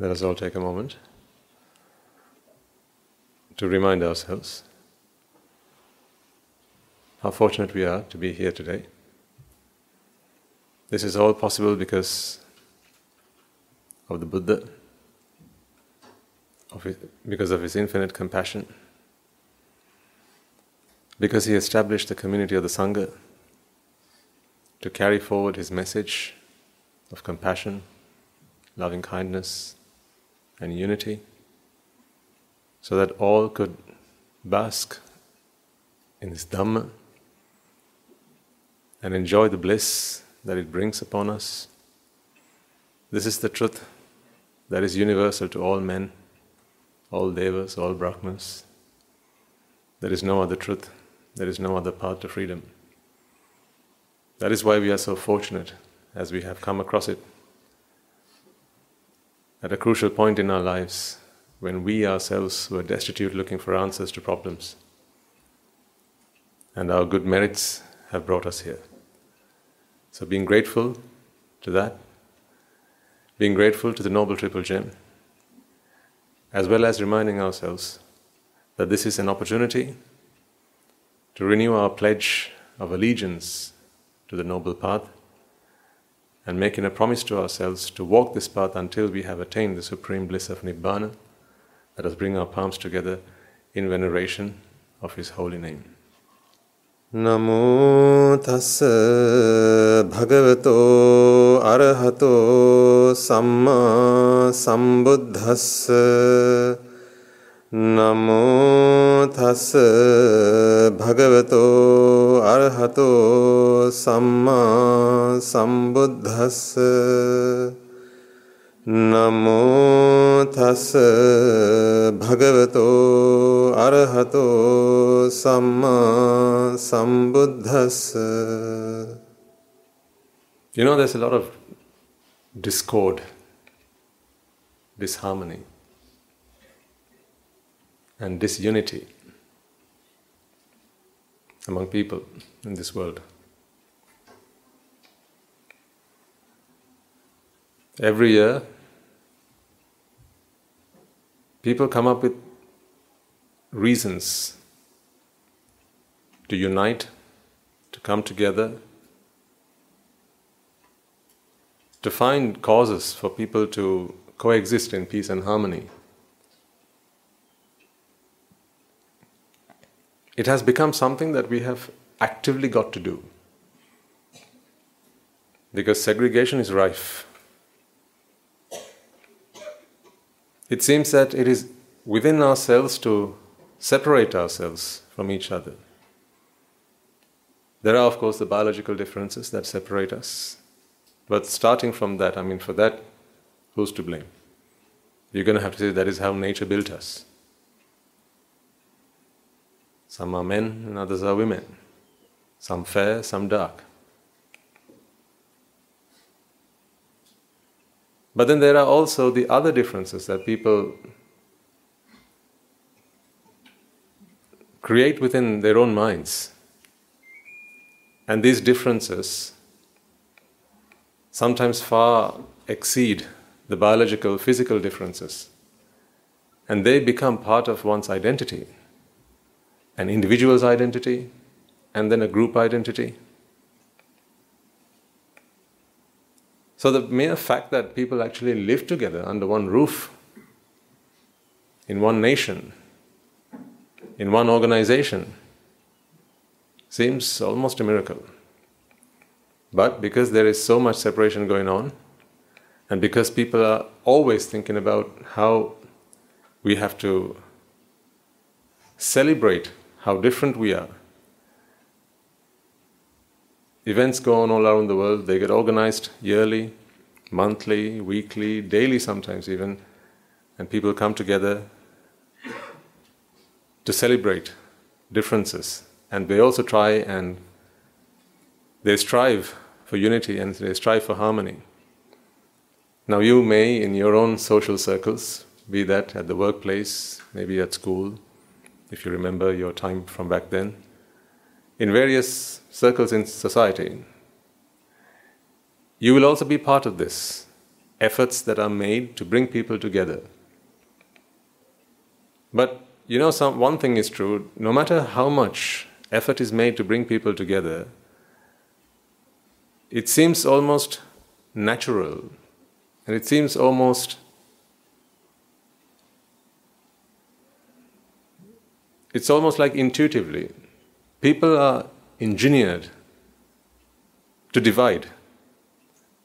Let us all take a moment to remind ourselves how fortunate we are to be here today. This is all possible because of the Buddha, of his, because of his infinite compassion, because he established the community of the Sangha to carry forward his message of compassion, loving kindness, and unity, so that all could bask in this Dhamma and enjoy the bliss that it brings upon us. This is the truth that is universal to all men, all devas, all brahmas. There is no other truth, there is no other path to freedom. That is why we are so fortunate as we have come across it at a crucial point in our lives when we ourselves were destitute looking for answers to problems. And our good merits have brought us here. So, being grateful to that, being grateful to the Noble Triple Gem, as well as reminding ourselves that this is an opportunity to renew our pledge of allegiance to the Noble Path and making a promise to ourselves to walk this path until we have attained the supreme bliss of Nibbana. Let us bring our palms together in veneration of His holy name. නමෝ තස්ස භගවතෝ අරහතෝ සම්මා සම්බුද්දස්ස නමෝ තස්ස භගවතෝ අරහතෝ සම්මා සම්බුද්දස්ස නමෝ තස්ස භගවතෝ අරහතෝ සම්මා සම්බුද්දස්ස You know, there's a lot of discord, disharmony, and disunity among people in this world. Every year, people come up with reasons to unite, to come together, to find causes for people to coexist in peace and harmony. It has become something that we have actively got to do because segregation is rife. It seems that it is within ourselves to separate ourselves from each other. There are, of course, the biological differences that separate us. But starting from that, I mean, for that, who's to blame? You're going to have to say that is how nature built us. Some are men and others are women. Some fair, some dark. But then there are also the other differences that people create within their own minds. And these differences sometimes far exceed the biological, physical differences. And they become part of one's identity an individual's identity and then a group identity. So, the mere fact that people actually live together under one roof, in one nation, in one organization, seems almost a miracle. But because there is so much separation going on, and because people are always thinking about how we have to celebrate how different we are, events go on all around the world. They get organized yearly, monthly, weekly, daily, sometimes even, and people come together to celebrate differences. And they also try and they strive for unity and they strive for harmony. Now, you may, in your own social circles, be that at the workplace, maybe at school, if you remember your time from back then, in various circles in society, you will also be part of this. efforts that are made to bring people together. But you know, some, one thing is true no matter how much effort is made to bring people together, it seems almost natural and it seems almost it's almost like intuitively people are engineered to divide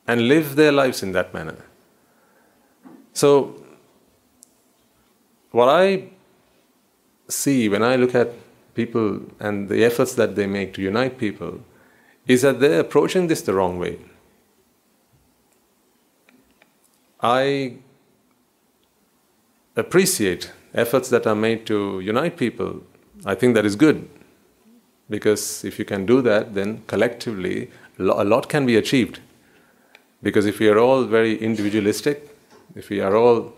and live their lives in that manner. So what i see when i look at people and the efforts that they make to unite people is that they're approaching this the wrong way. I appreciate efforts that are made to unite people. I think that is good because if you can do that, then collectively a lot can be achieved. Because if we are all very individualistic, if we are all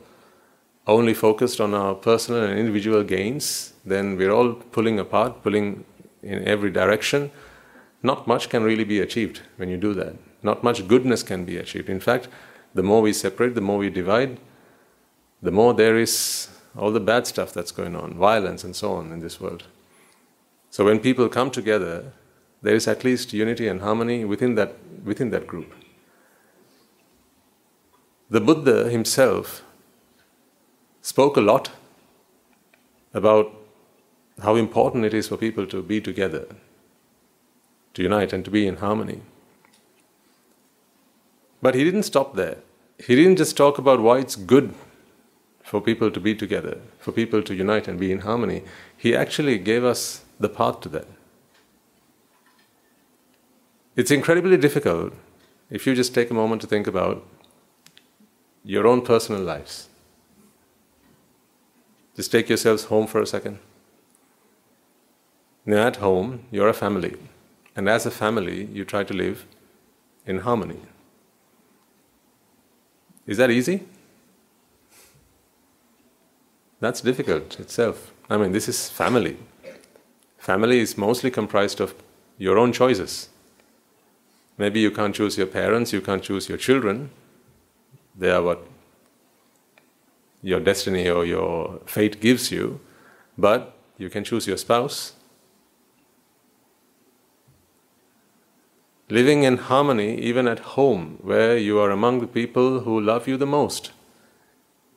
only focused on our personal and individual gains, then we're all pulling apart, pulling in every direction. Not much can really be achieved when you do that. Not much goodness can be achieved. In fact, the more we separate, the more we divide, the more there is all the bad stuff that's going on, violence and so on in this world. So when people come together, there is at least unity and harmony within that, within that group. The Buddha himself spoke a lot about how important it is for people to be together, to unite and to be in harmony. But he didn't stop there. He didn't just talk about why it's good for people to be together, for people to unite and be in harmony. He actually gave us the path to that. It's incredibly difficult if you just take a moment to think about your own personal lives. Just take yourselves home for a second. Now, at home, you're a family. And as a family, you try to live in harmony. Is that easy? That's difficult itself. I mean, this is family. Family is mostly comprised of your own choices. Maybe you can't choose your parents, you can't choose your children. They are what your destiny or your fate gives you, but you can choose your spouse, living in harmony even at home, where you are among the people who love you the most,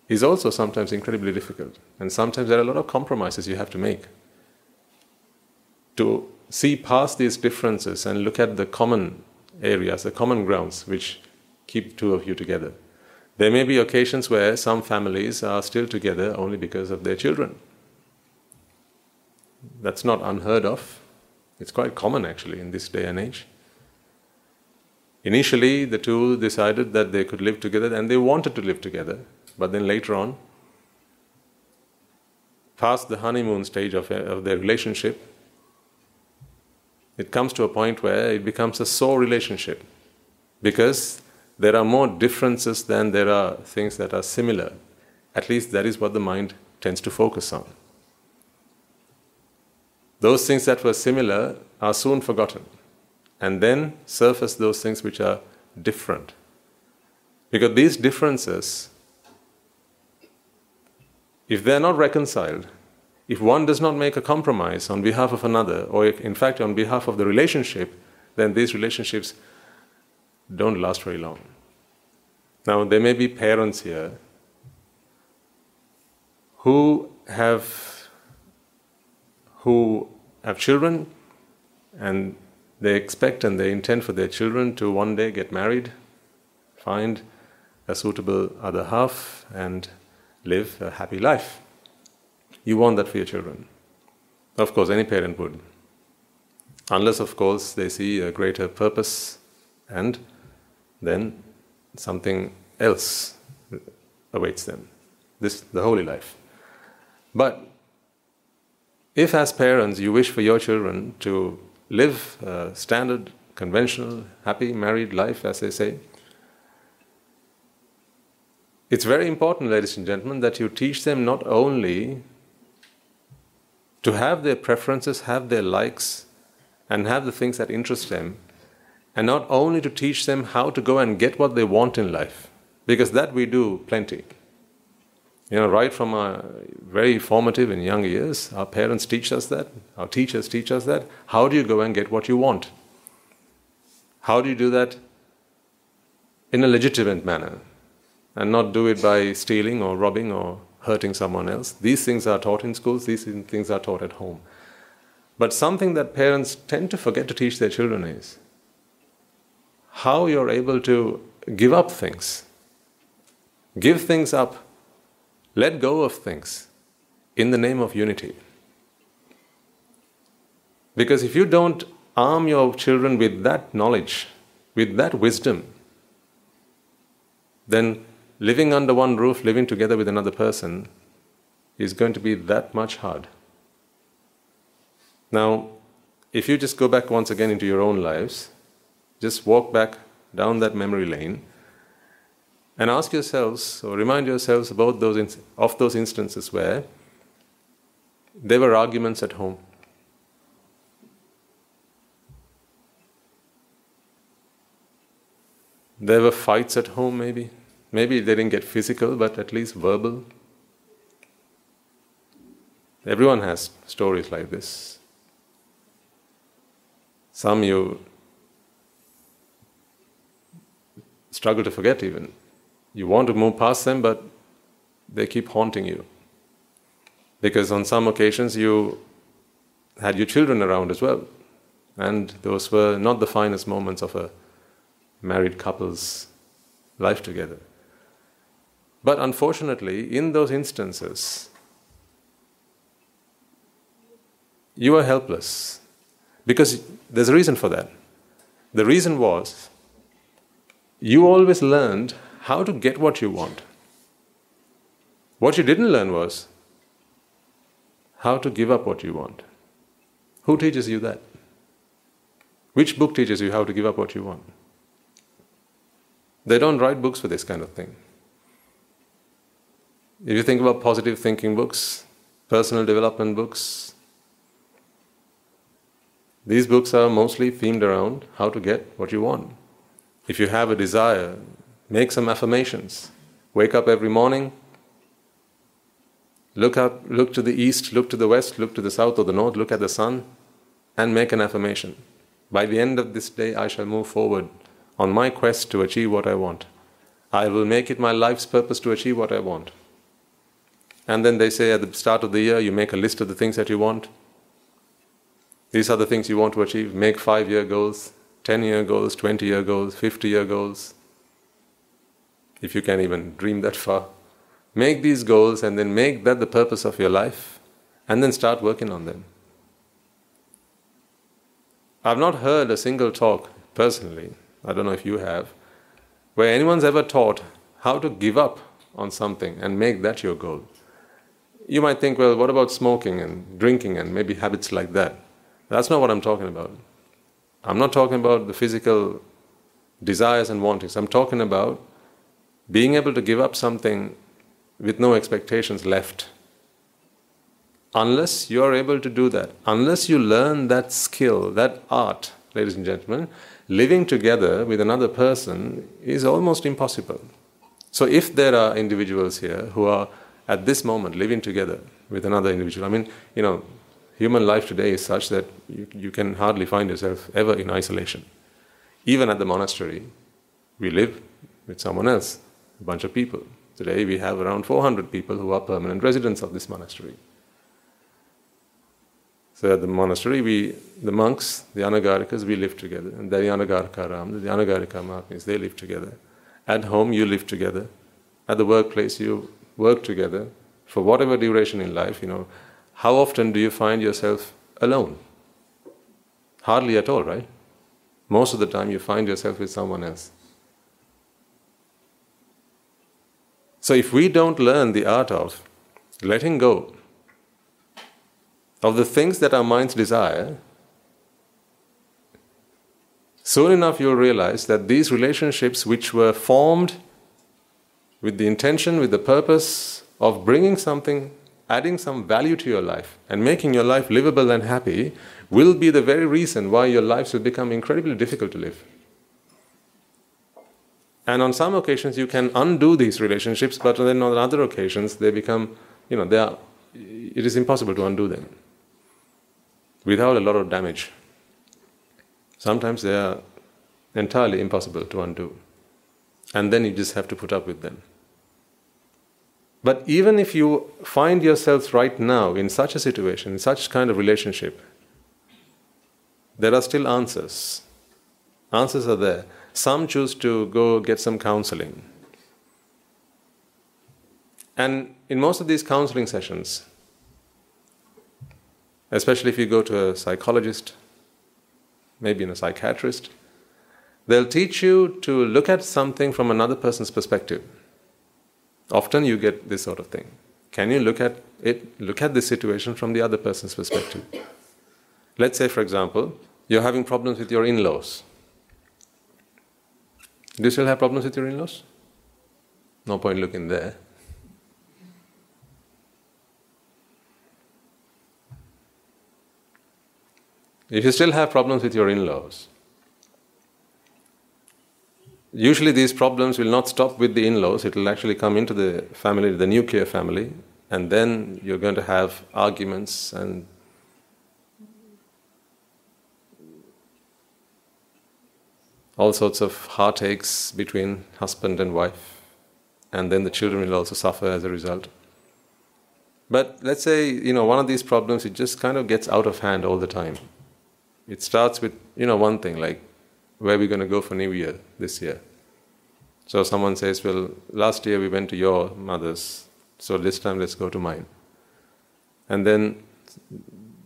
is also sometimes incredibly difficult. And sometimes there are a lot of compromises you have to make. To see past these differences and look at the common areas, the common grounds which keep two of you together. There may be occasions where some families are still together only because of their children. That's not unheard of. It's quite common actually in this day and age. Initially, the two decided that they could live together and they wanted to live together, but then later on, past the honeymoon stage of, of their relationship, it comes to a point where it becomes a sore relationship because there are more differences than there are things that are similar. At least that is what the mind tends to focus on. Those things that were similar are soon forgotten and then surface those things which are different. Because these differences, if they're not reconciled, if one does not make a compromise on behalf of another, or in fact on behalf of the relationship, then these relationships don't last very long. Now, there may be parents here who have who have children and they expect and they intend for their children to one day get married, find a suitable other half, and live a happy life. You want that for your children. Of course, any parent would. Unless, of course, they see a greater purpose and then something else awaits them. This, the holy life. But if, as parents, you wish for your children to live a standard, conventional, happy married life, as they say. It's very important, ladies and gentlemen, that you teach them not only to have their preferences, have their likes, and have the things that interest them, and not only to teach them how to go and get what they want in life, Because that we do plenty. You know, right from our very formative and young years, our parents teach us that, our teachers teach us that. How do you go and get what you want? How do you do that in a legitimate manner and not do it by stealing or robbing or hurting someone else? These things are taught in schools, these things are taught at home. But something that parents tend to forget to teach their children is how you're able to give up things, give things up let go of things in the name of unity. Because if you don't arm your children with that knowledge, with that wisdom, then living under one roof, living together with another person, is going to be that much hard. Now, if you just go back once again into your own lives, just walk back down that memory lane and ask yourselves or remind yourselves about those of those instances where there were arguments at home. There were fights at home, maybe. Maybe they didn't get physical, but at least verbal. Everyone has stories like this. Some you struggle to forget, even. You want to move past them, but they keep haunting you. Because on some occasions you had your children around as well. And those were not the finest moments of a married couple's life together. But unfortunately, in those instances, you are helpless. Because there's a reason for that. The reason was you always learned how to get what you want. What you didn't learn was how to give up what you want. Who teaches you that? Which book teaches you how to give up what you want? They don't write books for this kind of thing. If you think about positive thinking books, personal development books, these books are mostly themed around how to get what you want. If you have a desire, Make some affirmations. Wake up every morning. Look up, look to the east, look to the west, look to the south or the north, look at the sun, and make an affirmation. By the end of this day, I shall move forward on my quest to achieve what I want. I will make it my life's purpose to achieve what I want. And then they say at the start of the year, you make a list of the things that you want. These are the things you want to achieve. Make five year goals, 10 year goals, 20 year goals, 50 year goals if you can even dream that far. Make these goals and then make that the purpose of your life and then start working on them. I've not heard a single talk personally, I don't know if you have, where anyone's ever taught how to give up on something and make that your goal. You might think, well, what about smoking and drinking and maybe habits like that? That's not what I'm talking about. I'm not talking about the physical desires and wantings. I'm talking about being able to give up something with no expectations left. Unless you are able to do that, unless you learn that skill, that art, ladies and gentlemen, living together with another person is almost impossible. So, if there are individuals here who are at this moment living together with another individual, I mean, you know, human life today is such that you, you can hardly find yourself ever in isolation. Even at the monastery, we live with someone else a bunch of people. Today we have around 400 people who are permanent residents of this monastery. So at the monastery, we, the monks, the Anagarikas, we live together. And the Anagarikaram, the Anagarika Mahatmas, they live together. At home, you live together. At the workplace, you work together. For whatever duration in life, you know, how often do you find yourself alone? Hardly at all, right? Most of the time, you find yourself with someone else. So if we don't learn the art of letting go of the things that our minds desire, soon enough you'll realize that these relationships, which were formed with the intention, with the purpose of bringing something, adding some value to your life, and making your life livable and happy, will be the very reason why your lives will become incredibly difficult to live. And on some occasions, you can undo these relationships, but then on other occasions, they become, you know, they are, it is impossible to undo them without a lot of damage. Sometimes they are entirely impossible to undo. And then you just have to put up with them. But even if you find yourselves right now in such a situation, in such kind of relationship, there are still answers. Answers are there. Some choose to go get some counseling. And in most of these counseling sessions, especially if you go to a psychologist, maybe in a psychiatrist, they'll teach you to look at something from another person's perspective. Often you get this sort of thing. Can you look at it, look at the situation from the other person's perspective? Let's say, for example, you're having problems with your in laws. Do you still have problems with your in laws? No point looking there. If you still have problems with your in laws, usually these problems will not stop with the in laws, it will actually come into the family, the nuclear family, and then you're going to have arguments and all sorts of heartaches between husband and wife, and then the children will also suffer as a result. But let's say, you know, one of these problems, it just kind of gets out of hand all the time. It starts with, you know, one thing, like where are we going to go for New Year this year? So someone says, well, last year we went to your mother's, so this time let's go to mine. And then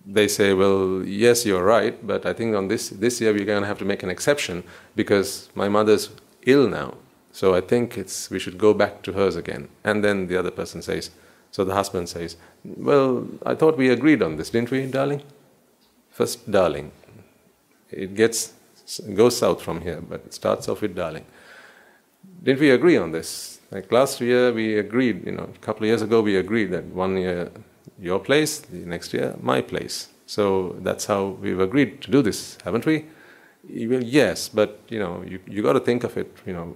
they say, well, yes, you're right, but I think on this, this year we're going to have to make an exception because my mother's ill now. So I think it's, we should go back to hers again. And then the other person says, so the husband says, well, I thought we agreed on this, didn't we, darling? First, darling. It gets, goes south from here, but it starts off with darling. Didn't we agree on this? Like last year we agreed, you know, a couple of years ago we agreed that one year your place, the next year my place. So that's how we've agreed to do this, haven't we? Well, yes, but you know, you, you got to think of it. You know,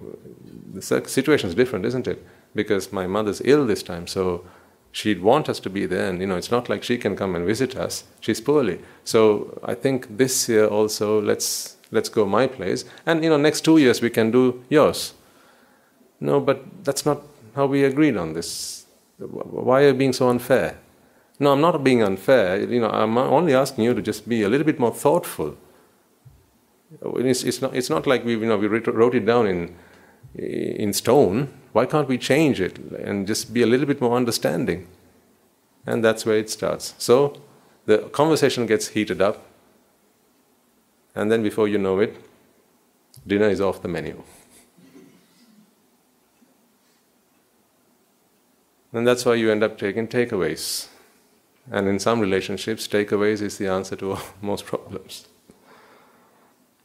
the situation is different, isn't it? Because my mother's ill this time, so she'd want us to be there, and you know, it's not like she can come and visit us. She's poorly, so I think this year also let's let's go my place, and you know, next two years we can do yours. No, but that's not how we agreed on this. Why are you being so unfair? No, I'm not being unfair. You know, I'm only asking you to just be a little bit more thoughtful. It's, it's, not, it's not like we, you know, we wrote it down in, in stone. Why can't we change it and just be a little bit more understanding? And that's where it starts. So the conversation gets heated up, and then before you know it, dinner is off the menu. And that's why you end up taking takeaways. And in some relationships, takeaways is the answer to most problems.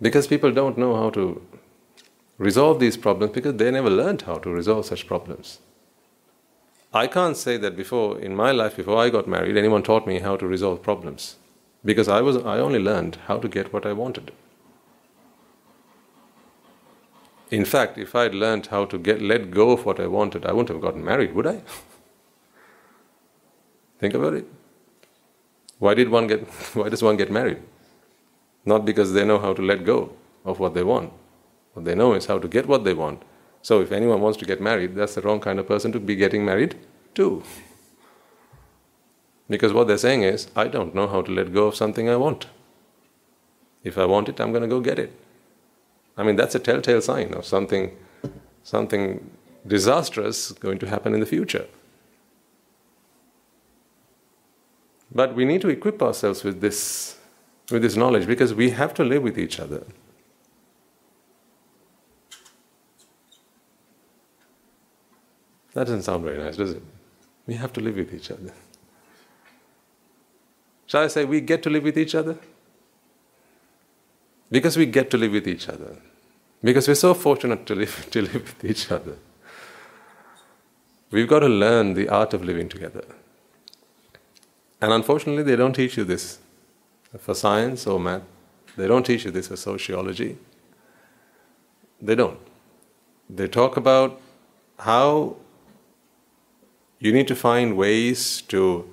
Because people don't know how to resolve these problems because they never learned how to resolve such problems. I can't say that before, in my life, before I got married, anyone taught me how to resolve problems. Because I, was, I only learned how to get what I wanted. In fact, if I'd learned how to get let go of what I wanted, I wouldn't have gotten married, would I? Think about it. Why did one get why does one get married? Not because they know how to let go of what they want. What they know is how to get what they want. So if anyone wants to get married, that's the wrong kind of person to be getting married to. Because what they're saying is, I don't know how to let go of something I want. If I want it, I'm going to go get it. I mean, that's a telltale sign of something, something disastrous going to happen in the future. But we need to equip ourselves with this, with this knowledge because we have to live with each other. That doesn't sound very nice, does it? We have to live with each other. Shall I say we get to live with each other? Because we get to live with each other. Because we're so fortunate to live, to live with each other. We've got to learn the art of living together. And unfortunately, they don't teach you this for science or math. They don't teach you this for sociology. They don't. they talk about how you need to find ways to.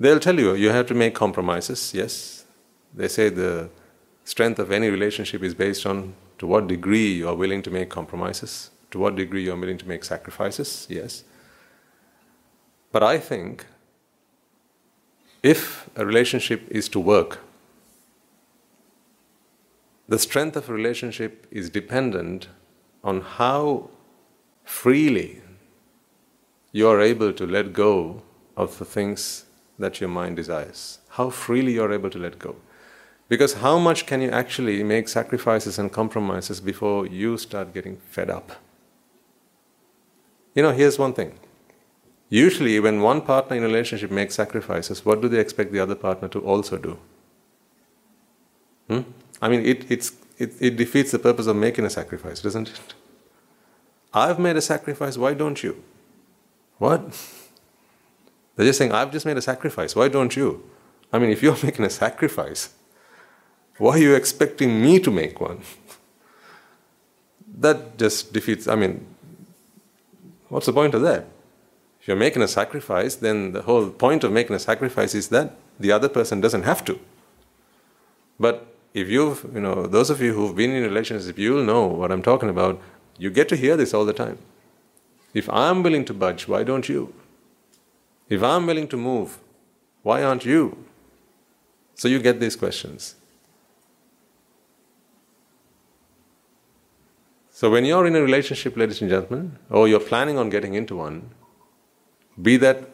They'll tell you you have to make compromises, yes. They say the strength of any relationship is based on to what degree you are willing to make compromises, to what degree you are willing to make sacrifices, yes. But I think if a relationship is to work, the strength of a relationship is dependent on how freely you are able to let go of the things that your mind desires. How freely you are able to let go. Because how much can you actually make sacrifices and compromises before you start getting fed up? You know, here's one thing. Usually, when one partner in a relationship makes sacrifices, what do they expect the other partner to also do? Hmm? I mean, it, it's, it, it defeats the purpose of making a sacrifice, doesn't it? I've made a sacrifice, why don't you? What? They're just saying, I've just made a sacrifice, why don't you? I mean, if you're making a sacrifice, why are you expecting me to make one? that just defeats, I mean, what's the point of that? If you're making a sacrifice, then the whole point of making a sacrifice is that the other person doesn't have to. But if you've, you know, those of you who've been in relationships, you'll know what I'm talking about. You get to hear this all the time. If I'm willing to budge, why don't you? If I'm willing to move, why aren't you? So you get these questions. So when you're in a relationship, ladies and gentlemen, or you're planning on getting into one, be that,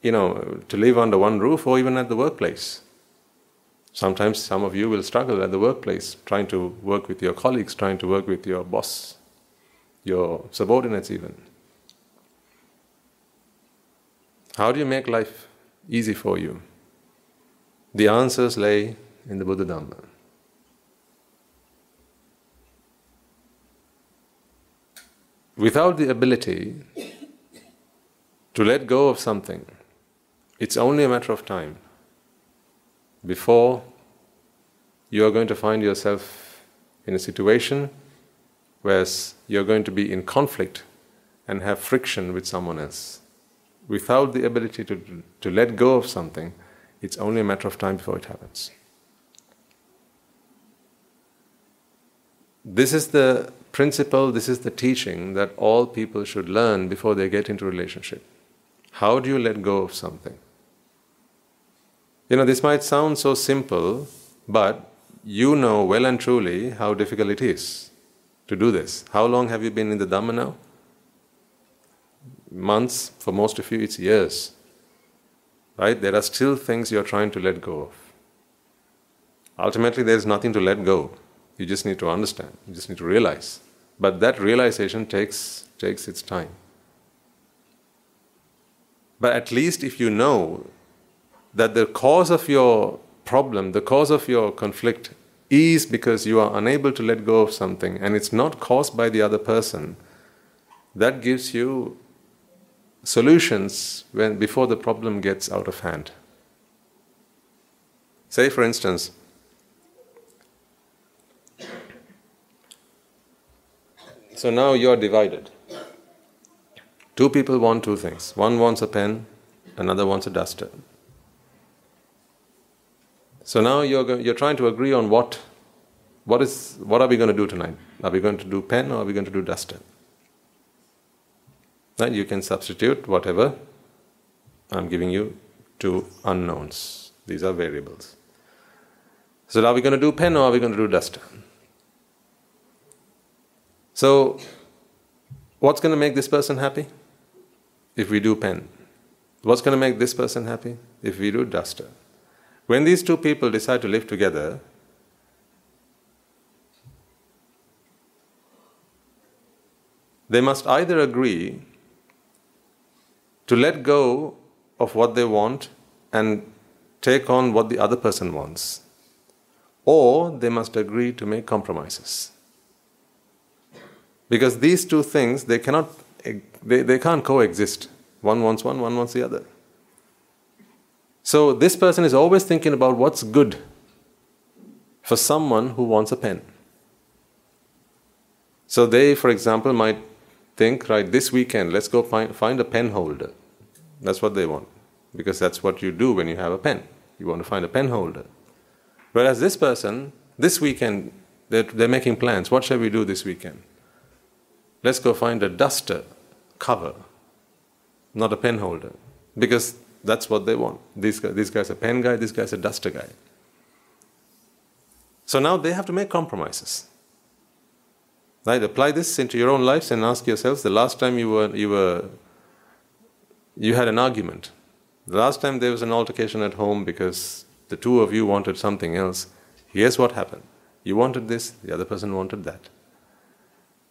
you know, to live under one roof or even at the workplace. Sometimes some of you will struggle at the workplace, trying to work with your colleagues, trying to work with your boss, your subordinates, even. How do you make life easy for you? The answers lay in the Buddha Dhamma. Without the ability to let go of something, it's only a matter of time before you are going to find yourself in a situation where you're going to be in conflict and have friction with someone else. Without the ability to, to let go of something, it's only a matter of time before it happens. This is the principle, this is the teaching that all people should learn before they get into relationship. How do you let go of something? You know, this might sound so simple, but you know well and truly how difficult it is to do this. How long have you been in the Dhamma now? Months, for most of you, it's years. Right? There are still things you're trying to let go of. Ultimately, there's nothing to let go. You just need to understand, you just need to realize. But that realization takes, takes its time. But at least if you know that the cause of your problem, the cause of your conflict is because you are unable to let go of something and it's not caused by the other person, that gives you solutions when before the problem gets out of hand. Say for instance, so now you're divided. Two people want two things. One wants a pen, another wants a duster. So now you're, you're trying to agree on what, what, is, what are we going to do tonight? Are we going to do pen or are we going to do duster? Right? You can substitute whatever I'm giving you two unknowns. These are variables. So are we going to do pen or are we going to do duster? So what's going to make this person happy? If we do pen. What's going to make this person happy? If we do duster. When these two people decide to live together, they must either agree to let go of what they want and take on what the other person wants, or they must agree to make compromises. Because these two things, they cannot, they, they can't coexist. One wants one, one wants the other. So this person is always thinking about what's good for someone who wants a pen. So they, for example, might think, right, this weekend, let's go find, find a pen holder. That's what they want. Because that's what you do when you have a pen. You want to find a pen holder. Whereas this person, this weekend, they're, they're making plans. What shall we do this weekend? Let's go find a duster cover, not a pen holder. Because that's what they want. This guy, this guy's a pen guy, this guy's a duster guy. So now they have to make compromises. Right? Apply this into your own lives and ask yourselves the last time you were you were you had an argument. The last time there was an altercation at home because the two of you wanted something else. Here's what happened. You wanted this, the other person wanted that.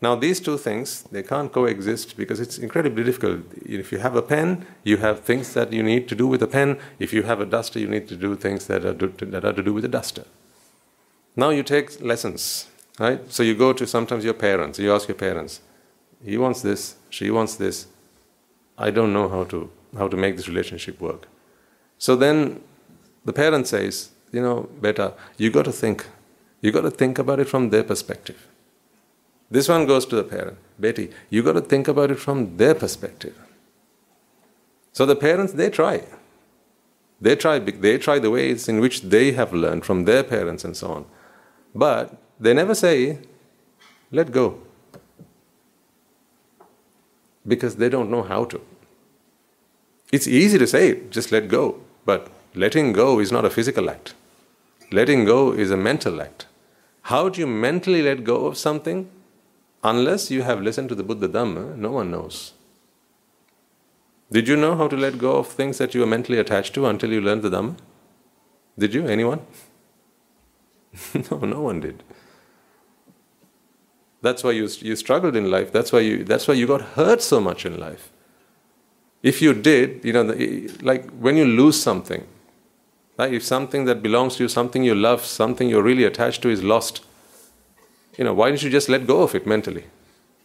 Now these two things they can't coexist because it's incredibly difficult. If you have a pen, you have things that you need to do with a pen. If you have a duster, you need to do things that are, do, that are to do with a duster. Now you take lessons Right? So you go to sometimes your parents, you ask your parents, he wants this, she wants this. I don't know how to how to make this relationship work. So then the parent says, you know, beta, you got to think. You got to think about it from their perspective. This one goes to the parent, Betty, you got to think about it from their perspective. So the parents, they try. They try, they try the ways in which they have learned from their parents and so on. But they never say, let go. Because they don't know how to. It's easy to say, just let go. But letting go is not a physical act. Letting go is a mental act. How do you mentally let go of something? Unless you have listened to the Buddha Dhamma, no one knows. Did you know how to let go of things that you were mentally attached to until you learned the Dhamma? Did you? Anyone? no, no one did. That's why you, you struggled in life. That's why, you, that's why you got hurt so much in life. If you did, you know, like when you lose something, right? if something that belongs to you, something you love, something you're really attached to is lost, you know, why don't you just let go of it mentally?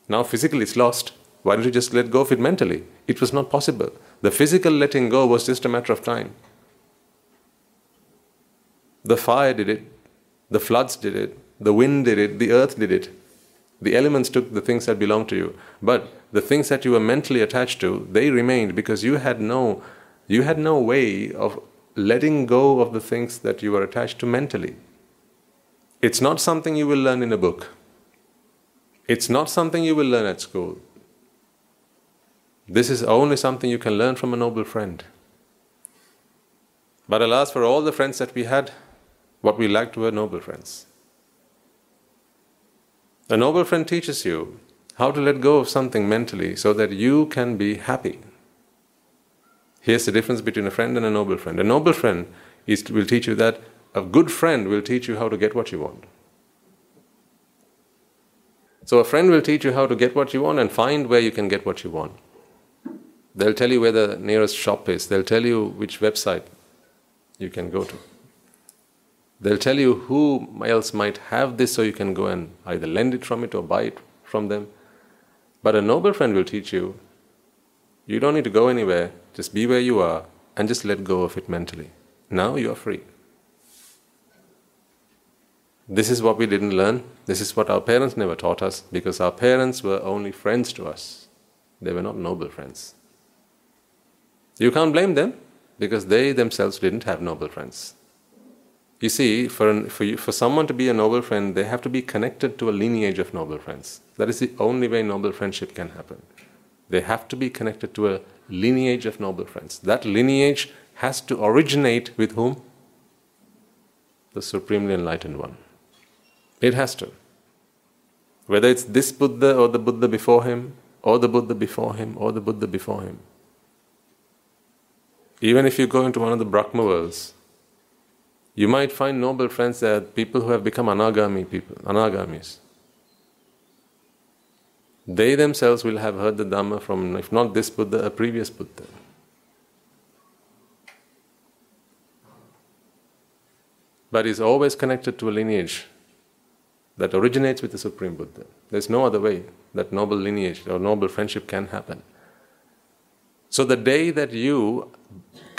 Now physically it's lost. Why don't you just let go of it mentally? It was not possible. The physical letting go was just a matter of time. The fire did it, the floods did it, the wind did it, the earth did it. The elements took the things that belonged to you, but the things that you were mentally attached to, they remained because you had no, you had no way of letting go of the things that you were attached to mentally. It's not something you will learn in a book. It's not something you will learn at school. This is only something you can learn from a noble friend. But alas, for all the friends that we had, what we lacked were noble friends. A noble friend teaches you how to let go of something mentally so that you can be happy. Here's the difference between a friend and a noble friend. A noble friend is, will teach you that, a good friend will teach you how to get what you want. So, a friend will teach you how to get what you want and find where you can get what you want. They'll tell you where the nearest shop is, they'll tell you which website you can go to. They'll tell you who else might have this so you can go and either lend it from it or buy it from them. But a noble friend will teach you you don't need to go anywhere, just be where you are and just let go of it mentally. Now you are free. This is what we didn't learn. This is what our parents never taught us because our parents were only friends to us. They were not noble friends. You can't blame them because they themselves didn't have noble friends. You see, for, an, for, you, for someone to be a noble friend, they have to be connected to a lineage of noble friends. That is the only way noble friendship can happen. They have to be connected to a lineage of noble friends. That lineage has to originate with whom? The Supremely Enlightened One. It has to. Whether it's this Buddha or the Buddha before him, or the Buddha before him, or the Buddha before him. Even if you go into one of the Brahma worlds, you might find noble friends that people who have become anagami people, anagamis. They themselves will have heard the Dhamma from, if not this Buddha, a previous Buddha. But is always connected to a lineage that originates with the Supreme Buddha. There's no other way that noble lineage or noble friendship can happen. So the day that you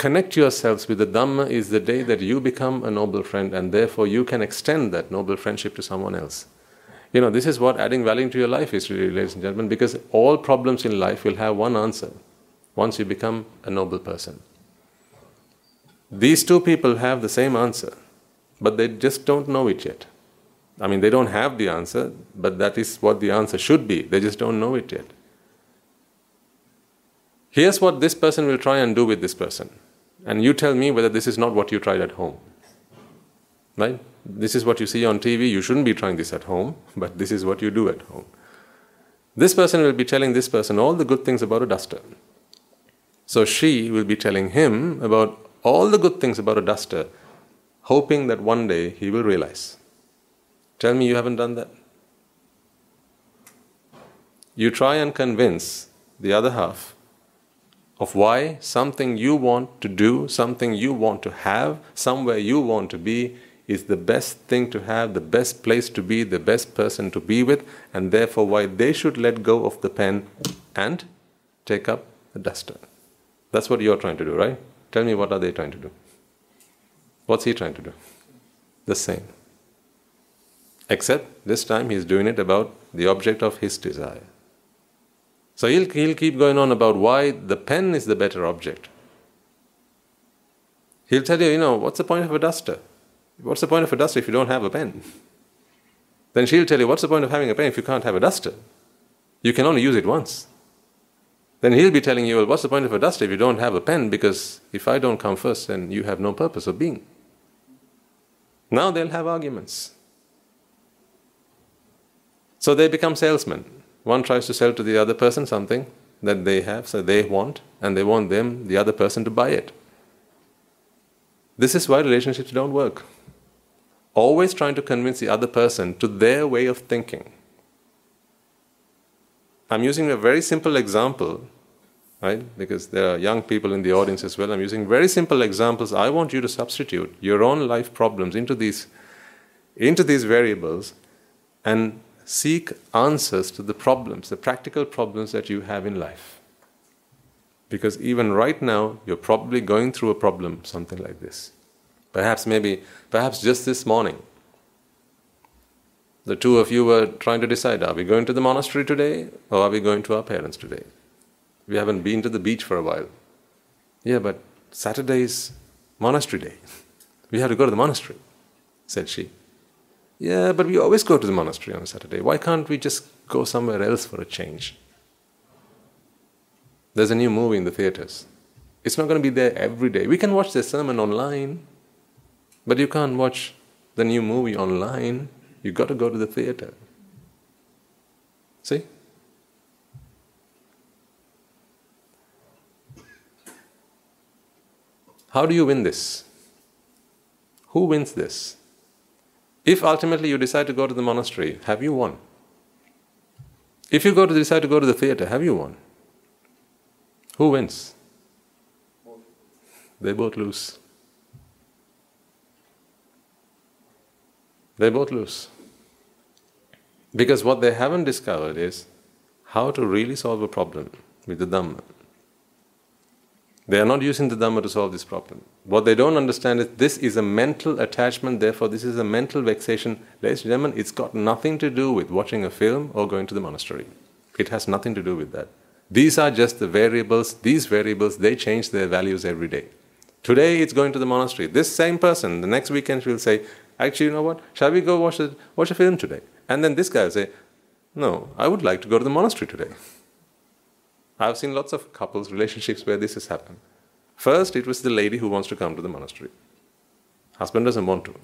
connect yourselves with the Dhamma is the day that you become a noble friend, and therefore you can extend that noble friendship to someone else. You know, this is what adding value to your life is, really, ladies and gentlemen, because all problems in life will have one answer once you become a noble person. These two people have the same answer, but they just don't know it yet. I mean, they don't have the answer, but that is what the answer should be. They just don't know it yet. Here's what this person will try and do with this person. And you tell me whether this is not what you tried at home. Right? This is what you see on TV. You shouldn't be trying this at home, but this is what you do at home. This person will be telling this person all the good things about a duster. So she will be telling him about all the good things about a duster, hoping that one day he will realize. Tell me you haven't done that. You try and convince the other half of why something you want to do, something you want to have, somewhere you want to be, is the best thing to have, the best place to be, the best person to be with, and therefore why they should let go of the pen and take up the duster. That's what you're trying to do, right? Tell me what are they trying to do? What's he trying to do? The same. Except this time he's doing it about the object of his desire. So he'll, he'll keep going on about why the pen is the better object. He'll tell you, you know, what's the point of a duster? What's the point of a duster if you don't have a pen? Then she'll tell you, what's the point of having a pen if you can't have a duster? You can only use it once. Then he'll be telling you, well, what's the point of a duster if you don't have a pen? Because if I don't come first, then you have no purpose of being. Now they'll have arguments. So they become salesmen. One tries to sell to the other person something that they have, so they want, and they want them, the other person, to buy it. This is why relationships don't work always trying to convince the other person to their way of thinking. I'm using a very simple example, right? Because there are young people in the audience as well. I'm using very simple examples. I want you to substitute your own life problems into these, into these variables and seek answers to the problems, the practical problems that you have in life. Because even right now, you're probably going through a problem, something like this. Perhaps, maybe, perhaps just this morning, the two of you were trying to decide are we going to the monastery today or are we going to our parents today? We haven't been to the beach for a while. Yeah, but Saturday is monastery day. We have to go to the monastery, said she. Yeah, but we always go to the monastery on Saturday. Why can't we just go somewhere else for a change? There's a new movie in the theaters. It's not going to be there every day. We can watch the sermon online. But you can't watch the new movie online. You've got to go to the theater. See? How do you win this? Who wins this? If ultimately you decide to go to the monastery, have you won? If you go to decide to go to the theater, have you won? Who wins? They both lose. They both lose. Because what they haven't discovered is how to really solve a problem with the Dhamma. They are not using the Dhamma to solve this problem. What they don't understand is this is a mental attachment, therefore, this is a mental vexation. Ladies and gentlemen, it's got nothing to do with watching a film or going to the monastery. It has nothing to do with that. These are just the variables. These variables, they change their values every day. Today it's going to the monastery. This same person, the next weekend, will say, Actually, you know what? Shall we go watch a, watch a film today? And then this guy will say, No, I would like to go to the monastery today. I've seen lots of couples, relationships where this has happened. First, it was the lady who wants to come to the monastery. Husband doesn't want to.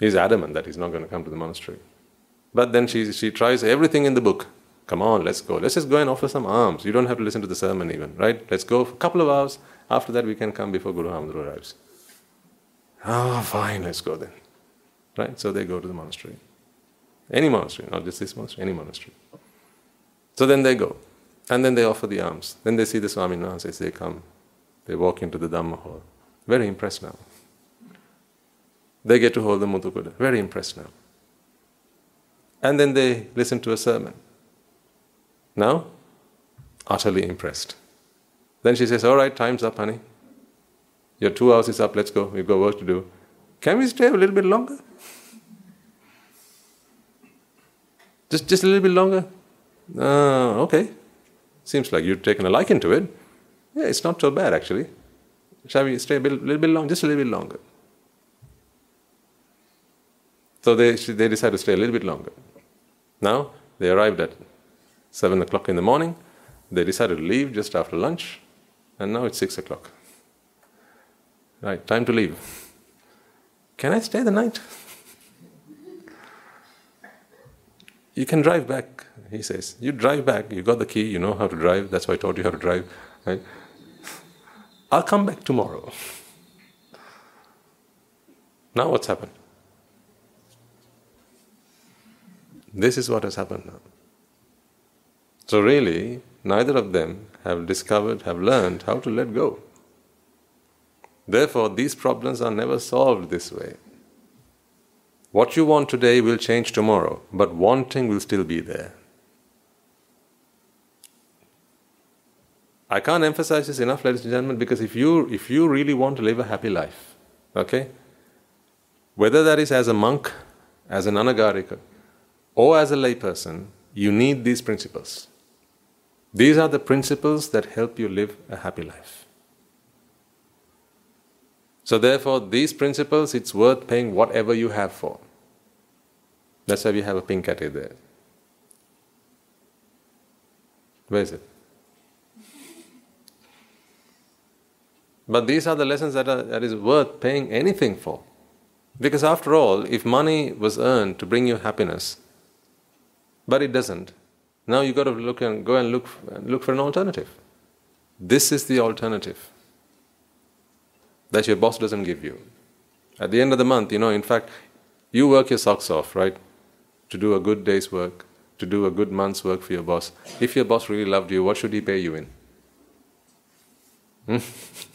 He's adamant that he's not going to come to the monastery. But then she, she tries everything in the book. Come on, let's go. Let's just go and offer some alms. You don't have to listen to the sermon even, right? Let's go for a couple of hours. After that, we can come before Guru Hamdru arrives. Ah, oh, fine, let's go then. Right? So they go to the monastery. Any monastery, not just this monastery, any monastery. So then they go. And then they offer the alms. Then they see the Swaminathan as they come. They walk into the Dhamma hall. Very impressed now. They get to hold the Muthukuda. Very impressed now. And then they listen to a sermon. Now, utterly impressed. Then she says, All right, time's up, honey. Your two hours is up, let's go. We've got work to do. Can we stay a little bit longer? Just, just a little bit longer? Uh, okay. Seems like you've taken a liking to it. Yeah, it's not so bad actually. Shall we stay a bit, little bit long, just a little bit longer? So they, they decide to stay a little bit longer. Now they arrived at 7 o'clock in the morning. They decided to leave just after lunch, and now it's 6 o'clock. Right, time to leave. Can I stay the night? You can drive back, he says. You drive back, you got the key, you know how to drive, that's why I taught you how to drive. Right? I'll come back tomorrow. Now what's happened? This is what has happened now. So, really, neither of them have discovered, have learned how to let go. Therefore, these problems are never solved this way. What you want today will change tomorrow, but wanting will still be there. I can't emphasize this enough, ladies and gentlemen, because if you if you really want to live a happy life, okay, whether that is as a monk, as an anagarika, or as a layperson, you need these principles. These are the principles that help you live a happy life. So, therefore, these principles it's worth paying whatever you have for. That's why we have a pink cat there. Where is it? But these are the lessons that, are, that is worth paying anything for. Because after all, if money was earned to bring you happiness, but it doesn't. Now you've got to look and go and look look for an alternative. This is the alternative that your boss doesn't give you. At the end of the month, you know, in fact, you work your socks off, right? To do a good day's work, to do a good month's work for your boss. If your boss really loved you, what should he pay you in? Hmm?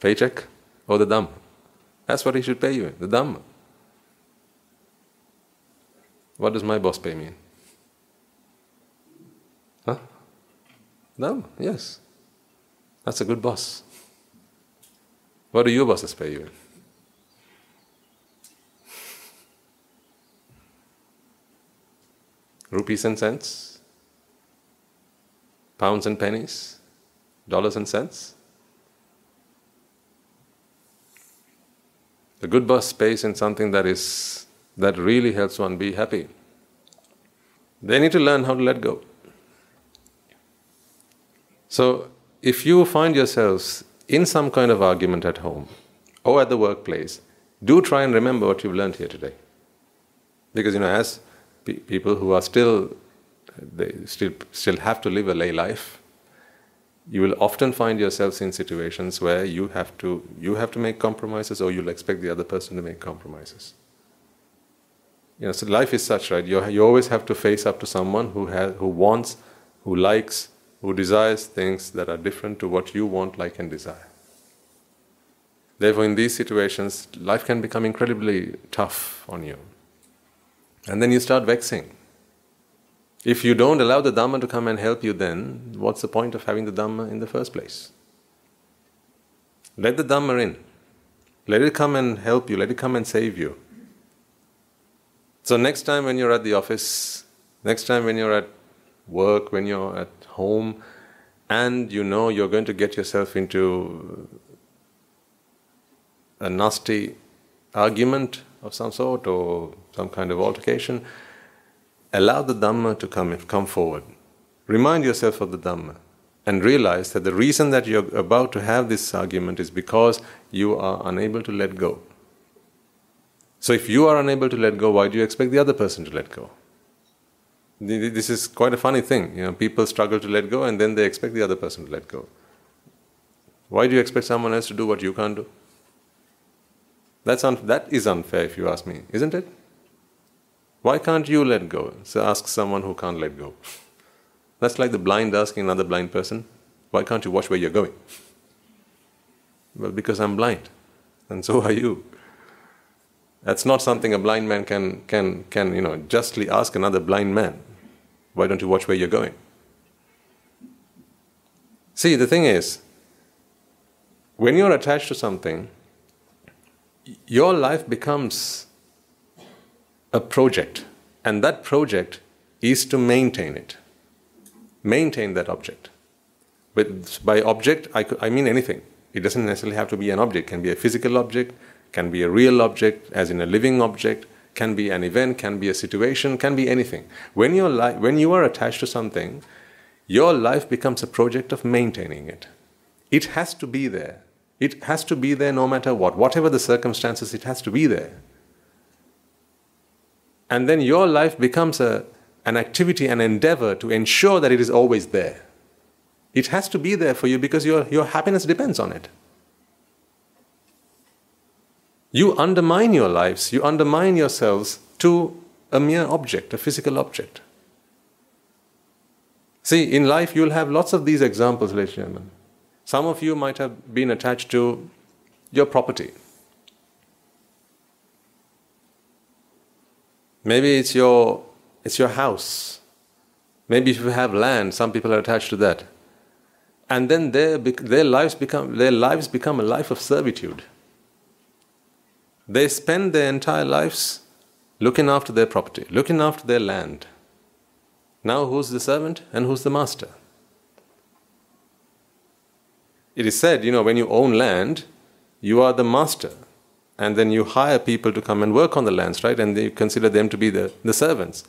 Paycheck or the Dhamma? That's what he should pay you the Dhamma. What does my boss pay me? Huh? No, yes. That's a good boss. What do your bosses pay you? Rupees and cents? Pounds and pennies? Dollars and cents? The good boss space in something that is that really helps one be happy. They need to learn how to let go. So, if you find yourselves in some kind of argument at home or at the workplace, do try and remember what you've learned here today. Because, you know, as pe- people who are still, they still, still have to live a lay life, you will often find yourselves in situations where you have to, you have to make compromises or you'll expect the other person to make compromises. You know, so life is such, right? You, you always have to face up to someone who has, who wants, who likes, who desires things that are different to what you want, like, and desire. Therefore, in these situations, life can become incredibly tough on you. And then you start vexing. If you don't allow the Dhamma to come and help you, then what's the point of having the Dhamma in the first place? Let the Dhamma in. Let it come and help you, let it come and save you. So, next time when you're at the office, next time when you're at work, when you're at home, and you know you're going to get yourself into a nasty argument of some sort or some kind of altercation, allow the Dhamma to come, come forward. Remind yourself of the Dhamma and realize that the reason that you're about to have this argument is because you are unable to let go. So if you are unable to let go, why do you expect the other person to let go? This is quite a funny thing. You know, people struggle to let go and then they expect the other person to let go. Why do you expect someone else to do what you can't do? That's un- that is unfair if you ask me, isn't it? Why can't you let go? So ask someone who can't let go. That's like the blind asking another blind person, why can't you watch where you're going? Well, because I'm blind, and so are you. That's not something a blind man can, can, can you know, justly ask another blind man. Why don't you watch where you're going? See, the thing is, when you're attached to something, your life becomes a project And that project is to maintain it, maintain that object. But by object, I, I mean anything. It doesn't necessarily have to be an object. It can be a physical object, can be a real object, as in a living object, can be an event, can be a situation, can be anything. When, you're li- when you are attached to something, your life becomes a project of maintaining it. It has to be there. It has to be there no matter what. Whatever the circumstances, it has to be there. And then your life becomes a, an activity, an endeavor to ensure that it is always there. It has to be there for you because your, your happiness depends on it. You undermine your lives, you undermine yourselves to a mere object, a physical object. See, in life you'll have lots of these examples, ladies and gentlemen. Some of you might have been attached to your property. Maybe it's your, it's your house. Maybe if you have land, some people are attached to that. And then their, their, lives become, their lives become a life of servitude. They spend their entire lives looking after their property, looking after their land. Now, who's the servant and who's the master? It is said, you know, when you own land, you are the master. And then you hire people to come and work on the lands, right? And you consider them to be the, the servants.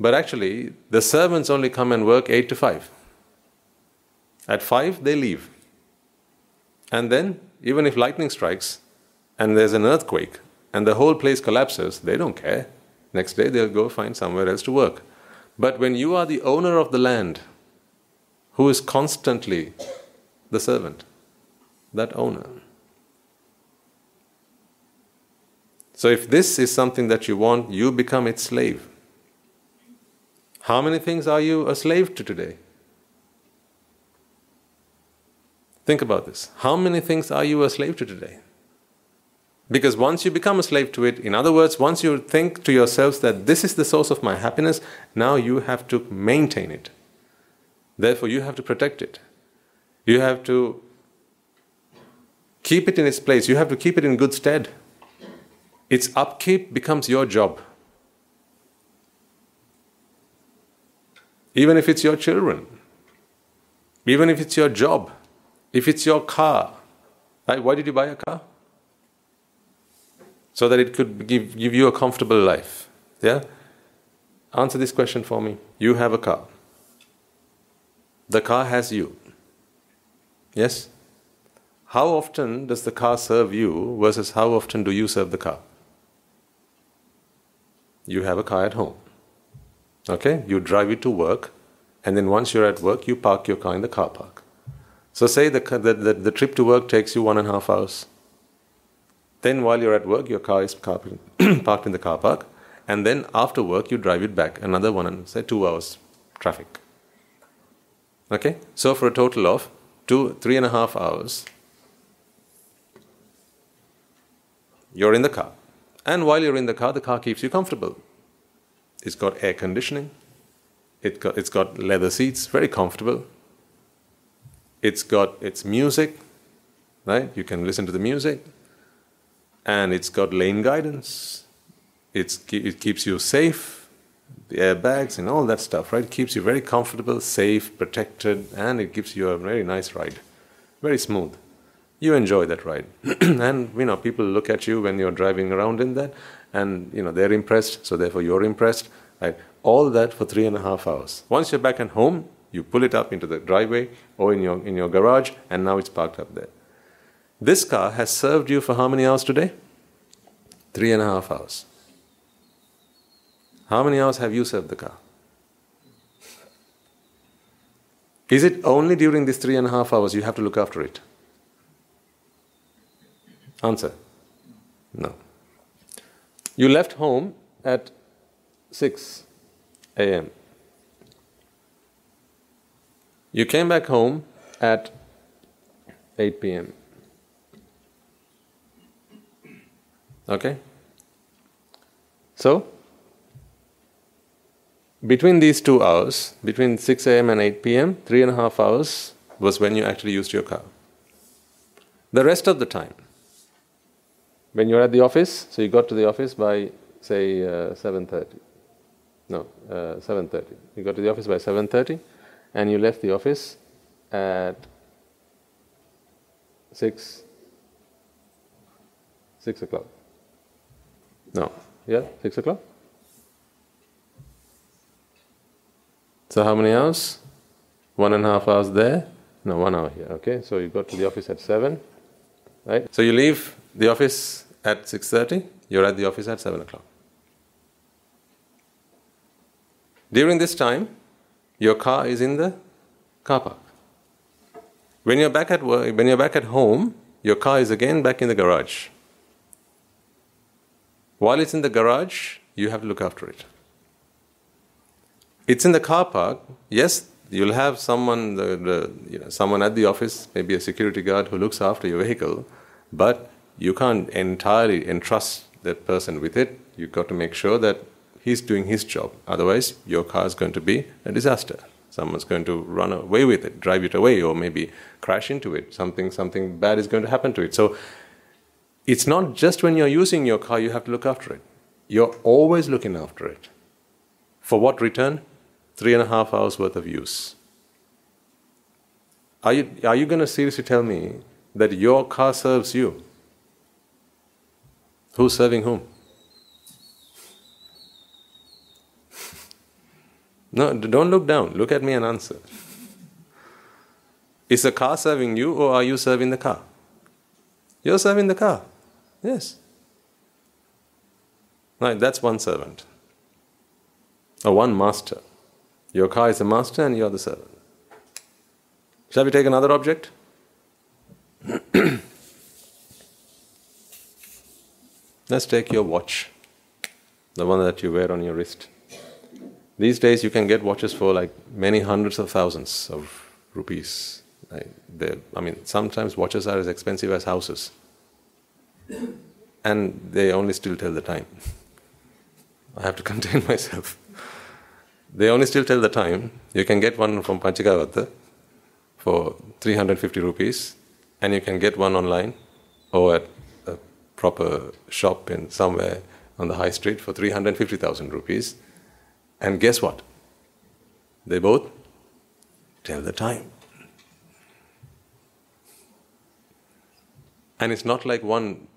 But actually, the servants only come and work 8 to 5. At 5, they leave. And then, even if lightning strikes and there's an earthquake and the whole place collapses, they don't care. Next day, they'll go find somewhere else to work. But when you are the owner of the land, who is constantly the servant? That owner. So, if this is something that you want, you become its slave. How many things are you a slave to today? Think about this. How many things are you a slave to today? Because once you become a slave to it, in other words, once you think to yourselves that this is the source of my happiness, now you have to maintain it. Therefore, you have to protect it. You have to keep it in its place. You have to keep it in good stead. Its upkeep becomes your job. Even if it's your children, even if it's your job, if it's your car. Why did you buy a car? so that it could give, give you a comfortable life. Yeah? Answer this question for me. You have a car. The car has you. Yes? How often does the car serve you versus how often do you serve the car? You have a car at home. Okay? You drive it to work, and then once you're at work, you park your car in the car park. So, say the, the, the, the trip to work takes you one and a half hours. Then, while you're at work, your car is parked in the car park, and then after work, you drive it back another one and say two hours traffic. Okay, so for a total of two, three and a half hours, you're in the car. And while you're in the car, the car keeps you comfortable. It's got air conditioning, it got, it's got leather seats, very comfortable. It's got its music, right? You can listen to the music and it's got lane guidance. It's, it keeps you safe, the airbags and all that stuff, right? It keeps you very comfortable, safe, protected, and it gives you a very nice ride. Very smooth. You enjoy that ride. and, you know, people look at you when you're driving around in that, and, you know, they're impressed, so therefore you're impressed, right? All that for three and a half hours. Once you're back at home, you pull it up into the driveway or in your, in your garage, and now it's parked up there. This car has served you for how many hours today? Three and a half hours. How many hours have you served the car? Is it only during these three and a half hours you have to look after it? Answer No. You left home at 6 a.m. You came back home at 8 p.m. Okay? So, between these two hours, between 6 a.m. and 8 p.m., three and a half hours was when you actually used your car. The rest of the time, when you're at the office, so you got to the office by say uh, 7:30. No, uh, 7.30. You got to the office by 7.30 and you left the office at 6, 6 o'clock. No, yeah, 6 o'clock? So how many hours? One and a half hours there? No, one hour here. Okay, so you got to the office at 7, right? So you leave the office at 6.30, you're at the office at 7 o'clock. During this time, your car is in the car park. When you're back at work, when you're back at home, your car is again back in the garage. While it's in the garage, you have to look after it. It's in the car park. Yes, you'll have someone, the, the, you know, someone at the office, maybe a security guard who looks after your vehicle, but you can't entirely entrust that person with it. You've got to make sure that he's doing his job. Otherwise, your car is going to be a disaster. Someone's going to run away with it, drive it away, or maybe crash into it. Something, something bad is going to happen to it. So it's not just when you're using your car you have to look after it. You're always looking after it. For what return? Three and a half hours worth of use. Are you, are you going to seriously tell me that your car serves you? Who's serving whom? No, don't look down. Look at me and answer. Is the car serving you or are you serving the car? You're serving the car. Yes. Right, that's one servant. Or one master. Your car is the master and you're the servant. Shall we take another object? Let's take your watch, the one that you wear on your wrist. These days, you can get watches for like many hundreds of thousands of rupees. I, I mean, sometimes watches are as expensive as houses, and they only still tell the time. I have to contain myself. They only still tell the time. You can get one from Panchagavatta for 350 rupees, and you can get one online or at proper shop in somewhere on the high street for 350,000 rupees. And guess what? They both tell the time. And it's not like one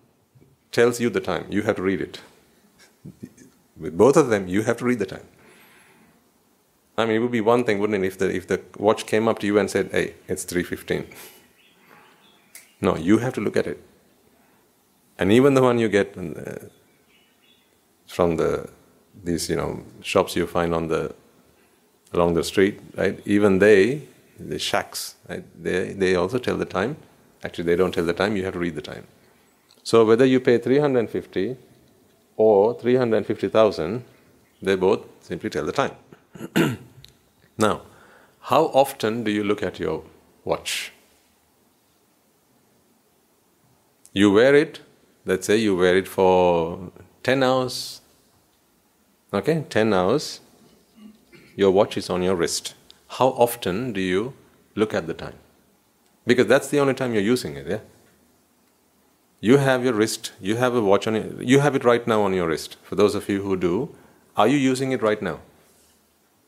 tells you the time, you have to read it. With both of them, you have to read the time. I mean, it would be one thing, wouldn't it, if the, if the watch came up to you and said, hey, it's 3.15. No, you have to look at it. And even the one you get the, from the these you know shops you find on the along the street, right? Even they, the shacks, right? They they also tell the time. Actually, they don't tell the time. You have to read the time. So whether you pay three hundred and fifty or three hundred and fifty thousand, they both simply tell the time. now, how often do you look at your watch? You wear it let's say you wear it for 10 hours, okay, 10 hours, your watch is on your wrist. How often do you look at the time? Because that's the only time you're using it, yeah? You have your wrist, you have a watch on it, you have it right now on your wrist. For those of you who do, are you using it right now?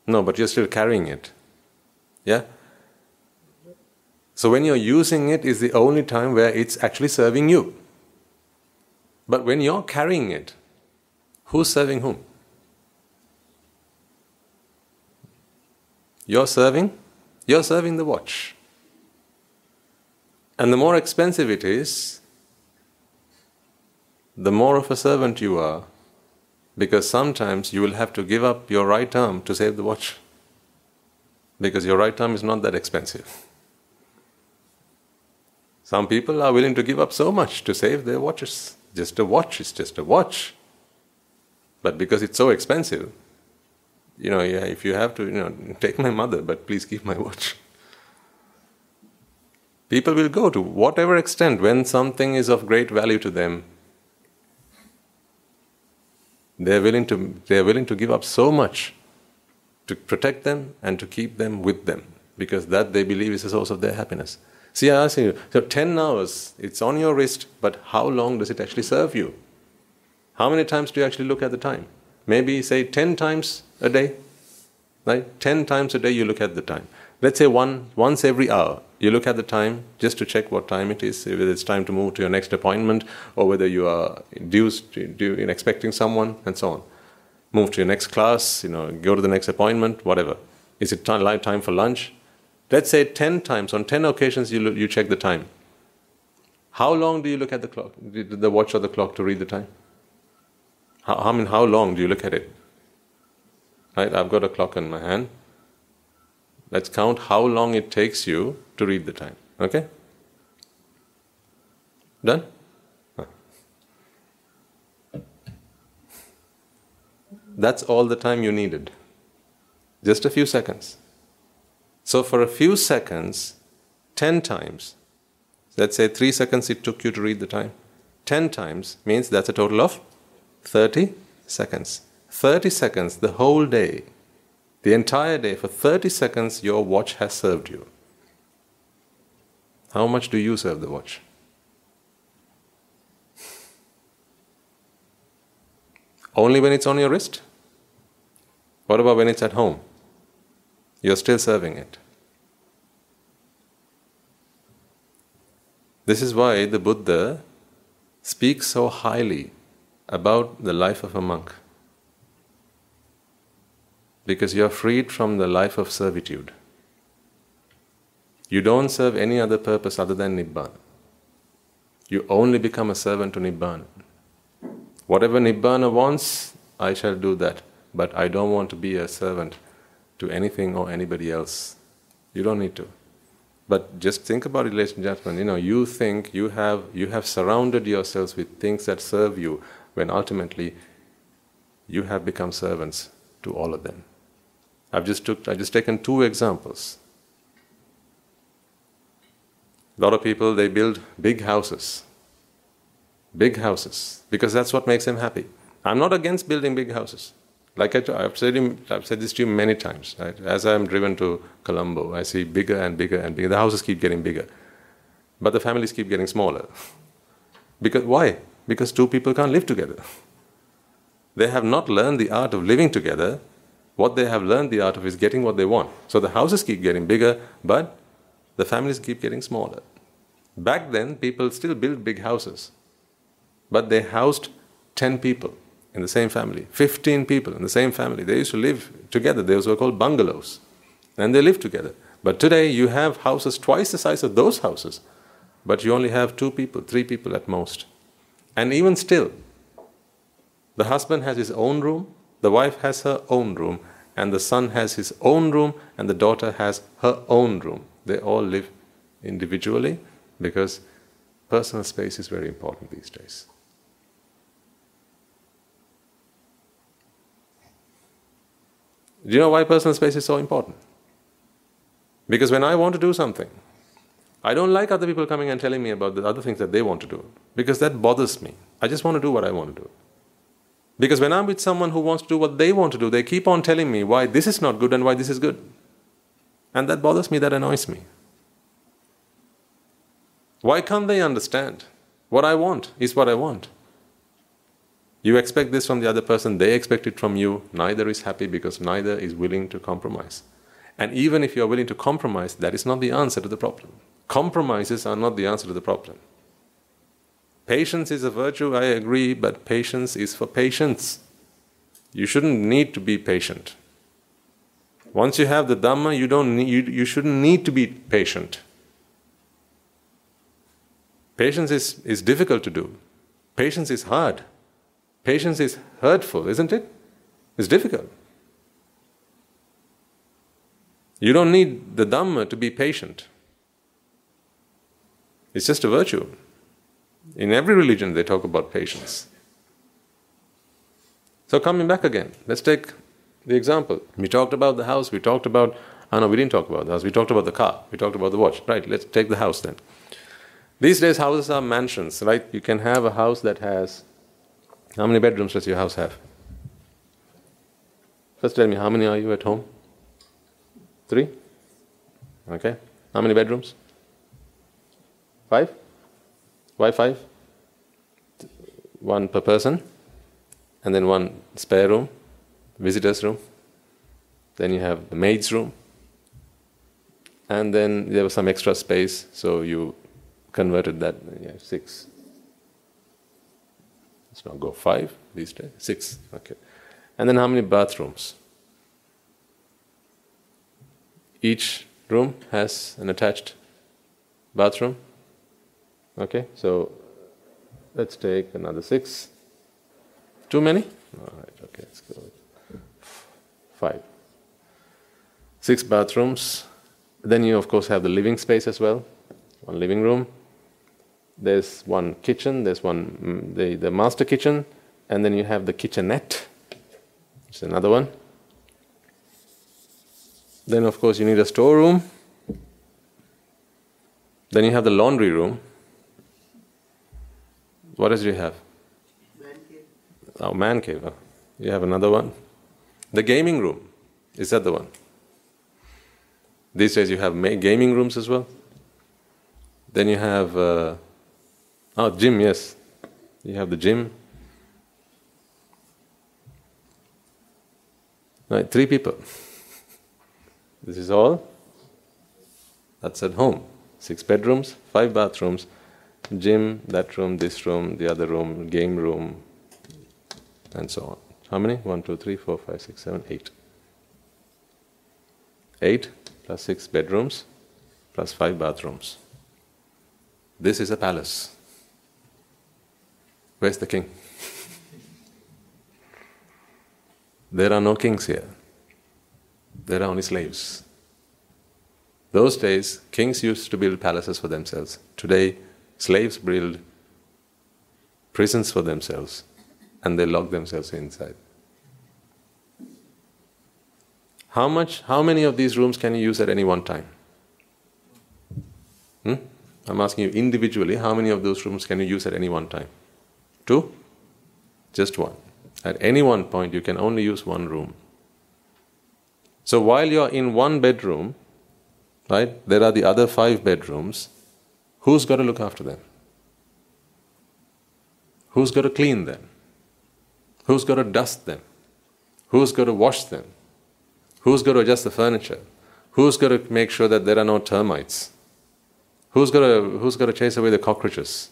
No, but you're still carrying it. Yeah? So when you're using it is the only time where it's actually serving you. But when you're carrying it, who's serving whom? You're serving, you're serving the watch. And the more expensive it is, the more of a servant you are, because sometimes you will have to give up your right arm to save the watch. Because your right arm is not that expensive. Some people are willing to give up so much to save their watches just a watch it's just a watch. But because it's so expensive, you know, yeah, if you have to, you know, take my mother, but please keep my watch. People will go to whatever extent when something is of great value to them. They're willing to they're willing to give up so much to protect them and to keep them with them because that they believe is the source of their happiness. See, I ask you, so 10 hours, it's on your wrist, but how long does it actually serve you? How many times do you actually look at the time? Maybe say 10 times a day. Right? 10 times a day you look at the time. Let's say one once every hour you look at the time just to check what time it is, whether it's time to move to your next appointment or whether you are due, in expecting someone and so on. Move to your next class, you know, go to the next appointment, whatever. Is it time, time for lunch? Let's say 10 times, on 10 occasions you, look, you check the time. How long do you look at the clock, the watch or the clock to read the time? How, I mean, how long do you look at it? Right, I've got a clock in my hand. Let's count how long it takes you to read the time. Okay? Done? Ah. That's all the time you needed. Just a few seconds. So, for a few seconds, 10 times, let's say 3 seconds it took you to read the time, 10 times means that's a total of 30 seconds. 30 seconds, the whole day, the entire day, for 30 seconds, your watch has served you. How much do you serve the watch? Only when it's on your wrist? What about when it's at home? You're still serving it. This is why the Buddha speaks so highly about the life of a monk. Because you are freed from the life of servitude. You don't serve any other purpose other than Nibbana. You only become a servant to Nibbana. Whatever Nibbana wants, I shall do that. But I don't want to be a servant to anything or anybody else. You don't need to. But just think about and gentlemen. You know, you think you have you have surrounded yourselves with things that serve you, when ultimately you have become servants to all of them. I've just took I've just taken two examples. A lot of people they build big houses. Big houses because that's what makes them happy. I'm not against building big houses. Like I, have said, I've said this to you many times. Right? As I'm driven to Colombo, I see bigger and bigger and bigger. The houses keep getting bigger, but the families keep getting smaller. Because why? Because two people can't live together. They have not learned the art of living together. What they have learned the art of is getting what they want. So the houses keep getting bigger, but the families keep getting smaller. Back then, people still built big houses, but they housed 10 people in the same family, 15 people in the same family. They used to live together. Those were called bungalows. And they lived together. But today, you have houses twice the size of those houses, but you only have two people, three people at most. And even still, the husband has his own room, the wife has her own room, and the son has his own room, and the daughter has her own room. They all live individually because personal space is very important these days. Do you know why personal space is so important? Because when I want to do something, I don't like other people coming and telling me about the other things that they want to do because that bothers me. I just want to do what I want to do. Because when I'm with someone who wants to do what they want to do, they keep on telling me why this is not good and why this is good. And that bothers me, that annoys me. Why can't they understand? What I want is what I want. You expect this from the other person, they expect it from you. Neither is happy because neither is willing to compromise. And even if you are willing to compromise, that is not the answer to the problem. Compromises are not the answer to the problem. Patience is a virtue, I agree, but patience is for patience. You shouldn't need to be patient. Once you have the Dhamma, you, don't need, you, you shouldn't need to be patient. Patience is, is difficult to do. Patience is hard. Patience is hurtful, isn't it? It's difficult. You don't need the Dhamma to be patient. It's just a virtue. In every religion, they talk about patience. So, coming back again, let's take the example. We talked about the house, we talked about, oh no, we didn't talk about the house, we talked about the car, we talked about the watch. Right, let's take the house then. These days, houses are mansions, right? You can have a house that has. How many bedrooms does your house have? First, tell me, how many are you at home? Three? Okay. How many bedrooms? Five? Why five? One per person, and then one spare room, visitor's room. Then you have the maid's room. And then there was some extra space, so you converted that. Yeah, six. Let's not go five these days. Six. Okay. And then how many bathrooms? Each room has an attached bathroom. Okay, so let's take another six. Too many? All right, okay, let's go. Five. Six bathrooms. Then you, of course, have the living space as well. One living room. There's one kitchen, there's one, mm, the, the master kitchen, and then you have the kitchenette, which is another one. Then, of course, you need a storeroom. Then you have the laundry room. What else do you have? Man cave. Oh, man cave. You have another one. The gaming room. Is that the one? These days you have gaming rooms as well. Then you have, uh, oh, gym, yes. You have the gym. Right, three people. This is all. That's at home. Six bedrooms, five bathrooms, gym, that room, this room, the other room, game room, and so on. How many? One, two, three, four, five, six, seven, eight. Eight plus six bedrooms plus five bathrooms. This is a palace. Where's the king? there are no kings here. There are only slaves. Those days, kings used to build palaces for themselves. Today, slaves build prisons for themselves and they lock themselves inside. How much, how many of these rooms can you use at any one time? Hmm? I'm asking you individually, how many of those rooms can you use at any one time? Two? Just one. At any one point, you can only use one room. So while you're in one bedroom, right, there are the other five bedrooms. Who's got to look after them? Who's got to clean them? Who's got to dust them? Who's got to wash them? Who's got to adjust the furniture? Who's got to make sure that there are no termites? Who's got to, who's got to chase away the cockroaches?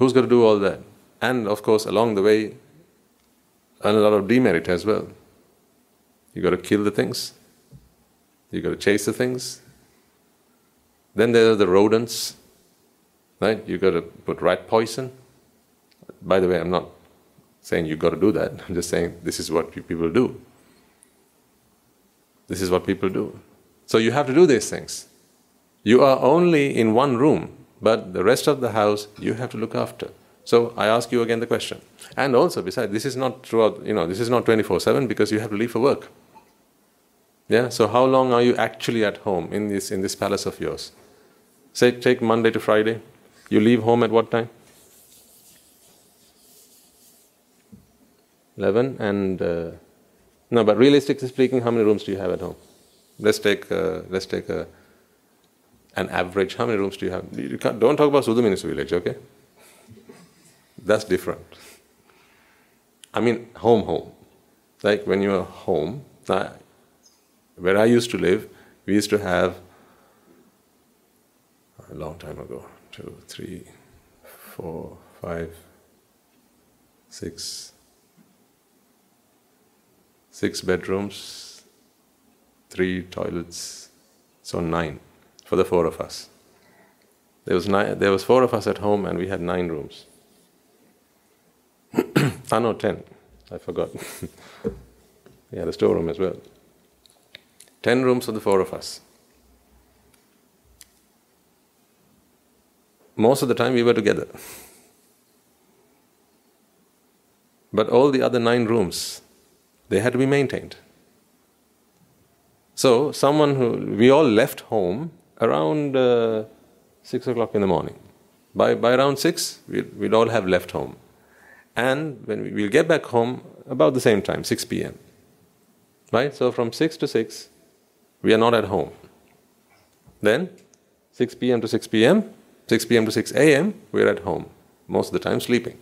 Who's got to do all that? And of course, along the way, and a lot of demerit as well. You got to kill the things. You got to chase the things. Then there are the rodents, right? You got to put rat poison. By the way, I'm not saying you got to do that. I'm just saying this is what people do. This is what people do. So you have to do these things. You are only in one room, but the rest of the house you have to look after. So I ask you again the question. And also, besides, this is not throughout, you know, this is not 24 7 because you have to leave for work. Yeah, so how long are you actually at home in this, in this palace of yours? Say, take Monday to Friday. You leave home at what time? 11 and uh, no but realistically speaking how many rooms do you have at home let's take uh, let's take a, an average how many rooms do you have? You can't, don't talk about Suduminis village okay? That's different. I mean home home. Like when you're home uh, where i used to live we used to have a long time ago two three four five six six bedrooms, three toilets, so nine for the four of us. There was nine, there was four of us at home, and we had nine rooms. ah no, ten. I forgot. we had a storeroom as well. Ten rooms for the four of us. Most of the time we were together. But all the other nine rooms they had to be maintained. So, someone who, we all left home around uh, 6 o'clock in the morning. By, by around 6, we'd, we'd all have left home. And when we, we'll get back home about the same time, 6 p.m. Right? So, from 6 to 6, we are not at home. Then, 6 p.m. to 6 p.m., 6 p.m. to 6 a.m., we're at home. Most of the time sleeping.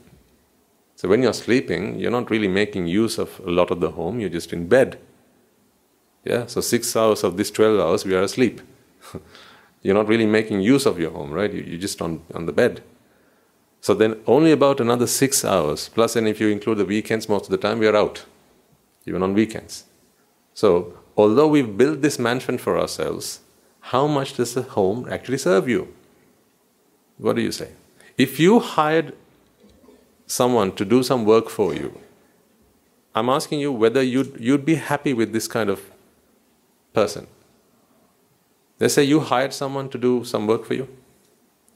So when you're sleeping, you're not really making use of a lot of the home, you're just in bed. Yeah, so six hours of these 12 hours, we are asleep. you're not really making use of your home, right? You're just on, on the bed. So then only about another six hours, plus, and if you include the weekends, most of the time we are out, even on weekends. So, although we've built this mansion for ourselves, how much does the home actually serve you? What do you say? If you hired someone to do some work for you, I'm asking you whether you'd, you'd be happy with this kind of person. Let's say you hired someone to do some work for you.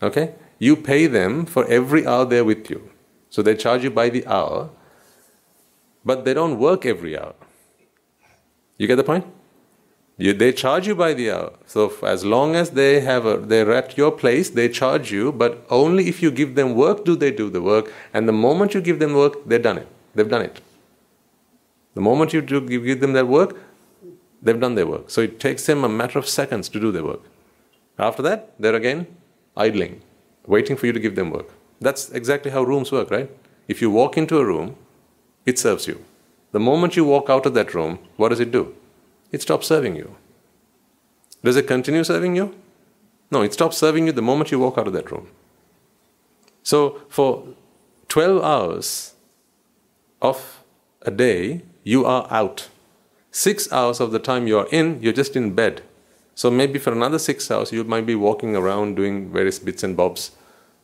Okay? You pay them for every hour they're with you. So they charge you by the hour, but they don't work every hour. You get the point? You, they charge you by the hour. So as long as they have a, they're at your place, they charge you. But only if you give them work do they do the work. And the moment you give them work, they've done it. They've done it. The moment you do give, give them that work, they've done their work. So it takes them a matter of seconds to do their work. After that, they're again idling, waiting for you to give them work. That's exactly how rooms work, right? If you walk into a room, it serves you. The moment you walk out of that room, what does it do? It stops serving you. Does it continue serving you? No, it stops serving you the moment you walk out of that room. So, for 12 hours of a day, you are out. Six hours of the time you're in, you're just in bed. So maybe for another six hours, you might be walking around doing various bits and bobs,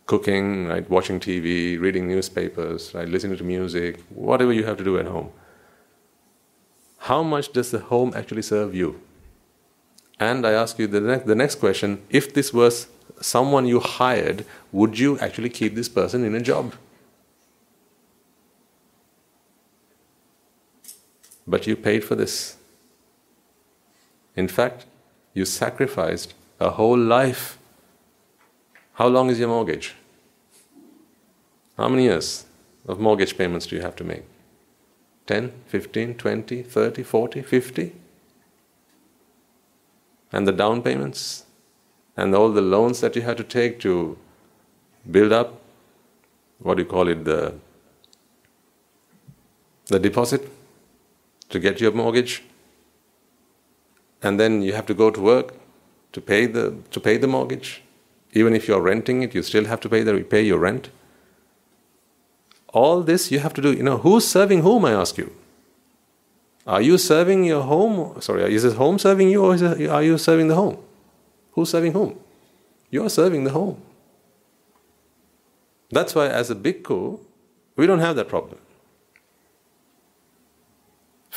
cooking, right, watching TV, reading newspapers, right, listening to music, whatever you have to do at home. How much does the home actually serve you? And I ask you the next, the next question if this was someone you hired, would you actually keep this person in a job? But you paid for this. In fact, you sacrificed a whole life. How long is your mortgage? How many years of mortgage payments do you have to make? 10, 15, 20, 30, 40, 50? And the down payments? And all the loans that you had to take to build up, what do you call it, the, the deposit? To get your mortgage, and then you have to go to work to pay the to pay the mortgage. Even if you're renting it, you still have to pay the pay your rent. All this you have to do. You know who's serving whom? I ask you. Are you serving your home? Sorry, is this home serving you, or it, are you serving the home? Who's serving whom? You're serving the home. That's why, as a bhikkhu, we don't have that problem.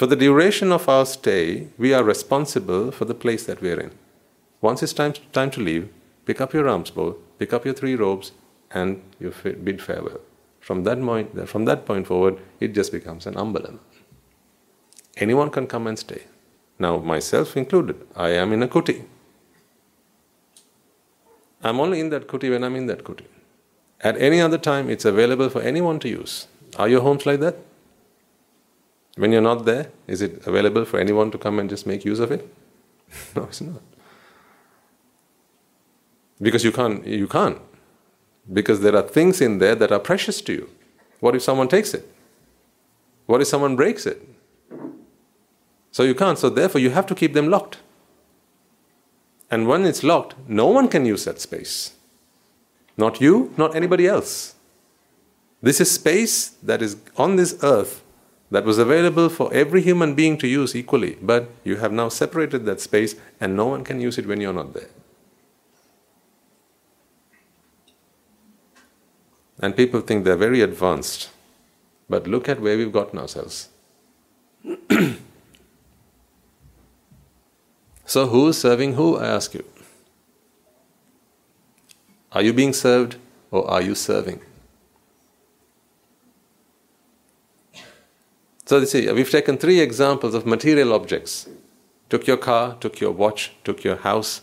For the duration of our stay, we are responsible for the place that we are in. Once it's time, time to leave, pick up your alms bowl, pick up your three robes, and you bid farewell. From that, point, from that point forward, it just becomes an ambalam. Anyone can come and stay. Now, myself included, I am in a kuti. I'm only in that kuti when I'm in that kuti. At any other time, it's available for anyone to use. Are your homes like that? When you're not there, is it available for anyone to come and just make use of it? no, it's not. Because you can't, you can't. Because there are things in there that are precious to you. What if someone takes it? What if someone breaks it? So you can't. So therefore, you have to keep them locked. And when it's locked, no one can use that space. Not you, not anybody else. This is space that is on this earth that was available for every human being to use equally, but you have now separated that space and no one can use it when you're not there. And people think they're very advanced, but look at where we've gotten ourselves. so, who's serving who? I ask you. Are you being served or are you serving? So you see, we've taken three examples of material objects. Took your car, took your watch, took your house,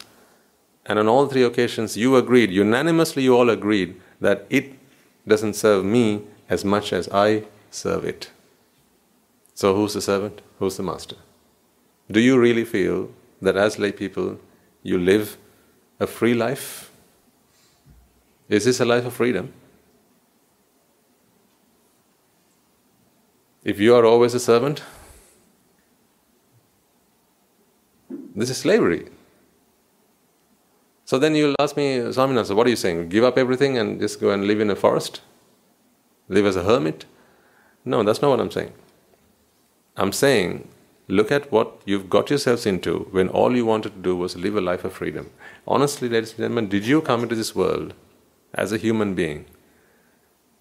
and on all three occasions you agreed, unanimously you all agreed that it doesn't serve me as much as I serve it. So who's the servant? Who's the master? Do you really feel that as lay people you live a free life? Is this a life of freedom? If you are always a servant, this is slavery. So then you'll ask me, Swaminathan, what are you saying? Give up everything and just go and live in a forest? Live as a hermit? No, that's not what I'm saying. I'm saying, look at what you've got yourselves into when all you wanted to do was live a life of freedom. Honestly, ladies and gentlemen, did you come into this world as a human being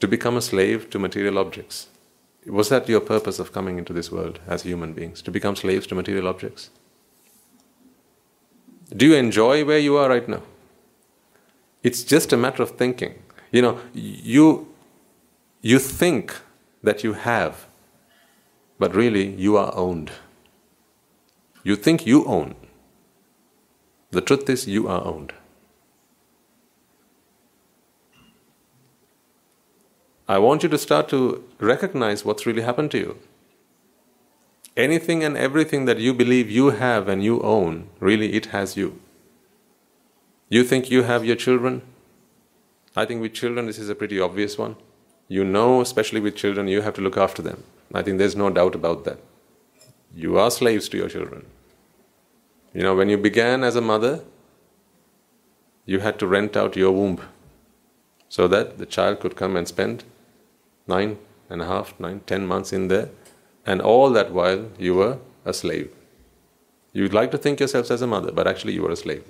to become a slave to material objects? Was that your purpose of coming into this world as human beings? To become slaves to material objects? Do you enjoy where you are right now? It's just a matter of thinking. You know, you, you think that you have, but really you are owned. You think you own. The truth is, you are owned. I want you to start to recognize what's really happened to you. Anything and everything that you believe you have and you own, really it has you. You think you have your children? I think with children, this is a pretty obvious one. You know, especially with children, you have to look after them. I think there's no doubt about that. You are slaves to your children. You know, when you began as a mother, you had to rent out your womb so that the child could come and spend nine and a half, nine, ten months in there, and all that while you were a slave. You'd like to think yourselves as a mother, but actually you were a slave.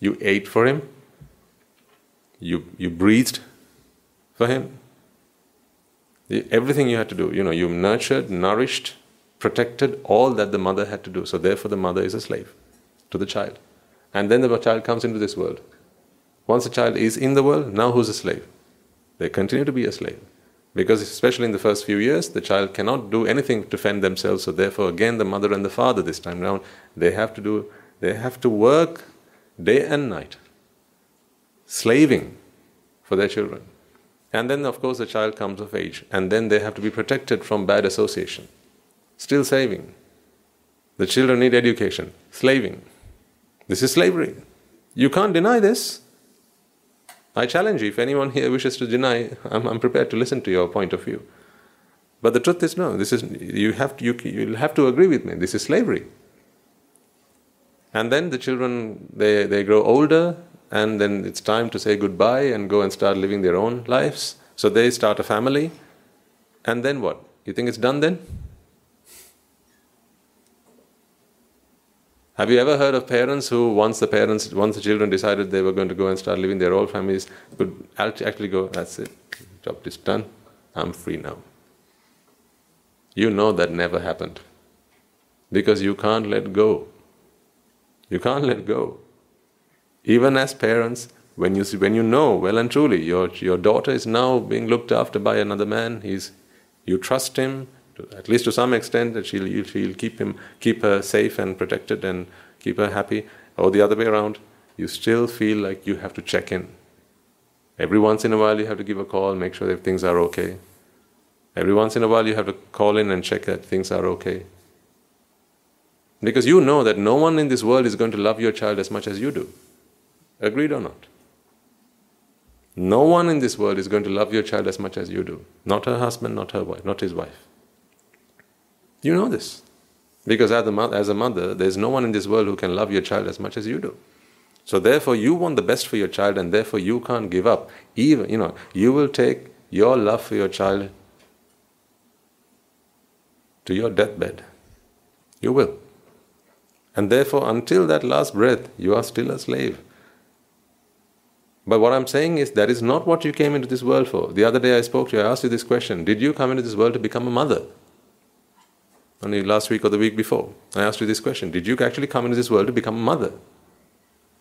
You ate for him, you, you breathed for him. Everything you had to do, you know, you nurtured, nourished, protected, all that the mother had to do. So therefore the mother is a slave to the child. And then the child comes into this world. Once the child is in the world, now who's a slave? They continue to be a slave. Because, especially in the first few years, the child cannot do anything to fend themselves. So, therefore, again, the mother and the father this time round, they have to do, they have to work day and night, slaving for their children. And then, of course, the child comes of age, and then they have to be protected from bad association. Still saving. The children need education, slaving. This is slavery. You can't deny this. I challenge you, if anyone here wishes to deny, I'm, I'm prepared to listen to your point of view. But the truth is, no, this is, you have to, you, you'll have to agree with me. This is slavery. And then the children, they, they grow older, and then it's time to say goodbye and go and start living their own lives. So they start a family. And then what? You think it's done then? Have you ever heard of parents who, once the parents, once the children decided they were going to go and start living their own families, could actually go, that's it, job is done, I'm free now. You know that never happened. Because you can't let go. You can't let go. Even as parents, when you, see, when you know well and truly your, your daughter is now being looked after by another man, he's, you trust him, at least to some extent, that she'll, she'll keep him, keep her safe and protected and keep her happy, or the other way around, you still feel like you have to check in. Every once in a while, you have to give a call, make sure that things are okay. Every once in a while, you have to call in and check that things are okay. Because you know that no one in this world is going to love your child as much as you do. Agreed or not? No one in this world is going to love your child as much as you do. Not her husband, not her wife, not his wife. You know this. Because as a, mother, there's no one in this world who can love your child as much as you do. So therefore, you want the best for your child, and therefore you can't give up. Even you know, you will take your love for your child to your deathbed. You will. And therefore, until that last breath, you are still a slave. But what I'm saying is that is not what you came into this world for. The other day I spoke to you, I asked you this question Did you come into this world to become a mother? Only last week or the week before. I asked you this question Did you actually come into this world to become a mother?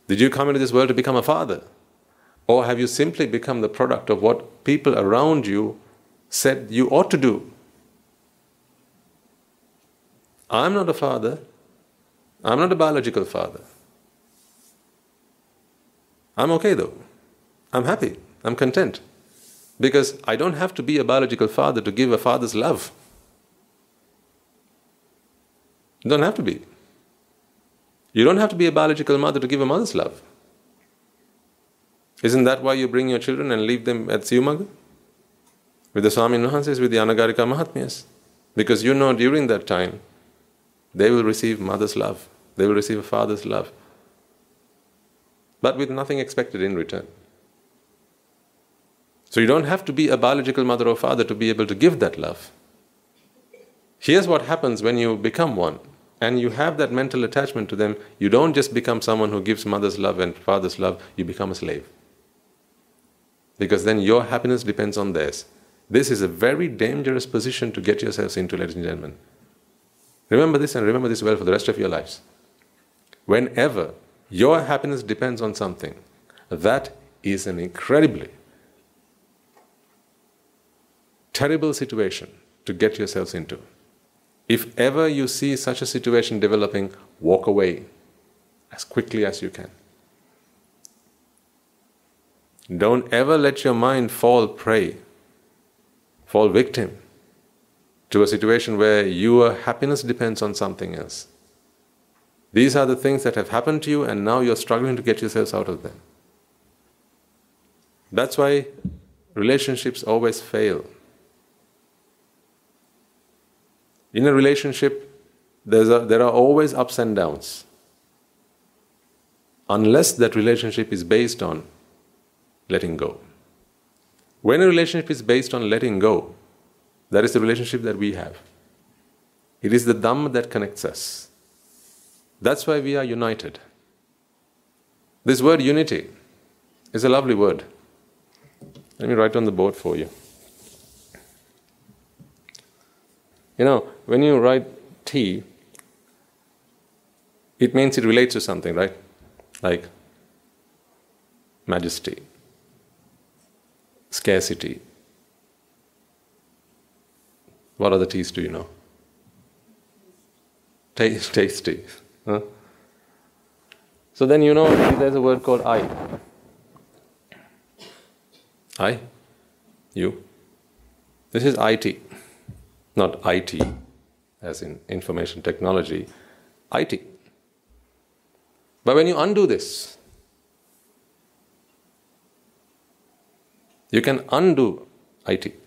Did you come into this world to become a father? Or have you simply become the product of what people around you said you ought to do? I'm not a father. I'm not a biological father. I'm okay though. I'm happy. I'm content. Because I don't have to be a biological father to give a father's love. You don't have to be. You don't have to be a biological mother to give a mother's love. Isn't that why you bring your children and leave them at Siyumaga? With the Swami Nuhansis, with the Anagarika Mahatmyas. Because you know during that time, they will receive mother's love, they will receive a father's love, but with nothing expected in return. So you don't have to be a biological mother or father to be able to give that love. Here's what happens when you become one and you have that mental attachment to them. You don't just become someone who gives mother's love and father's love, you become a slave. Because then your happiness depends on theirs. This is a very dangerous position to get yourselves into, ladies and gentlemen. Remember this and remember this well for the rest of your lives. Whenever your happiness depends on something, that is an incredibly terrible situation to get yourselves into. If ever you see such a situation developing, walk away as quickly as you can. Don't ever let your mind fall prey, fall victim to a situation where your happiness depends on something else. These are the things that have happened to you, and now you're struggling to get yourselves out of them. That's why relationships always fail. In a relationship, a, there are always ups and downs. Unless that relationship is based on letting go. When a relationship is based on letting go, that is the relationship that we have. It is the Dhamma that connects us. That's why we are united. This word unity is a lovely word. Let me write on the board for you. You know, when you write T, it means it relates to something, right? Like majesty, scarcity. What other T's do you know? Taste, tasty. Huh? So then you know there's a word called I. I? You? This is IT not IT, as in information technology, IT. But when you undo this, you can undo IT.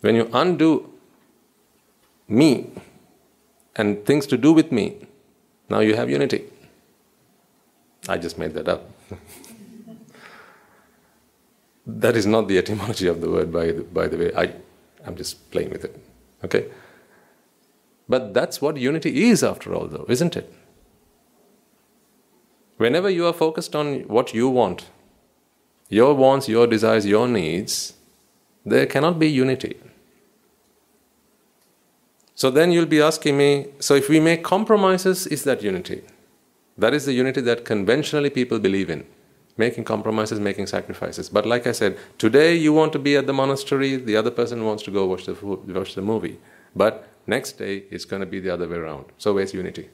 When you undo me and things to do with me, now you have unity. I just made that up. That is not the etymology of the word, by the, by the way. I, I'm just playing with it. Okay? But that's what unity is, after all, though, isn't it? Whenever you are focused on what you want, your wants, your desires, your needs, there cannot be unity. So then you'll be asking me so if we make compromises, is that unity? That is the unity that conventionally people believe in making compromises, making sacrifices. But like I said, today you want to be at the monastery, the other person wants to go watch the, watch the movie. But next day it's going to be the other way around. So where's unity?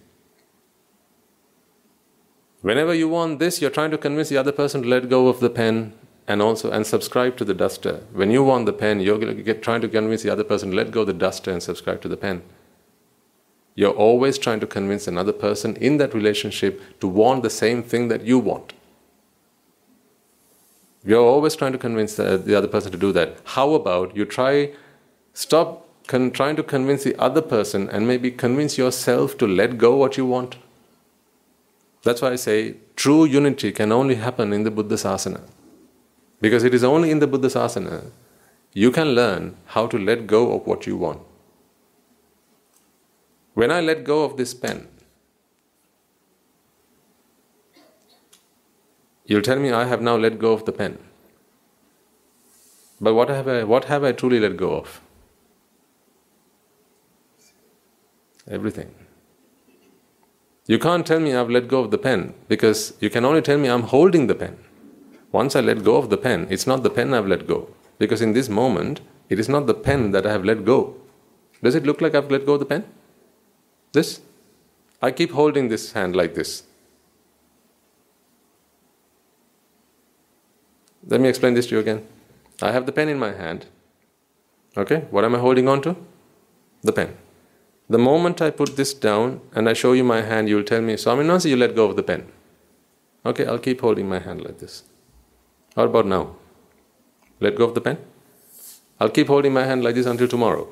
Whenever you want this, you're trying to convince the other person to let go of the pen and also and subscribe to the duster. When you want the pen, you're get, trying to convince the other person to let go of the duster and subscribe to the pen. You're always trying to convince another person in that relationship to want the same thing that you want. You're always trying to convince the, the other person to do that. How about you try, stop con- trying to convince the other person and maybe convince yourself to let go what you want? That's why I say true unity can only happen in the Buddha Sasana. Because it is only in the Buddha Sasana you can learn how to let go of what you want. When I let go of this pen, You'll tell me I have now let go of the pen. But what have I, what have I truly let go of? Everything. You can't tell me I've let go of the pen because you can only tell me I'm holding the pen. Once I let go of the pen, it's not the pen I've let go. Because in this moment, it is not the pen that I have let go. Does it look like I've let go of the pen? This? I keep holding this hand like this. Let me explain this to you again. I have the pen in my hand. Okay, what am I holding on to? The pen. The moment I put this down and I show you my hand, you'll tell me, Swaminathan, you let go of the pen. Okay, I'll keep holding my hand like this. How about now? Let go of the pen? I'll keep holding my hand like this until tomorrow.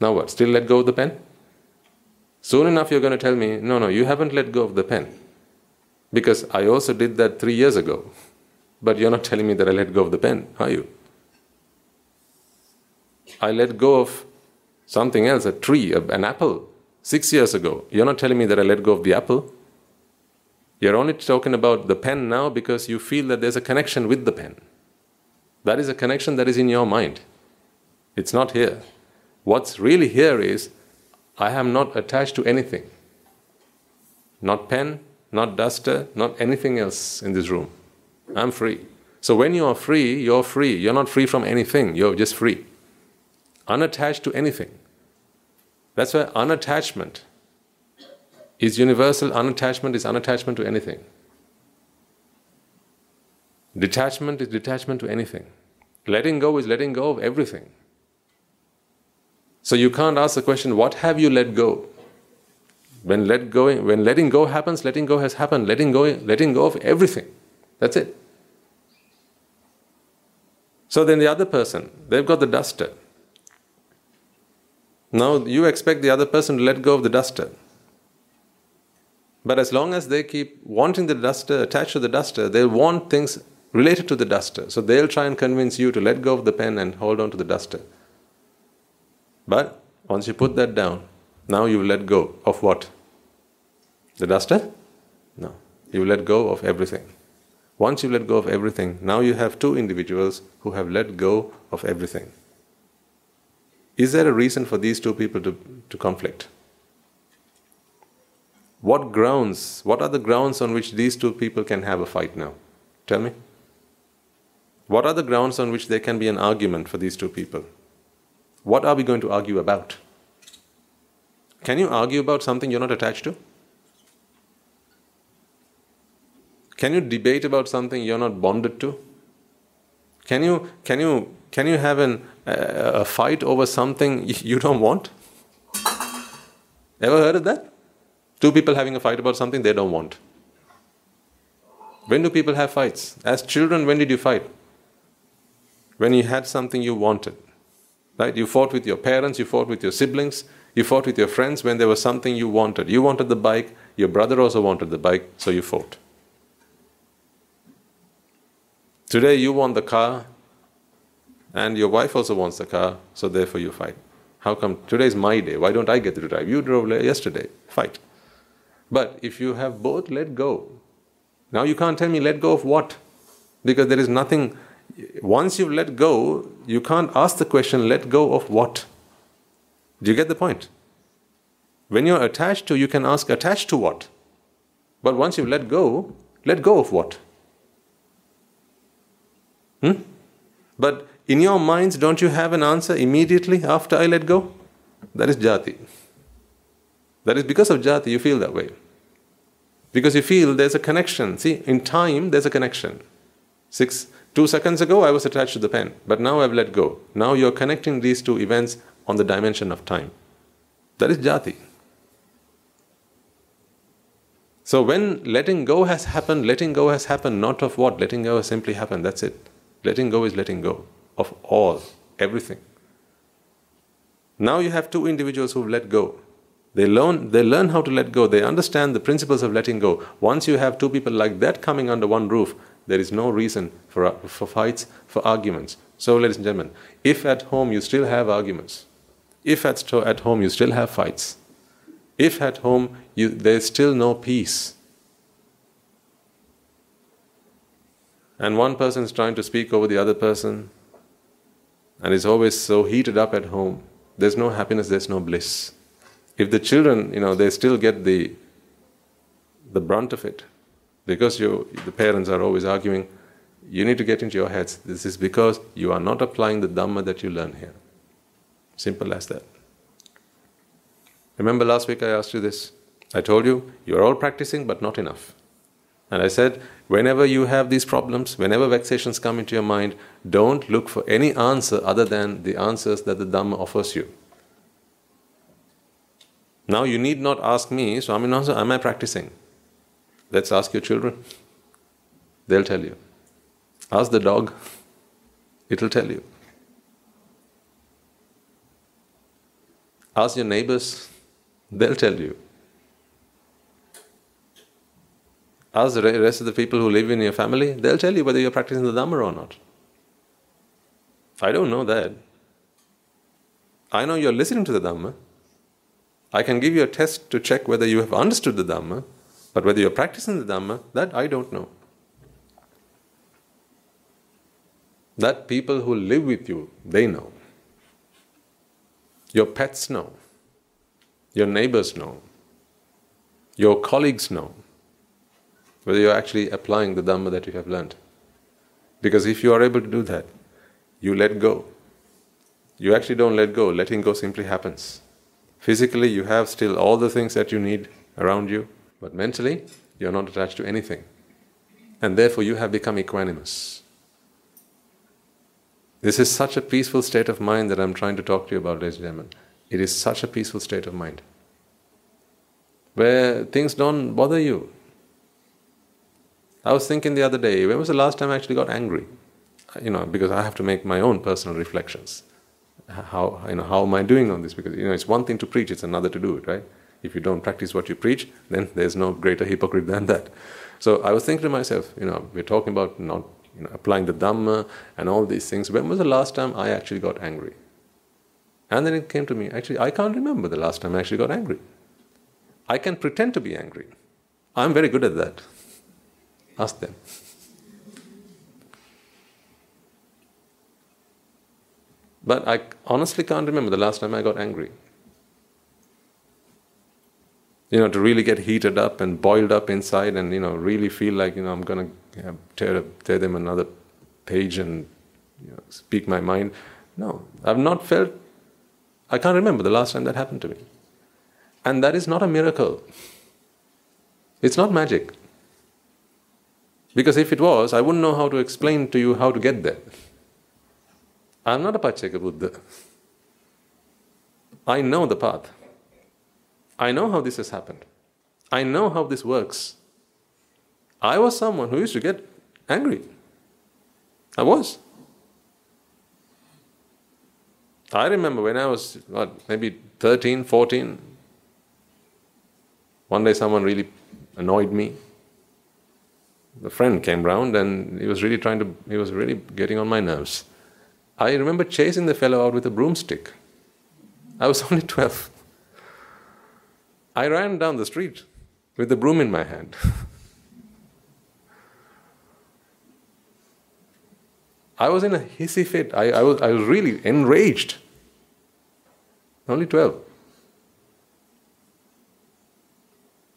Now what? Still let go of the pen? Soon enough, you're going to tell me, no, no, you haven't let go of the pen. Because I also did that three years ago. But you're not telling me that I let go of the pen, are you? I let go of something else, a tree, an apple, six years ago. You're not telling me that I let go of the apple. You're only talking about the pen now because you feel that there's a connection with the pen. That is a connection that is in your mind. It's not here. What's really here is I am not attached to anything. Not pen, not duster, not anything else in this room. I'm free. So when you are free, you're free. You're not free from anything, you're just free. Unattached to anything. That's why unattachment is universal, unattachment is unattachment to anything. Detachment is detachment to anything. Letting go is letting go of everything. So you can't ask the question, what have you let go? When let going, when letting go happens, letting go has happened. Letting go, letting go of everything. That's it. So then the other person, they've got the duster. Now you expect the other person to let go of the duster. But as long as they keep wanting the duster, attached to the duster, they'll want things related to the duster. So they'll try and convince you to let go of the pen and hold on to the duster. But once you put that down, now you let go of what? The duster? No. You let go of everything. Once you've let go of everything, now you have two individuals who have let go of everything. Is there a reason for these two people to, to conflict? What grounds, what are the grounds on which these two people can have a fight now? Tell me. What are the grounds on which there can be an argument for these two people? What are we going to argue about? Can you argue about something you're not attached to? Can you debate about something you're not bonded to? Can you, can you, can you have an, a fight over something you don't want? Ever heard of that? Two people having a fight about something they don't want. When do people have fights? As children, when did you fight? When you had something you wanted. Right? You fought with your parents, you fought with your siblings, you fought with your friends when there was something you wanted. You wanted the bike, your brother also wanted the bike, so you fought. Today you want the car, and your wife also wants the car, so therefore you fight. How come today is my day? Why don't I get to drive? You drove yesterday. Fight. But if you have both let go, now you can't tell me let go of what? Because there is nothing once you've let go, you can't ask the question, let go of what? Do you get the point? When you're attached to, you can ask, attached to what? But once you've let go, let go of what? Hmm? But in your minds, don't you have an answer immediately after I let go? That is jati. That is because of jati you feel that way. Because you feel there's a connection. See, in time, there's a connection. Six, Two seconds ago, I was attached to the pen, but now I've let go. Now you're connecting these two events on the dimension of time. That is jati. So when letting go has happened, letting go has happened not of what? Letting go has simply happened. That's it. Letting go is letting go of all, everything. Now you have two individuals who've let go. They learn, they learn how to let go. They understand the principles of letting go. Once you have two people like that coming under one roof, there is no reason for, for fights, for arguments. So, ladies and gentlemen, if at home you still have arguments, if at, at home you still have fights, if at home you, there's still no peace, and one person is trying to speak over the other person, and is always so heated up at home, there's no happiness, there's no bliss. If the children, you know, they still get the, the brunt of it, because you, the parents are always arguing, you need to get into your heads. This is because you are not applying the Dhamma that you learn here. Simple as that. Remember last week I asked you this? I told you, you are all practicing, but not enough. And I said, whenever you have these problems, whenever vexations come into your mind, don't look for any answer other than the answers that the Dhamma offers you. Now you need not ask me, Swaminatha, am I practicing? Let's ask your children. They'll tell you. Ask the dog. It'll tell you. Ask your neighbors, they'll tell you. Ask the rest of the people who live in your family, they'll tell you whether you're practicing the Dhamma or not. I don't know that. I know you're listening to the Dhamma. I can give you a test to check whether you have understood the Dhamma, but whether you're practicing the Dhamma, that I don't know. That people who live with you, they know. Your pets know. Your neighbors know. Your colleagues know whether you're actually applying the Dhamma that you have learned. Because if you are able to do that, you let go. You actually don't let go, letting go simply happens. Physically, you have still all the things that you need around you, but mentally, you're not attached to anything. And therefore, you have become equanimous. This is such a peaceful state of mind that I'm trying to talk to you about, ladies and gentlemen. It is such a peaceful state of mind where things don't bother you. I was thinking the other day, when was the last time I actually got angry? You know, because I have to make my own personal reflections. How you know how am I doing on this? Because you know it's one thing to preach, it's another to do it, right? If you don't practice what you preach, then there's no greater hypocrite than that. So I was thinking to myself, you know, we're talking about not you know, applying the Dhamma and all these things. When was the last time I actually got angry? And then it came to me, actually, I can't remember the last time I actually got angry. I can pretend to be angry. I'm very good at that. Ask them. But I honestly can't remember the last time I got angry. You know, to really get heated up and boiled up inside and, you know, really feel like, you know, I'm going to tear, tear them another page and you know, speak my mind. No, I've not felt, I can't remember the last time that happened to me. And that is not a miracle. It's not magic. Because if it was, I wouldn't know how to explain to you how to get there. I'm not a Pacceka Buddha. I know the path. I know how this has happened. I know how this works. I was someone who used to get angry. I was. I remember when I was what, maybe 13, 14, one day someone really annoyed me. The friend came round and he was really trying to, he was really getting on my nerves. I remember chasing the fellow out with a broomstick. I was only 12. I ran down the street with the broom in my hand. I was in a hissy fit. I, I, was, I was really enraged. Only 12.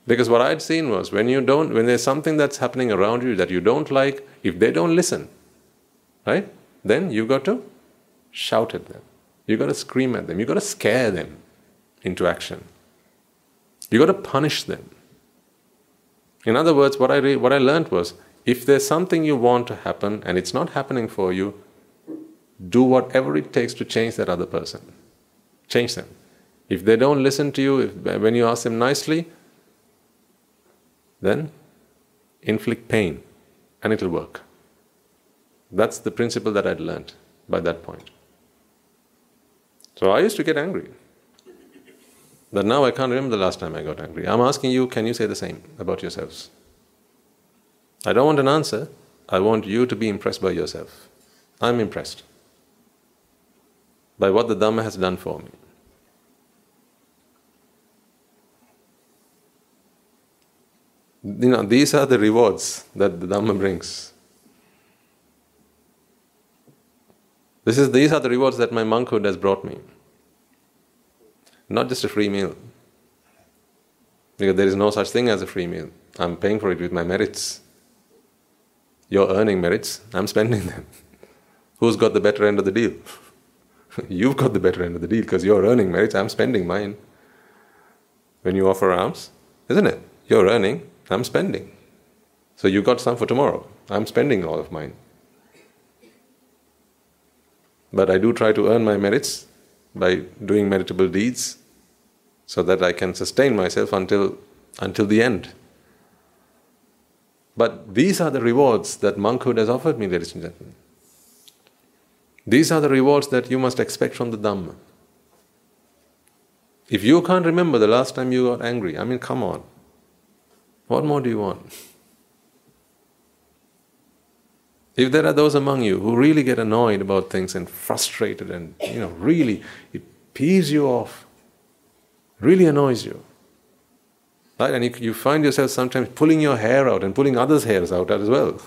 Because what I'd seen was when you don't, when there's something that's happening around you that you don't like, if they don't listen, right, then you've got to shout at them. You've got to scream at them. You've got to scare them into action. You've got to punish them. In other words, what I, re- what I learned was if there's something you want to happen and it's not happening for you, do whatever it takes to change that other person. Change them. If they don't listen to you, if, when you ask them nicely, then inflict pain and it'll work. That's the principle that I'd learned by that point. So I used to get angry. But now I can't remember the last time I got angry. I'm asking you, can you say the same about yourselves? I don't want an answer. I want you to be impressed by yourself. I'm impressed by what the Dhamma has done for me. You know, these are the rewards that the Dhamma brings. This is, these are the rewards that my monkhood has brought me. Not just a free meal. Because there is no such thing as a free meal. I'm paying for it with my merits. You're earning merits, I'm spending them. Who's got the better end of the deal? You've got the better end of the deal because you're earning merits, I'm spending mine. When you offer alms, isn't it? You're earning, I'm spending. So you got some for tomorrow. I'm spending all of mine. But I do try to earn my merits by doing meritable deeds so that I can sustain myself until, until the end. But these are the rewards that monkhood has offered me, ladies and gentlemen. These are the rewards that you must expect from the Dhamma. If you can't remember the last time you got angry, I mean, come on. What more do you want? If there are those among you who really get annoyed about things and frustrated and, you know, really, it pees you off, really annoys you, right? And you, you find yourself sometimes pulling your hair out and pulling others' hairs out as well.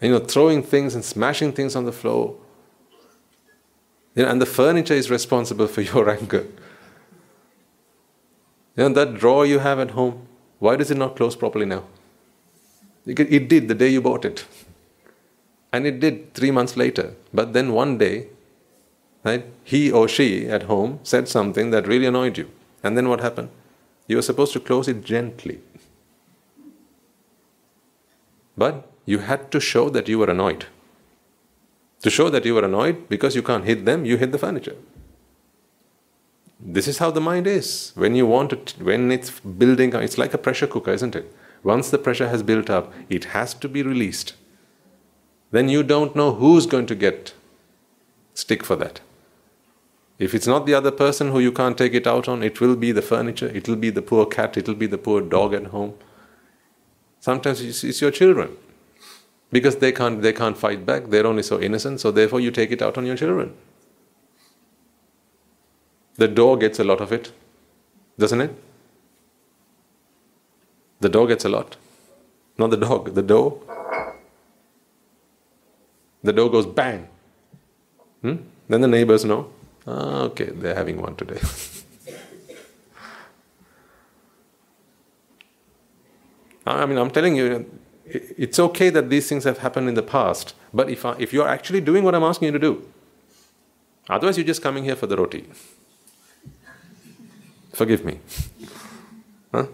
And, you know, throwing things and smashing things on the floor. You know, and the furniture is responsible for your anger. You know, that drawer you have at home, why does it not close properly now? It did the day you bought it. And it did three months later. But then one day, right, he or she at home said something that really annoyed you. And then what happened? You were supposed to close it gently. But you had to show that you were annoyed. To show that you were annoyed, because you can't hit them, you hit the furniture. This is how the mind is. When you want it, when it's building, it's like a pressure cooker, isn't it? Once the pressure has built up, it has to be released. Then you don't know who's going to get stick for that. If it's not the other person who you can't take it out on, it will be the furniture, it will be the poor cat, it will be the poor dog at home. Sometimes it's, your children. Because they can't, they can't fight back, they're only so innocent, so therefore you take it out on your children. The door gets a lot of it, doesn't it? The door gets a lot. Not the dog, the door. The door goes bang. Hmm? Then the neighbors know, ah, okay, they're having one today. I mean, I'm telling you, it's okay that these things have happened in the past, but if, I, if you're actually doing what I'm asking you to do, otherwise you're just coming here for the roti. Forgive me. Huh?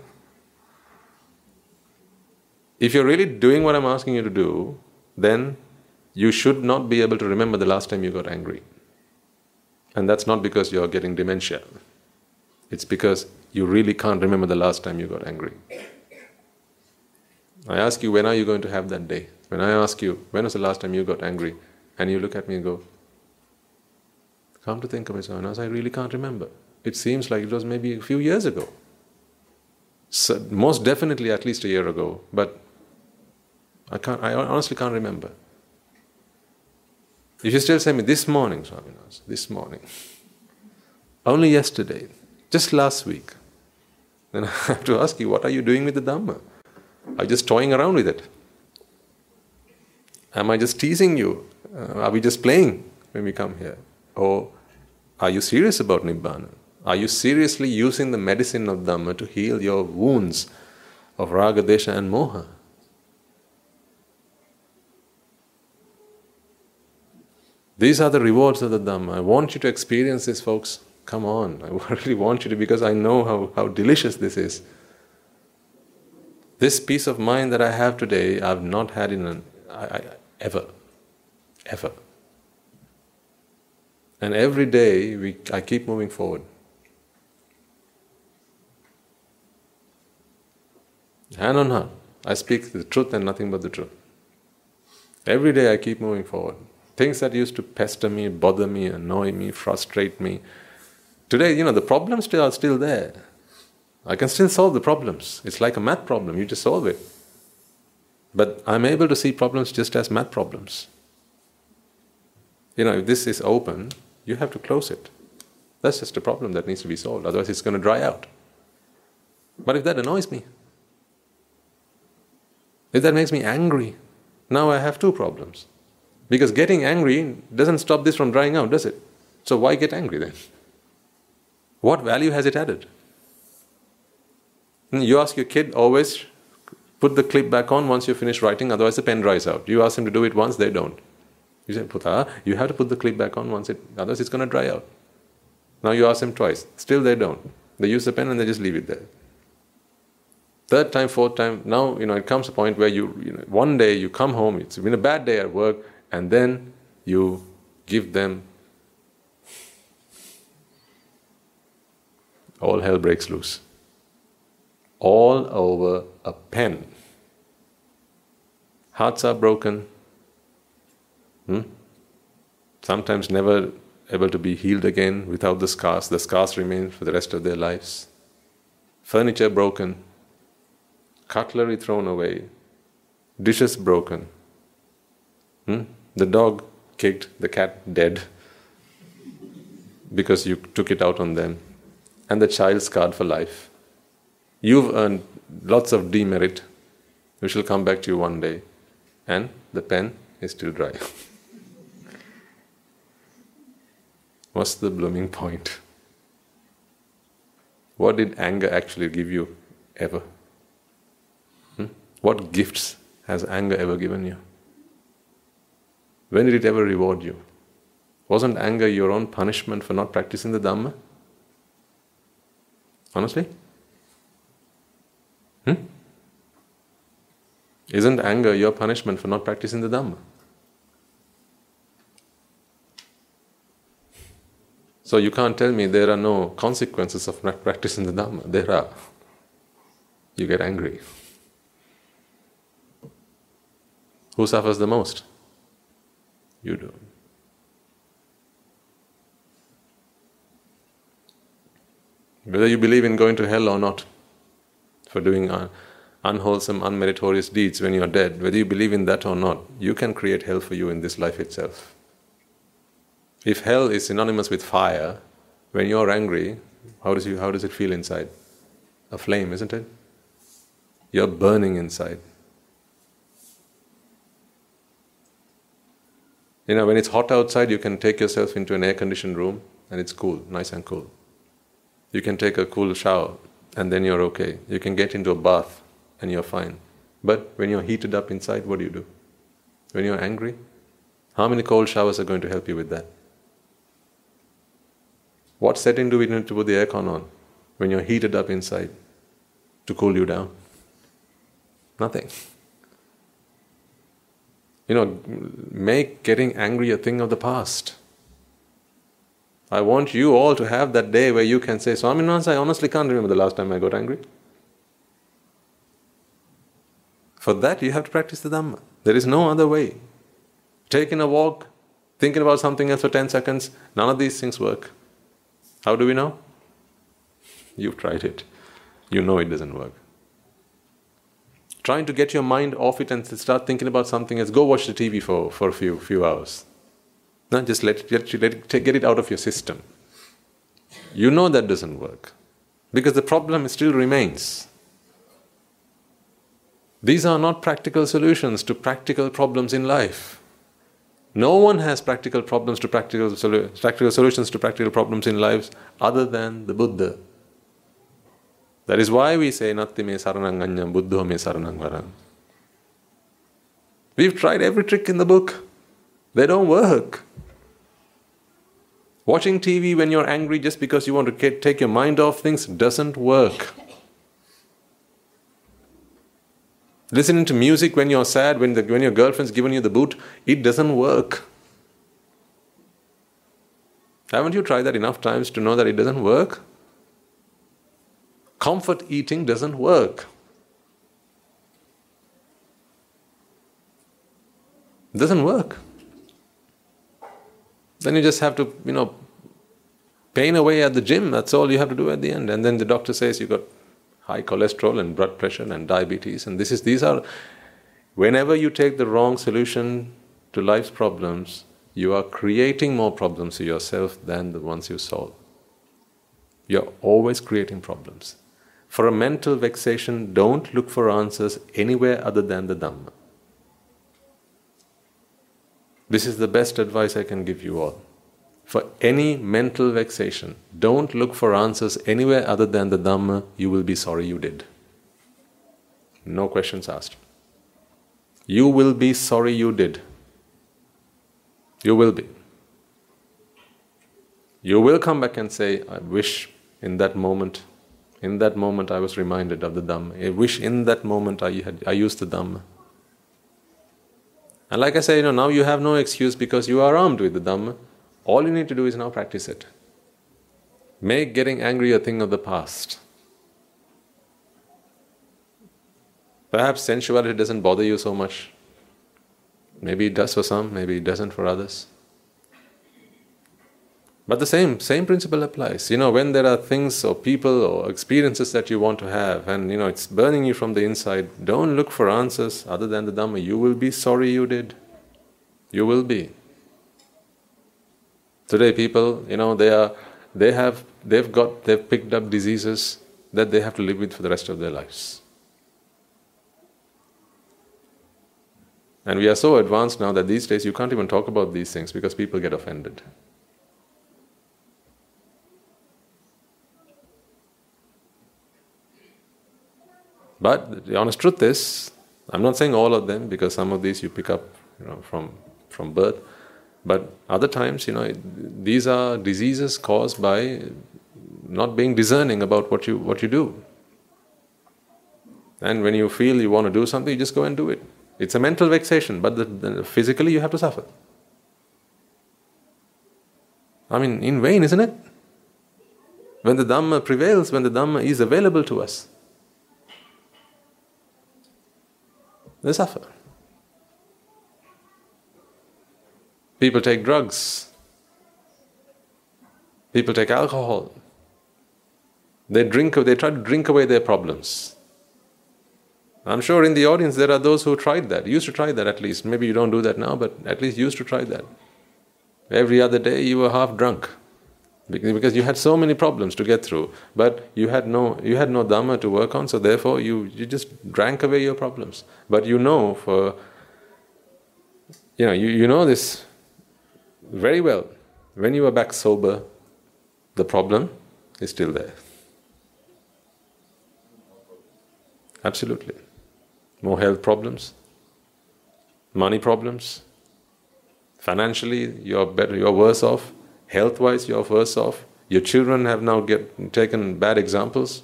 If you're really doing what I'm asking you to do, then you should not be able to remember the last time you got angry. And that's not because you're getting dementia. It's because you really can't remember the last time you got angry. I ask you, when are you going to have that day? When I ask you, when was the last time you got angry? And you look at me and go, come to think of it, I really can't remember. It seems like it was maybe a few years ago. So most definitely at least a year ago, but I can't. I honestly can't remember. If you still say me this morning, Swaminas, this morning, only yesterday, just last week, then I have to ask you, what are you doing with the Dhamma? Are you just toying around with it? Am I just teasing you? Uh, are we just playing when we come here? Or are you serious about Nibbana? Are you seriously using the medicine of Dhamma to heal your wounds of Raga, Dvesha, and Moha? These are the rewards of the Dhamma. I want you to experience this, folks. Come on. I really want you to because I know how, how delicious this is. This peace of mind that I have today, I've not had in an, I, I, ever. Ever. And every day we, I keep moving forward. Hand on heart, I speak the truth and nothing but the truth. Every day I keep moving forward. Things that used to pester me, bother me, annoy me, frustrate me. Today, you know, the problems still are still there. I can still solve the problems. It's like a math problem, you just solve it. But I'm able to see problems just as math problems. You know, if this is open, you have to close it. That's just a problem that needs to be solved, otherwise, it's going to dry out. But if that annoys me, if that makes me angry, now I have two problems. Because getting angry doesn't stop this from drying out, does it? So why get angry then? What value has it added? Hmm, you ask your kid always put the clip back on once you finish writing, otherwise the pen dries out. You ask them to do it once, they don't. You say, Puta, you have to put the clip back on once it, otherwise it's going to dry out. Now you ask them twice, still they don't. They use the pen and they just leave it there. Third time, fourth time, now you know it comes a point where you, you know, one day you come home, it's been a bad day at work, and then you give them all hell breaks loose. All over a pen. Hearts are broken. Hmm? Sometimes never able to be healed again without the scars. The scars remain for the rest of their lives. Furniture broken, cutlery thrown away, dishes broken. Hmm? The dog kicked, the cat dead because you took it out on them, and the child scarred for life. You've earned lots of demerit, which will come back to you one day, and the pen is still dry. What's the blooming point? What did anger actually give you ever? What gifts has anger ever given you? When did it ever reward you? Wasn't anger your own punishment for not practicing the Dhamma? Honestly? Hmm? Isn't anger your punishment for not practicing the Dhamma? So you can't tell me there are no consequences of not practicing the Dhamma. There are. You get angry. Who suffers the most? You do. Whether you believe in going to hell or not for doing un- unwholesome, unmeritorious deeds when you are dead, whether you believe in that or not, you can create hell for you in this life itself. If hell is synonymous with fire, when you're angry, how does, you, how does it feel inside? A flame, isn't it? You're burning inside. You know, when it's hot outside, you can take yourself into an air conditioned room and it's cool, nice and cool. You can take a cool shower and then you're okay. You can get into a bath and you're fine. But when you're heated up inside, what do you do? When you're angry, how many cold showers are going to help you with that? What setting do we need to put the aircon on when you're heated up inside to cool you down? Nothing. You know, make getting angry a thing of the past. I want you all to have that day where you can say, Swamin Wahanse, I honestly can't remember the last time I got angry. For that, you have to practice the Dhamma. There is no other way. Taking a walk, thinking about something else for 10 seconds, none of these things work. How do we know? You've tried it. You know it doesn't work. Trying to get your mind off it and start thinking about something else, go watch the TV for, for a few, few hours. No, just let let, let it, get it out of your system. You know that doesn't work because the problem still remains. These are not practical solutions to practical problems in life. No one has practical problems to practical, solu- practical solutions to practical problems in lives other than the Buddha. That is why we say Natti me saranang anyam buddho me saranang varam. We've tried every trick in the book. They don't work. Watching TV when you're angry just because you want to take your mind off things doesn't work. Listening to music when you're sad, when, the, when your girlfriend's given you the boot, it doesn't work. Haven't you tried that enough times to know that it doesn't work? Comfort eating doesn't work. It doesn't work. Then you just have to, you know, pain away at the gym. That's all you have to do at the end. And then the doctor says you've got high cholesterol and blood pressure and diabetes. And this is these are whenever you take the wrong solution to life's problems, you are creating more problems to yourself than the ones you solve. You're always creating problems. For a mental vexation, don't look for answers anywhere other than the Dhamma. This is the best advice I can give you all. For any mental vexation, don't look for answers anywhere other than the Dhamma, you will be sorry you did. No questions asked. You will be sorry you did. You will be. You will come back and say, I wish in that moment, in that moment I was reminded of the Dhamma. I wish in that moment I had I used the Dhamma. And like I say, you know, now you have no excuse because you are armed with the Dhamma. All you need to do is now practice it. Make getting angry a thing of the past. Perhaps sensuality doesn't bother you so much. Maybe it does for some, maybe it doesn't for others. But the same same principle applies. You know, when there are things or people or experiences that you want to have, and you know it's burning you from the inside, don't look for answers other than the Dhamma. You will be sorry you did. You will be. Today, people, you know, they are they have they've got they've picked up diseases that they have to live with for the rest of their lives. And we are so advanced now that these days you can't even talk about these things because people get offended. But the honest truth is, I'm not saying all of them because some of these you pick up you know, from, from birth, but other times, you know, these are diseases caused by not being discerning about what you, what you do. And when you feel you want to do something, you just go and do it. It's a mental vexation, but the, the, physically you have to suffer. I mean, in vain, isn't it? When the Dhamma prevails, when the Dhamma is available to us, they suffer. People take drugs. People take alcohol. They drink, they try to drink away their problems. I'm sure in the audience there are those who tried that, used to try that at least. Maybe you don't do that now, but at least used to try that. Every other day you were half drunk because you had so many problems to get through, but you had no you had no dhamma to work on, so therefore you, you just drank away your problems. But you know for you know you, you know this very well. When you are back sober, the problem is still there. Absolutely more health problems, money problems. Financially, you're better, you're worse off. Health-wise, you're worse off. Your children have now get, taken bad examples.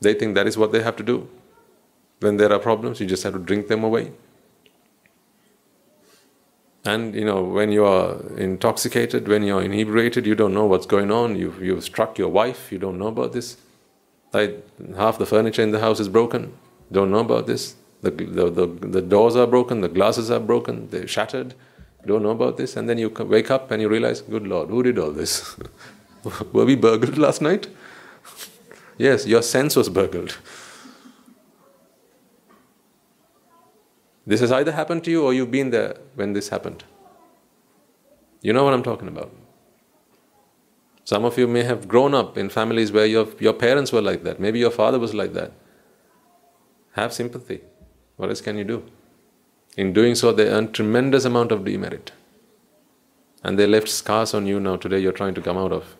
They think that is what they have to do. When there are problems, you just have to drink them away. And you know, when you are intoxicated, when you are inebriated, you don't know what's going on. You've, you've struck your wife, you don't know about this. Like half the furniture in the house is broken, don't know about this. The, the, the, the doors are broken, the glasses are broken, they're shattered. Don't know about this. And then you wake up and you realize, good Lord, who did all this? Were we burgled last night? yes, your sense was burgled. This has either happened to you or you've been there when this happened. You know what I'm talking about. Some of you may have grown up in families where your, your parents were like that. Maybe your father was like that. Have sympathy. What else can you do? In doing so, they earn tremendous amount of demerit. And they left scars on you now today you're trying to come out of.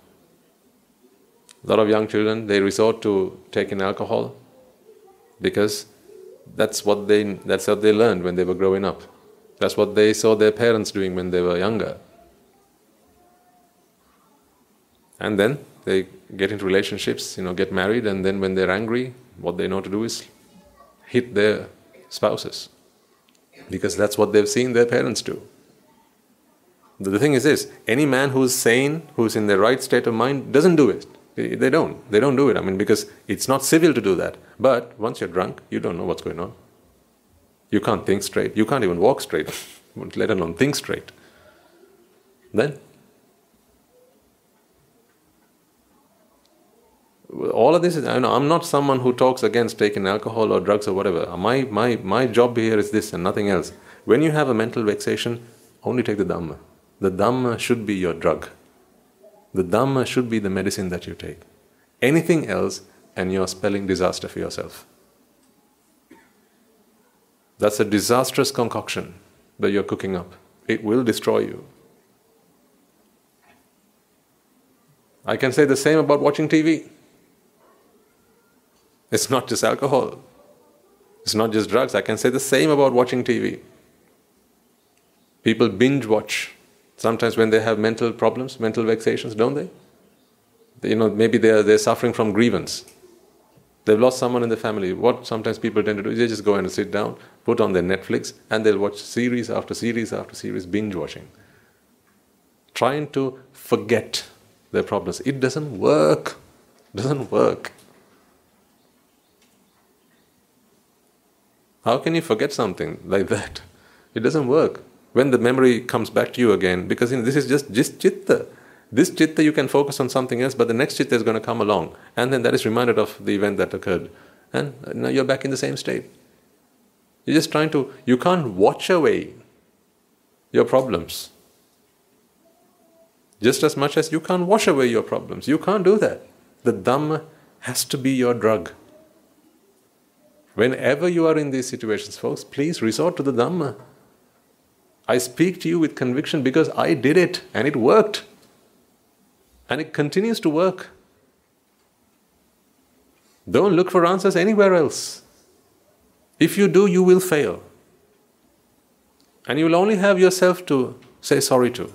A lot of young children, they resort to taking alcohol because that's what they that's what they learned when they were growing up. That's what they saw their parents doing when they were younger. And then they get into relationships, you know, get married, and then when they're angry, what they know to do is hit their spouses because that's what they've seen their parents do. The thing is this any man who's sane, who's in the right state of mind, doesn't do it. They don't. They don't do it. I mean, because it's not civil to do that. But once you're drunk, you don't know what's going on. You can't think straight. You can't even walk straight, let alone think straight. Then all of this is, I know, I'm not someone who talks against taking alcohol or drugs or whatever. My, my, my job here is this and nothing else. When you have a mental vexation, only take the Dhamma. The Dhamma should be your drug. The Dhamma should be the medicine that you take. Anything else, and you're spelling disaster for yourself. That's a disastrous concoction that you're cooking up. It will destroy you. I can say the same about watching TV. It's not just alcohol. It's not just drugs. I can say the same about watching TV. People binge watch sometimes when they have mental problems, mental vexations, don't they? You know, maybe they're, they're suffering from grievance. They've lost someone in the family. What sometimes people tend to do is they just go and sit down, put on their Netflix, and they'll watch series after series after series, binge watching. Trying to forget their problems. It doesn't work. It doesn't work. How can you forget something like that? It doesn't work. when the memory comes back to you again, because you know, this is just, just chitta. This chitta you can focus on something else, but the next chitta is going to come along, and then that is reminded of the event that occurred, and now you're back in the same state. You're just trying to, you can't watch away your problems. Just as much as you can't wash away your problems. You can't do that. The Dhamma has to be your drug. Whenever you are in these situations, folks, please resort to the Dhamma. I speak to you with conviction because I did it and it worked. And it continues to work. Don't look for answers anywhere else. If you do, you will fail. And you will only have yourself to say sorry to.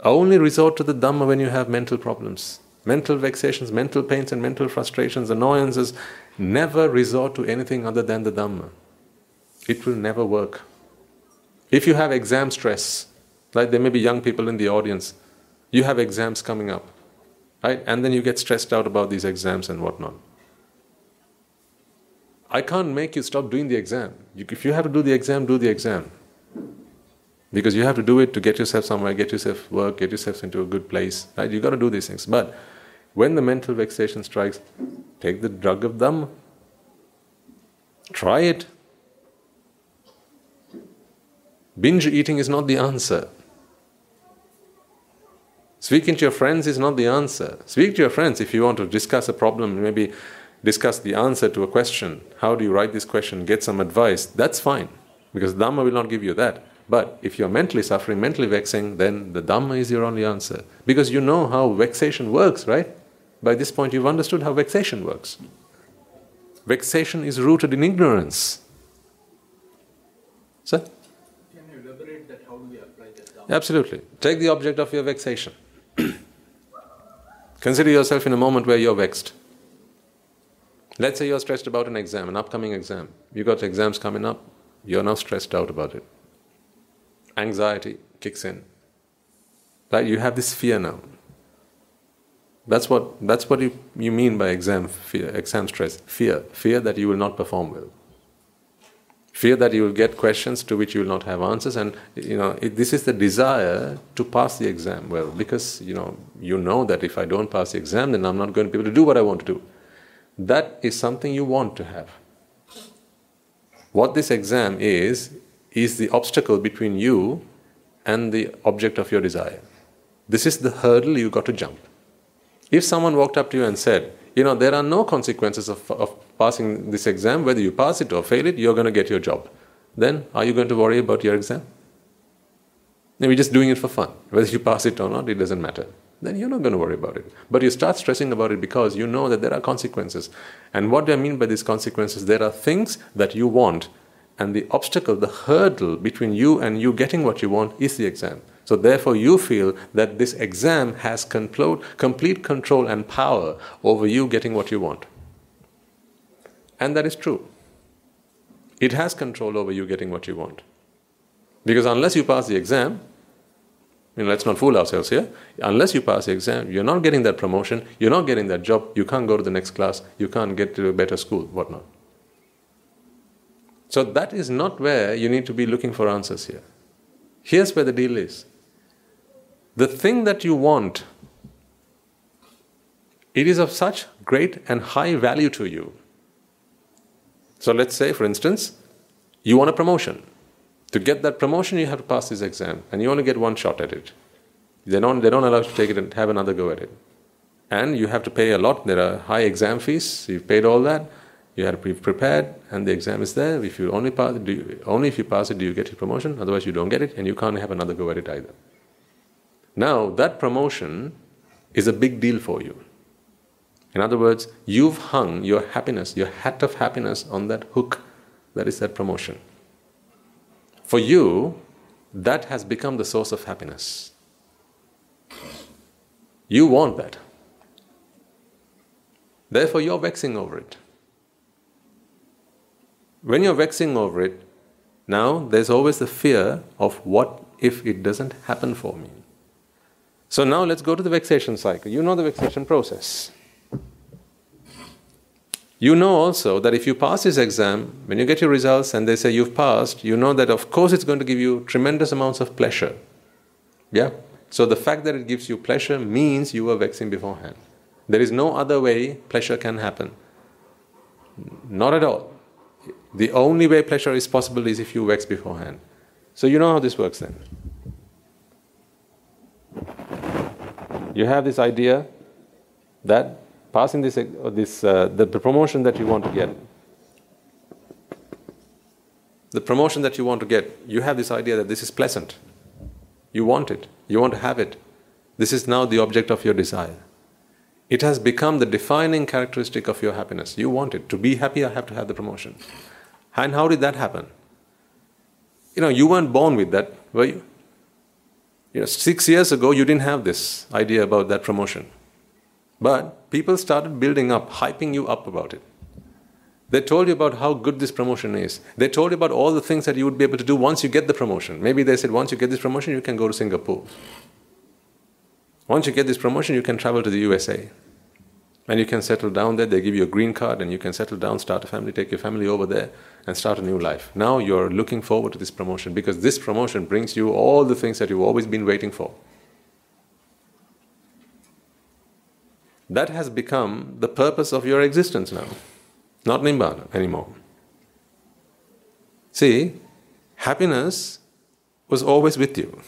Only resort to the Dhamma when you have mental problems, mental vexations, mental pains, and mental frustrations, annoyances. Never resort to anything other than the Dhamma. It will never work. If you have exam stress, like there may be young people in the audience, you have exams coming up, right? And then you get stressed out about these exams and whatnot. I can't make you stop doing the exam. if you have to do the exam, do the exam. Because you have to do it to get yourself somewhere, get yourself work, get yourself into a good place. Right? You've got to do these things. But when the mental vexation strikes, take the drug of Dhamma. Try it. Binge eating is not the answer. Speaking to your friends is not the answer. Speak to your friends if you want to discuss a problem, maybe discuss the answer to a question. How do you write this question? Get some advice. That's fine, because Dhamma will not give you that. But if you're mentally suffering, mentally vexing, then the Dhamma is your only answer. Because you know how vexation works, right? By this point, you've understood how vexation works. Vexation is rooted in ignorance. Sir? Can you elaborate that? How do we apply that? Absolutely. Take the object of your vexation. Consider yourself in a moment where you're vexed. Let's say you're stressed about an exam, an upcoming exam. You got exams coming up, you're now stressed out about it. Anxiety kicks in. Right? You have this fear now. That's what that's what you, you mean by exam fear, exam stress. Fear. Fear that you will not perform well. Fear that you will get questions to which you will not have answers, and you know it, this is the desire to pass the exam well, because you know you know that if I don't pass the exam, then I'm not going to be able to do what I want to do. That is something you want to have. What this exam is, is the obstacle between you and the object of your desire. This is the hurdle you got to jump. If someone walked up to you and said, you know, there are no consequences of, of passing this exam, whether you pass it or fail it, you're going to get your job. Then are you going to worry about your exam? Maybe just doing it for fun. Whether you pass it or not, it doesn't matter then you're not going to worry about it. But you start stressing about it because you know that there are consequences. And what do I mean by these consequences? There are things that you want, and the obstacle, the hurdle between you and you getting what you want is the exam. So therefore, you feel that this exam has complete control and power over you getting what you want. And that is true. It has control over you getting what you want. Because unless you pass the exam, I mean, let's not fool ourselves here. Unless you pass the exam, you're not getting that promotion, you're not getting that job, you can't go to the next class, you can't get to a better school, whatnot. So that is not where you need to be looking for answers here. Here's where the deal is. The thing that you want, it is of such great and high value to you. So let's say, for instance, you want a promotion. To get that promotion, you have to pass this exam, and you only get one shot at it. They don't, they don't allow you to take it and have another go at it. And you have to pay a lot. There are high exam fees. You've paid all that. You have to be prepared, and the exam is there. If you only pass, do you, only if you pass it do you get your promotion. Otherwise, you don't get it, and you can't have another go at it either. Now, that promotion is a big deal for you. In other words, you've hung your happiness, your hat of happiness, on that hook that is that promotion. For you, that has become the source of happiness. You want that. Therefore, you're vexing over it. When you're vexing over it, now there's always the fear of what if it doesn't happen for me. So now let's go to the vexation cycle. You know the vexation process. You know also that if you pass this exam, when you get your results and they say you've passed, you know that of course it's going to give you tremendous amounts of pleasure. Yeah? So the fact that it gives you pleasure means you were vexing beforehand. There is no other way pleasure can happen. Not at all. The only way pleasure is possible is if you vex beforehand. So you know how this works then. You have this idea that passing this, this uh, the promotion that you want to get, the promotion that you want to get, you have this idea that this is pleasant. You want it. You want to have it. This is now the object of your desire. It has become the defining characteristic of your happiness. You want it. To be happy, I have to have the promotion. And how did that happen? You know, you weren't born with that, were you? You know, six years ago, you didn't have this idea about that promotion. But people started building up, hyping you up about it. They told you about how good this promotion is. They told you about all the things that you would be able to do once you get the promotion. Maybe they said, once you get this promotion, you can go to Singapore. Once you get this promotion, you can travel to the USA. And you can settle down there. They give you a green card, and you can settle down, start a family, take your family over there, and start a new life. Now you're looking forward to this promotion because this promotion brings you all the things that you've always been waiting for. That has become the purpose of your existence now, not Nibbana anymore. See, happiness was always with you.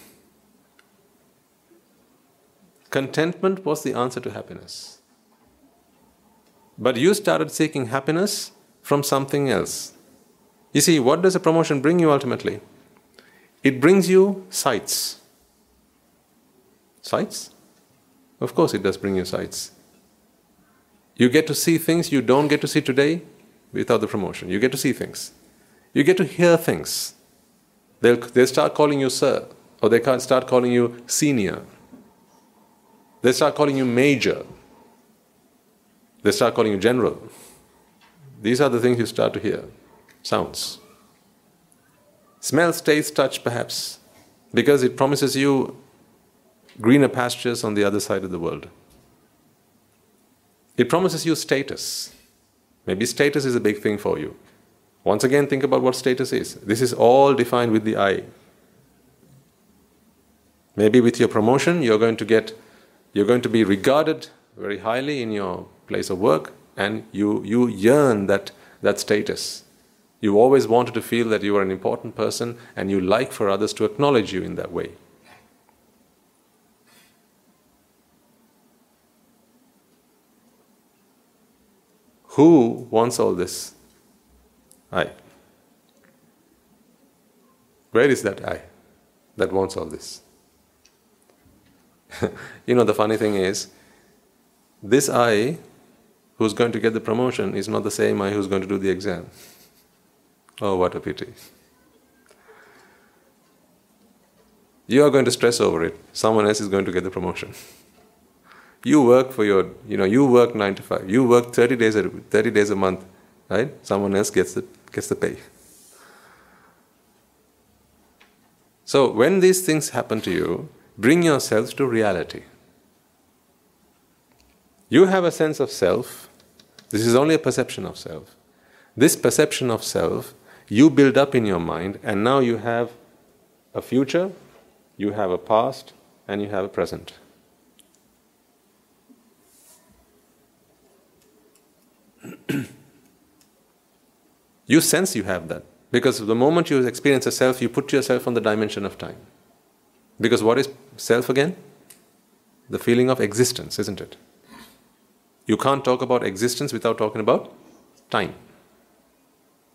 Contentment was the answer to happiness. But you started seeking happiness from something else. You see, what does a promotion bring you ultimately? It brings you sights. Sights? Of course, it does bring you sights. You get to see things you don't get to see today without the promotion. You get to see things. You get to hear things. They'll, they'll start calling you sir, or they start calling you senior. They start calling you major. They start calling you general. These are the things you start to hear sounds. Smells, taste, touch, perhaps, because it promises you greener pastures on the other side of the world. It promises you status. Maybe status is a big thing for you. Once again, think about what status is. This is all defined with the I. Maybe with your promotion, you're going to get, you're going to be regarded very highly in your place of work, and you, you yearn that, that status. You always wanted to feel that you are an important person, and you like for others to acknowledge you in that way. Who wants all this? I. Where is that I that wants all this? you know, the funny thing is, this I who's going to get the promotion is not the same I who's going to do the exam. Oh, what a pity. You are going to stress over it. Someone else is going to get the promotion. You work for your, you know, you work nine to five. You work 30 days a, 30 days a month, right? Someone else gets the, gets the pay. So when these things happen to you, bring yourselves to reality. You have a sense of self. This is only a perception of self. This perception of self you build up in your mind, and now you have a future, you have a past, and you have a present. you sense you have that because the moment you experience a self, you put yourself on the dimension of time. Because what is self again? The feeling of existence, isn't it? You can't talk about existence without talking about time.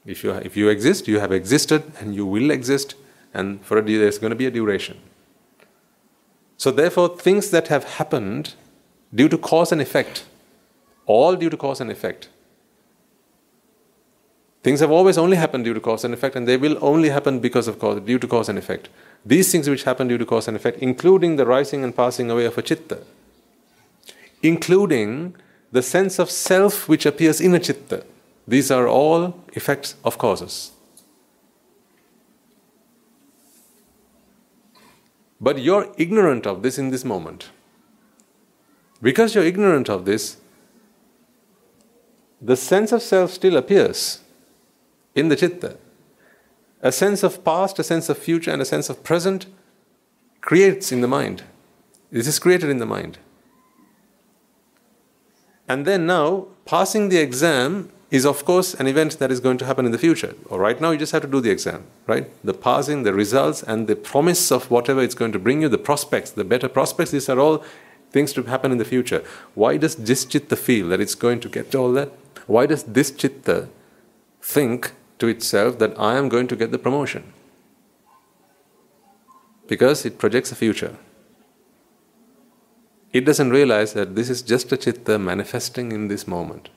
If you, if you exist, you have existed and you will exist, and for a there's going to be a duration. So, therefore, things that have happened due to cause and effect, all due to cause and effect, Things have always only happened due to cause and effect, and they will only happen because of cause, due to cause and effect. These things which happen due to cause and effect, including the rising and passing away of a chitta, including the sense of self which appears in a chitta, these are all effects of causes. But you're ignorant of this in this moment. Because you're ignorant of this, the sense of self still appears in the chitta. A sense of past, a sense of future, and a sense of present creates in the mind. This is created in the mind. And then now, passing the exam is, of course, an event that is going to happen in the future. Or right now, you just have to do the exam, right? The passing, the results, and the promise of whatever it's going to bring you, the prospects, the better prospects, these are all things to happen in the future. Why does this chitta feel that it's going to get all that? Why does this chitta think to itself that I am going to get the promotion? Because it projects a future. It doesn't realize that this is just a chitta manifesting in this moment.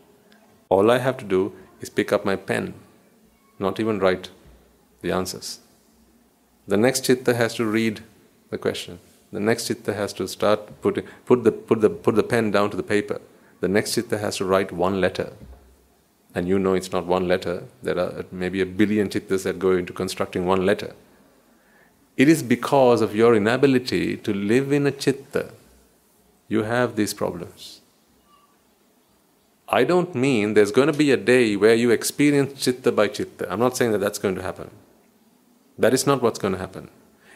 All I have to do is pick up my pen, not even write the answers. The next chitta has to read the question. The next chitta has to start putting, put, the, put, the, put the pen down to the paper. The next chitta has to write one letter. And you know it's not one letter. There are maybe a billion chittas that go into constructing one letter. It is because of your inability to live in a chitta you have these problems. I don't mean there's going to be a day where you experience chitta by chitta. I'm not saying that that's going to happen. That is not what's going to happen.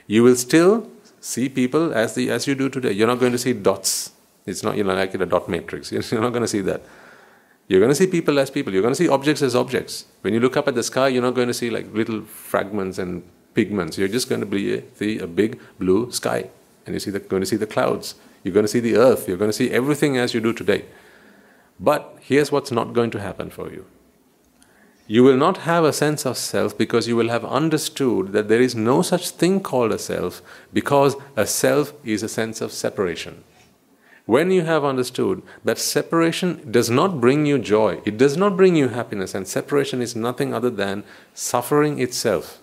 You will still see people as the as you do today. You're not going to see dots. It's not you know like in a dot matrix. You're not going to see that. You're going to see people as people. You're going to see objects as objects. When you look up at the sky, you're not going to see like little fragments and pigments. You're just going to be, see a big blue sky, and you see going to see the clouds. You're going to see the earth. You're going to see everything as you do today. But here's what's not going to happen for you. You will not have a sense of self because you will have understood that there is no such thing called a self because a self is a sense of separation. When you have understood that separation does not bring you joy, it does not bring you happiness, and separation is nothing other than suffering itself.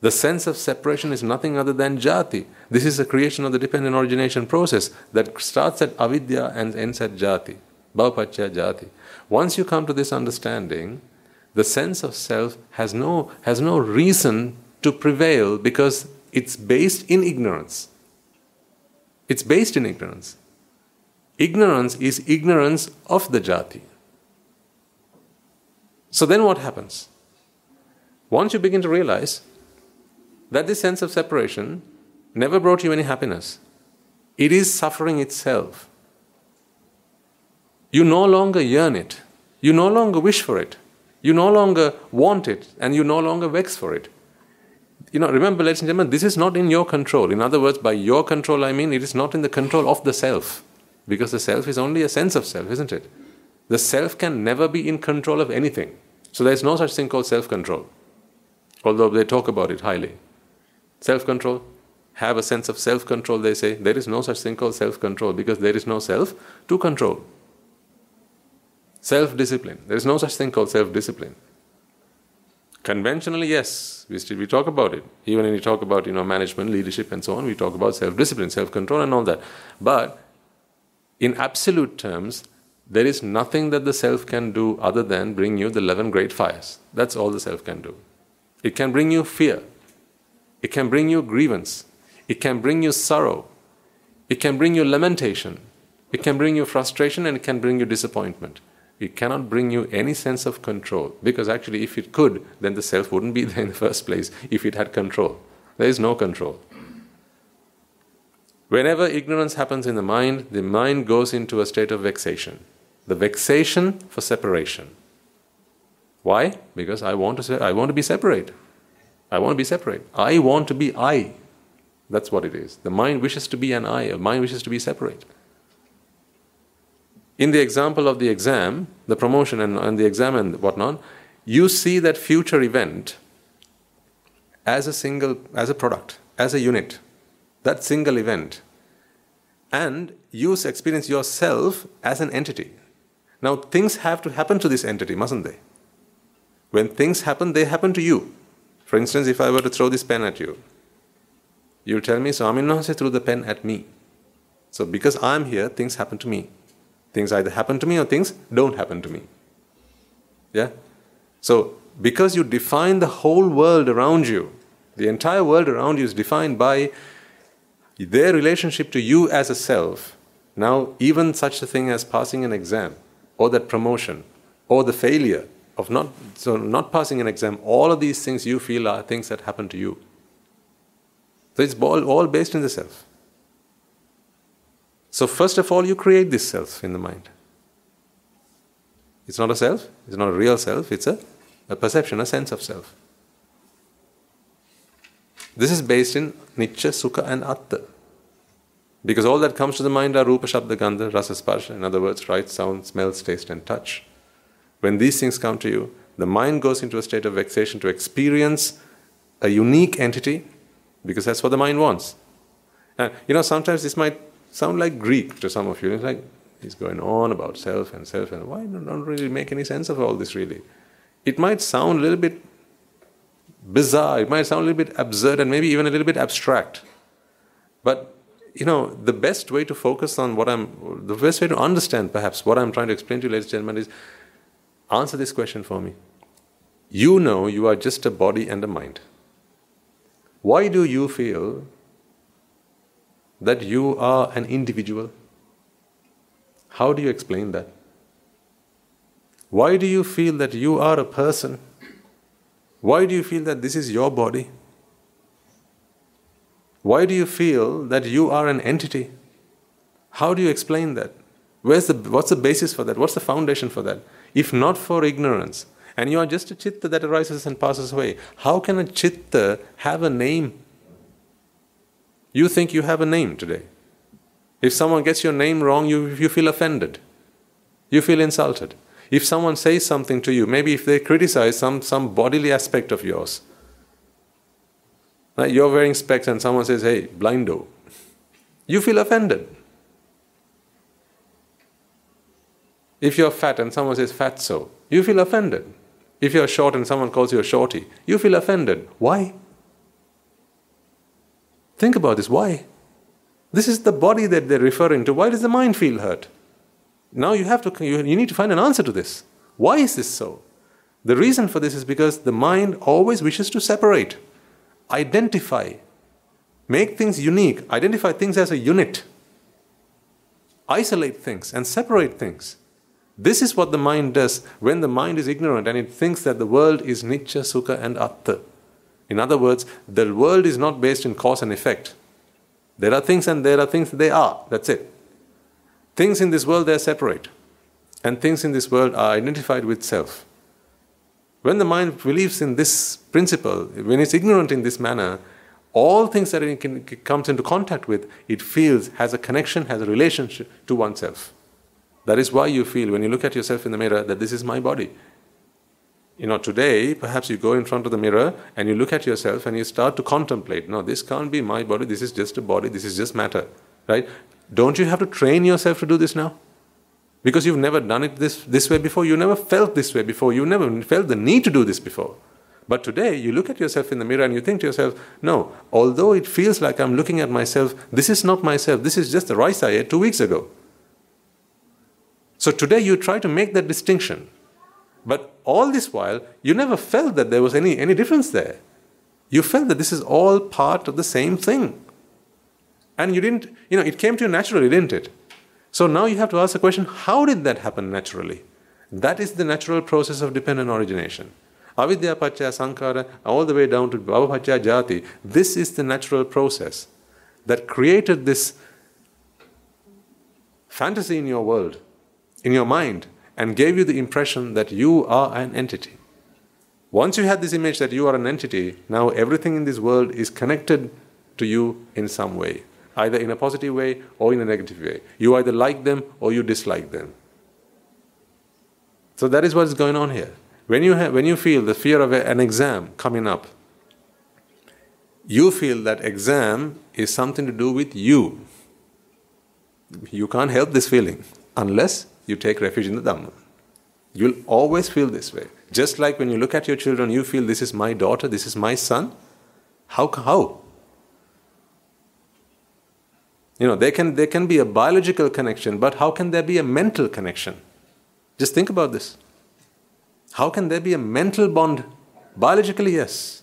The sense of separation is nothing other than jati. This is the creation of the dependent origination process that starts at avidya and ends at jati. Bhavapacya jati. Once you come to this understanding, the sense of self has no, has no reason to prevail because it's based in ignorance. It's based in ignorance. Ignorance is ignorance of the jati. So then what happens? Once you begin to realize that this sense of separation never brought you any happiness. It is suffering itself. You no longer yearn it. You no longer wish for it. You no longer want it, and you no longer vex for it. You know, remember, ladies and gentlemen, this is not in your control. In other words, by your control, I mean it is not in the control of the self. Because the self is only a sense of self, isn't it? The self can never be in control of anything. So there is no such thing called self control, although they talk about it highly. Self control, have a sense of self control, they say. There is no such thing called self control because there is no self to control. Self discipline. There is no such thing called self discipline. Conventionally, yes, we, still, we talk about it. Even when we talk about you know management, leadership, and so on, we talk about self discipline, self control, and all that. But in absolute terms, there is nothing that the self can do other than bring you the 11 great fires. That's all the self can do. It can bring you fear. It can bring you grievance. It can bring you sorrow. It can bring you lamentation. It can bring you frustration and it can bring you disappointment. It cannot bring you any sense of control because actually, if it could, then the self wouldn't be there in the first place if it had control. There is no control. Whenever ignorance happens in the mind, the mind goes into a state of vexation. The vexation for separation. Why? Because I want to I want to be separate. I want to be separate. I want to be I. That's what it is. The mind wishes to be an I, the mind wishes to be separate. In the example of the exam, the promotion and, and the exam and whatnot, you see that future event as a single, as a product, as a unit, that single event. And you experience yourself as an entity. Now, things have to happen to this entity, mustn't they? When things happen, they happen to you. For instance, if I were to throw this pen at you, you'll tell me, Swamin Wahanse threw the pen at me. So because I'm here, things happen to me. Things either happen to me or things don't happen to me. Yeah? So because you define the whole world around you, the entire world around you is defined by their relationship to you as a self. Now, even such a thing as passing an exam, or that promotion, or the failure of not, so not passing an exam, all of these things you feel are things that happen to you. So it's all, all based in the self. So, first of all, you create this self in the mind. It's not a self, it's not a real self, it's a, a perception, a sense of self. This is based in Nitya, Sukha, and Atta. Because all that comes to the mind are Rupa, Shabda, Gandha, Rasa, Sparsha, in other words, sight, sound, smells, taste, and touch. When these things come to you, the mind goes into a state of vexation to experience a unique entity because that's what the mind wants. And you know, sometimes this might sound like Greek to some of you. It's like he's going on about self and self, and why don't really make any sense of all this really? It might sound a little bit bizarre, it might sound a little bit absurd, and maybe even a little bit abstract. But you know, the best way to focus on what I'm, the best way to understand perhaps what I'm trying to explain to you, ladies and gentlemen, is answer this question for me. You know you are just a body and a mind. Why do you feel that you are an individual? How do you explain that? Why do you feel that you are a person? Why do you feel that this is your body? Why do you feel that you are an entity? How do you explain that? Where's the, what's the basis for that? What's the foundation for that? If not for ignorance, and you are just a chitta that arises and passes away, how can a chitta have a name? You think you have a name today. If someone gets your name wrong, you, you feel offended. You feel insulted. If someone says something to you, maybe if they criticize some, some bodily aspect of yours, like you're wearing specs and someone says, hey, blindo, you feel offended. If you're fat and someone says fat so, you feel offended. If you're short and someone calls you a shorty, you feel offended. Why? Think about this. Why? This is the body that they're referring to. Why does the mind feel hurt? Now you have to you, you need to find an answer to this. Why is this so? The reason for this is because the mind always wishes to separate, identify, make things unique, identify things as a unit, isolate things, and separate things. This is what the mind does when the mind is ignorant and it thinks that the world is Nitya, Sukha, and Atta. In other words, the world is not based in cause and effect. There are things and there are things they are. That's it. Things in this world, they are separate. And things in this world are identified with self. When the mind believes in this principle, when it's ignorant in this manner, all things that it can, comes into contact with, it feels has a connection, has a relationship to oneself. That is why you feel when you look at yourself in the mirror that this is my body. You know, today, perhaps you go in front of the mirror and you look at yourself and you start to contemplate no, this can't be my body, this is just a body, this is just matter. Right? Don't you have to train yourself to do this now? Because you've never done it this, this way before, you never felt this way before, you never felt the need to do this before. But today, you look at yourself in the mirror and you think to yourself, no, although it feels like I'm looking at myself, this is not myself, this is just the rice I ate two weeks ago. So today you try to make that distinction. But all this while, you never felt that there was any, any difference there. You felt that this is all part of the same thing. And you didn't, you know, it came to you naturally, didn't it? So now you have to ask the question how did that happen naturally? That is the natural process of dependent origination. Avidya Pachya Sankara, all the way down to Bhava Jati, this is the natural process that created this fantasy in your world in your mind and gave you the impression that you are an entity. Once you had this image that you are an entity, now everything in this world is connected to you in some way, either in a positive way or in a negative way. You either like them or you dislike them. So that is what is going on here. When you, have, when you feel the fear of an exam coming up, you feel that exam is something to do with you. You can't help this feeling unless you take refuge in the Dhamma. You'll always feel this way. Just like when you look at your children, you feel this is my daughter, this is my son. How? How? You know, there can, there can be a biological connection, but how can there be a mental connection? Just think about this. How can there be a mental bond? Biologically, yes.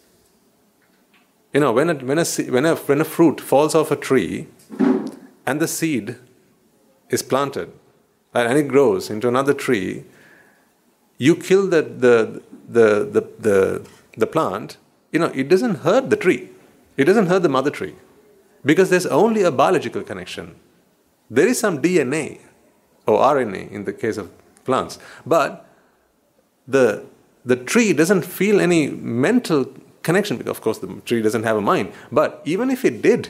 You know, when a, when a, when a, when a fruit falls off a tree and the seed is planted, and it grows into another tree, you kill the, the, the, the, the, the plant, you know, it doesn't hurt the tree. It doesn't hurt the mother tree because there's only a biological connection. There is some DNA or RNA in the case of plants, but the, the tree doesn't feel any mental connection. Because of course, the tree doesn't have a mind, but even if it did,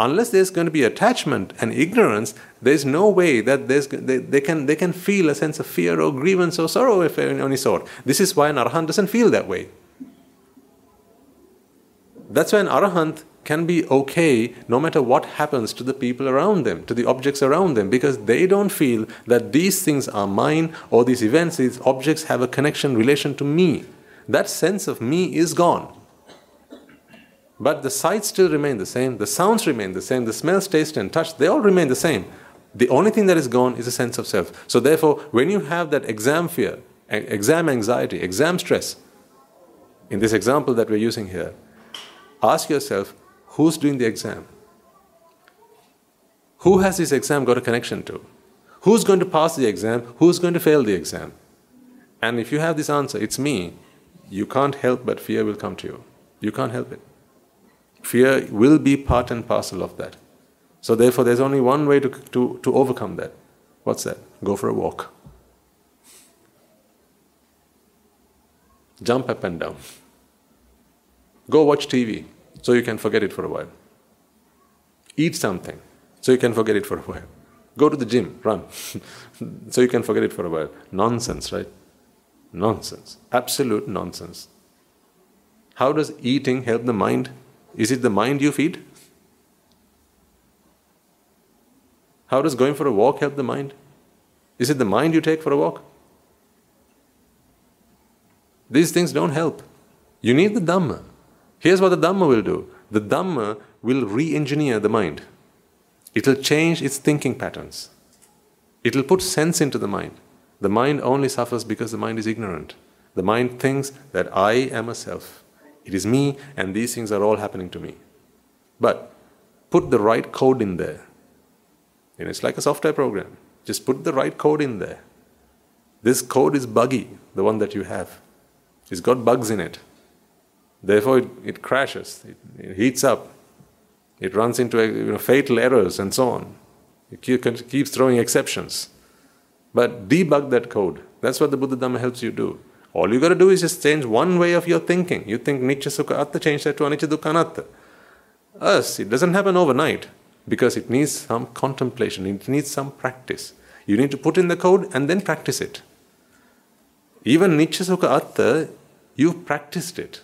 unless there's going to be attachment and ignorance, there's no way that they, they, can, they can feel a sense of fear or grievance or sorrow of any sort. This is why an arahant doesn't feel that way. That's why an arahant can be okay no matter what happens to the people around them, to the objects around them, because they don't feel that these things are mine or these events, these objects have a connection, relation to me. That sense of me is gone. But the sights still remain the same, the sounds remain the same, the smells, taste, and touch, they all remain the same. The only thing that is gone is a sense of self. So, therefore, when you have that exam fear, exam anxiety, exam stress, in this example that we're using here, ask yourself who's doing the exam? Who has this exam got a connection to? Who's going to pass the exam? Who's going to fail the exam? And if you have this answer, it's me, you can't help but fear will come to you. You can't help it. Fear will be part and parcel of that. So, therefore, there's only one way to, to, to overcome that. What's that? Go for a walk. Jump up and down. Go watch TV so you can forget it for a while. Eat something so you can forget it for a while. Go to the gym, run so you can forget it for a while. Nonsense, right? Nonsense. Absolute nonsense. How does eating help the mind? Is it the mind you feed? How does going for a walk help the mind? Is it the mind you take for a walk? These things don't help. You need the Dhamma. Here's what the Dhamma will do the Dhamma will re engineer the mind, it will change its thinking patterns, it will put sense into the mind. The mind only suffers because the mind is ignorant. The mind thinks that I am a self. It is me, and these things are all happening to me. But put the right code in there. It's like a software program. Just put the right code in there. This code is buggy, the one that you have. It's got bugs in it. Therefore, it, it crashes, it, it, heats up, it runs into uh, you know, fatal errors, and so on. It keeps throwing exceptions. But debug that code. That's what the Buddha Dhamma helps you do. All you got to do is just change one way of your thinking. You think Nitya Sukha Atta, change that to Anicca Dukkha Anatta. Us, it doesn't happen overnight because it needs some contemplation, it needs some practice. You need to put in the code and then practice it. Even Nitya Sukha Atta, you've practiced it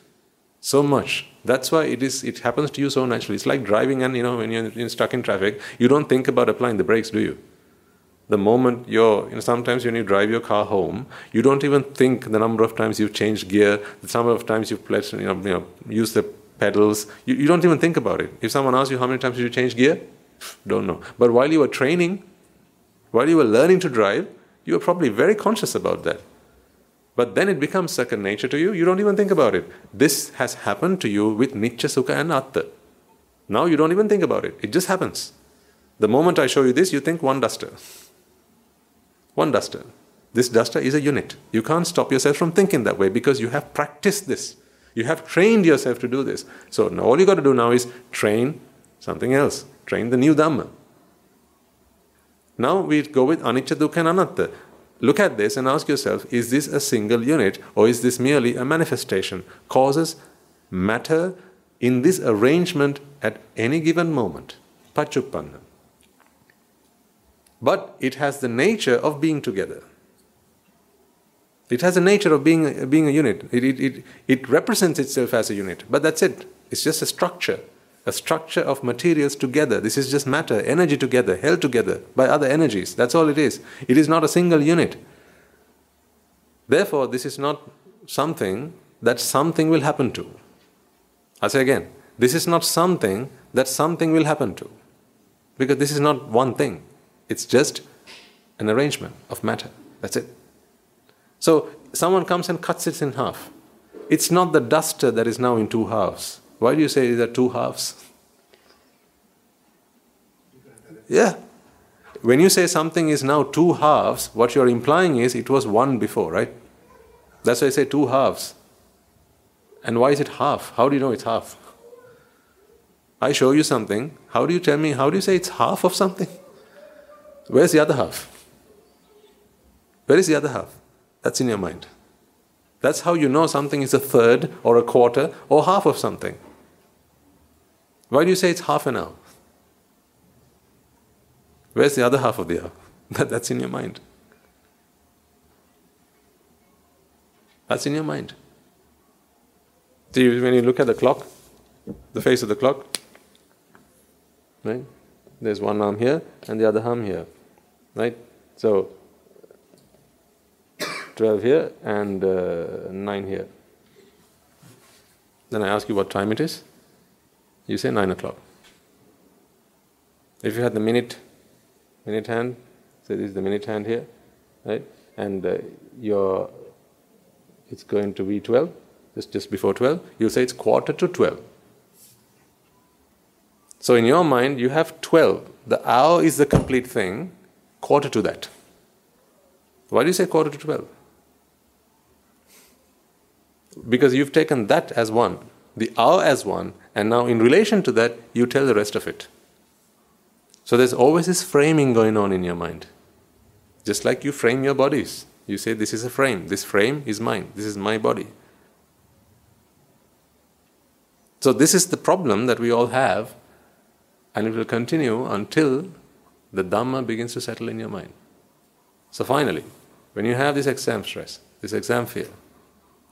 so much. That's why it is. It happens to you so naturally. It's like driving, and you know, when you're, you're stuck in traffic, you don't think about applying the brakes, do you? The moment you're, you know, sometimes when you drive your car home, you don't even think the number of times you've changed gear, the number of times you've pledged, you know, you know used the pedals. You, you don't even think about it. If someone asks you how many times did you change gear, don't know. But while you were training, while you were learning to drive, you were probably very conscious about that. But then it becomes second nature to you, you don't even think about it. This has happened to you with Nitya, Sukha, and Atta. Now you don't even think about it, it just happens. The moment I show you this, you think one duster. One duster. This duster is a unit. You can't stop yourself from thinking that way because you have practiced this. You have trained yourself to do this. So now all you got to do now is train something else. Train the new Dhamma. Now we go with Anicca, Dukkha, and Anatta look at this and ask yourself is this a single unit or is this merely a manifestation? Causes matter in this arrangement at any given moment. Pachupanna. But it has the nature of being together. It has the nature of being, being a unit. It, it, it, it represents itself as a unit. But that's it. It's just a structure a structure of materials together. This is just matter, energy together, held together by other energies. That's all it is. It is not a single unit. Therefore, this is not something that something will happen to. I say again, this is not something that something will happen to. Because this is not one thing, it's just an arrangement of matter. That's it. So, someone comes and cuts it in half. It's not the duster that is now in two halves why do you say there are two halves? Yeah. when you say something is now two halves, what you're implying is it was one before, right? That's why I say two halves. And why is it half? How do you know it's half? I show you something. How do you tell me? How do you say it's half of something? Where's the other half? Where is the other half? That's in your mind. That's how you know something is a third or a quarter or half of something. Why do you say it's half an hour? Where's the other half of the hour? That, that's in your mind. That's in your mind. See, when you look at the clock, the face of the clock, right? There's one arm here and the other arm here, right? So 12 here and uh, 9 here. Then I ask you what time it is. You say 9 o'clock. If you had the minute, minute hand, say this is the minute hand here, right? And uh, your, it's going to be 12, just, just before 12, you say it's quarter to 12. So in your mind, you have 12. The hour is the complete thing, quarter to that. Why do you say quarter to 12? Because you've taken that as one, the hour as one, and now in relation to that, you tell the rest of it. So there's always this framing going on in your mind. Just like you frame your bodies. You say, This is a frame. This frame is mine. This is my body. So, this is the problem that we all have, and it will continue until the Dhamma begins to settle in your mind. So, finally, when you have this exam stress, this exam fear,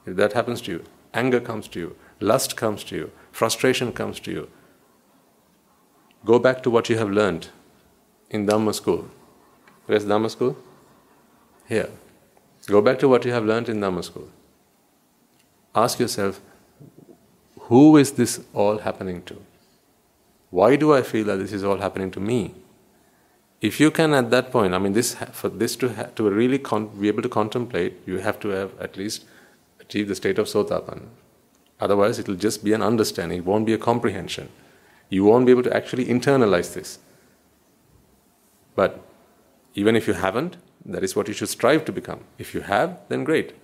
if that happens to you, anger comes to you, lust comes to you, frustration comes to you, go back to what you have learned in Dhamma school. Where's Dhamma school? Here. Go back to what you have learned in Dhamma school. Ask yourself, who is this all happening to? Why do I feel that this is all happening to me? If you can, at that point, I mean, this for this to ha- to really con- be able to contemplate, you have to have at least achieved the state of sotapanna. Otherwise, it will just be an understanding. It won't be a comprehension. You won't be able to actually internalize this. But even if you haven't, that is what you should strive to become. If you have, then great.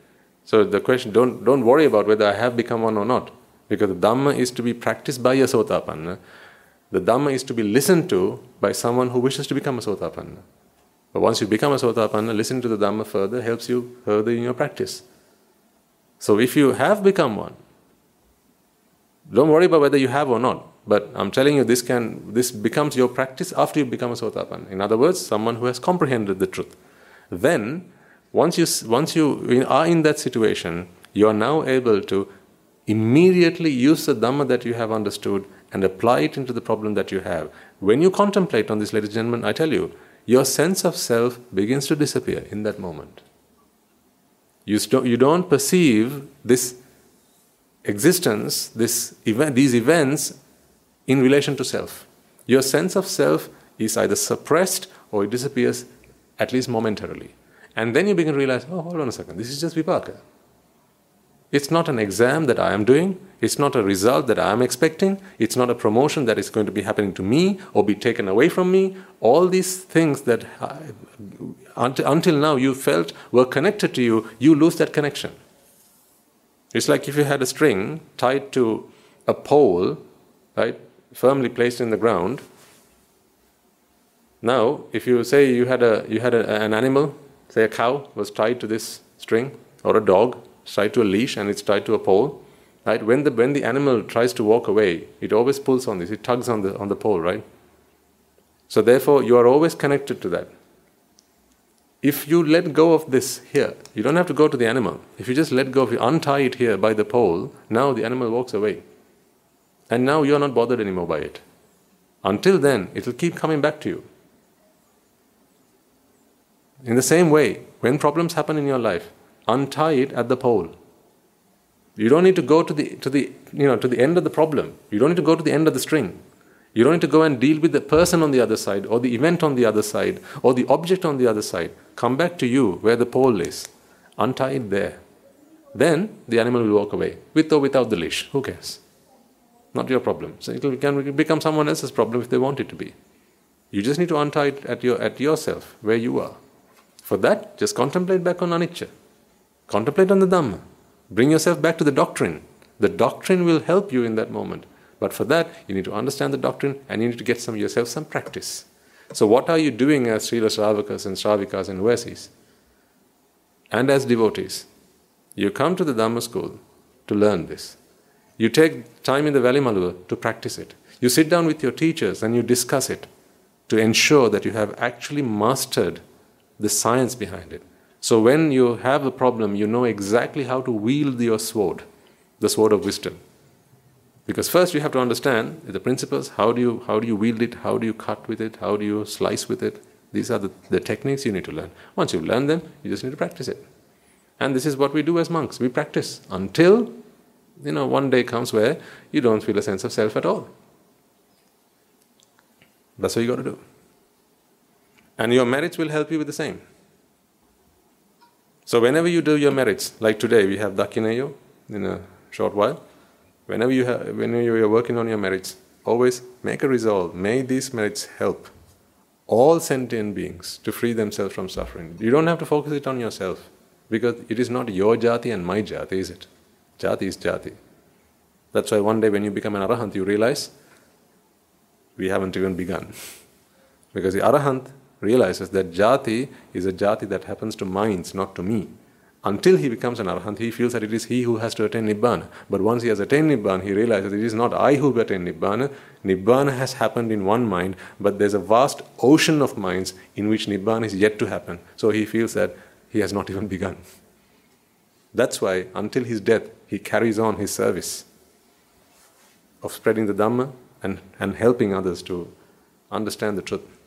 So the question: don't don't worry about whether I have become one or not, because the Dhamma is to be practiced by a sotapanna. The Dhamma is to be listened to by someone who wishes to become a sotapanna. But once you become a sotapanna, listening to the Dhamma further helps you further in your practice. So if you have become one, don't worry about whether you have or not. But I'm telling you, this can this becomes your practice after you become a sotapanna. In other words, someone who has comprehended the truth. Then, once you once you are in that situation, you are now able to immediately use the dhamma that you have understood and apply it into the problem that you have. When you contemplate on this, ladies and gentlemen, I tell you, your sense of self begins to disappear in that moment. You, st- you don't perceive this existence, this event, these events in relation to self. Your sense of self is either suppressed or it disappears at least momentarily. And then you begin to realize, oh, hold on a second, this is just vipaka. It's not an exam that I am doing. It's not a result that I am expecting. It's not a promotion that is going to be happening to me or be taken away from me. All these things that uh, until, until now you felt were connected to you, you lose that connection. It's like if you had a string tied to a pole, right, firmly placed in the ground. Now, if you say you had a you had a, an animal, say a cow was tied to this string, or a dog tied to a leash and it's tied to a pole, right? When the when the animal tries to walk away, it always pulls on this, it tugs on the on the pole, right? So therefore, you are always connected to that. If you let go of this here, you don't have to go to the animal. If you just let go of it, untie it here by the pole, now the animal walks away. And now you're not bothered anymore by it. Until then, it will keep coming back to you. In the same way, when problems happen in your life, untie it at the pole. You don't need to go to the, to the, you know, to the end of the problem. You don't need to go to the end of the string. You don't need to go and deal with the person on the other side, or the event on the other side, or the object on the other side. Come back to you where the pole is. Untie it there. Then the animal will walk away, with or without the leash. Who cares? Not your problem. So it can become someone else's problem if they want it to be. You just need to untie it at, your, at yourself, where you are. For that, just contemplate back on anicca. Contemplate on the Dhamma. Bring yourself back to the doctrine. The doctrine will help you in that moment. But for that, you need to understand the doctrine and you need to get some yourself some practice. So, what are you doing as Srila Sravakas and Sravikas and Vasis? And as devotees? You come to the Dhamma school to learn this. You take time in the Valley Malua to practice it. You sit down with your teachers and you discuss it to ensure that you have actually mastered the science behind it. So, when you have a problem, you know exactly how to wield your sword, the sword of wisdom. Because first you have to understand the principles how do you, how do you wield it, how do you cut with it, how do you slice with it. These are the, the techniques you need to learn. Once you learn them, you just need to practice it. And this is what we do as monks we practice until you know, one day comes where you don't feel a sense of self at all. That's what you got to do. And your marriage will help you with the same. So whenever you do your merits, like today we have Dakineyo in a short while, whenever you have, whenever you are working on your merits, always make a resolve. May these merits help all sentient beings to free themselves from suffering. You don't have to focus it on yourself because it is not your jati and my jati, is it? Jati is jati. That's why one day when you become an arahant, you realize we haven't even begun. because the arahant realizes that jati is a jati that happens to minds, not to me. Until he becomes an arahant, he feels that it is he who has to attain nibbana. But once he has attained nibbana, he realizes it is not I who attain nibbana. Nibbana has happened in one mind, but there's a vast ocean of minds in which nibbana is yet to happen. So he feels that he has not even begun. That's why, until his death, he carries on his service of spreading the Dhamma and, and helping others to understand the truth.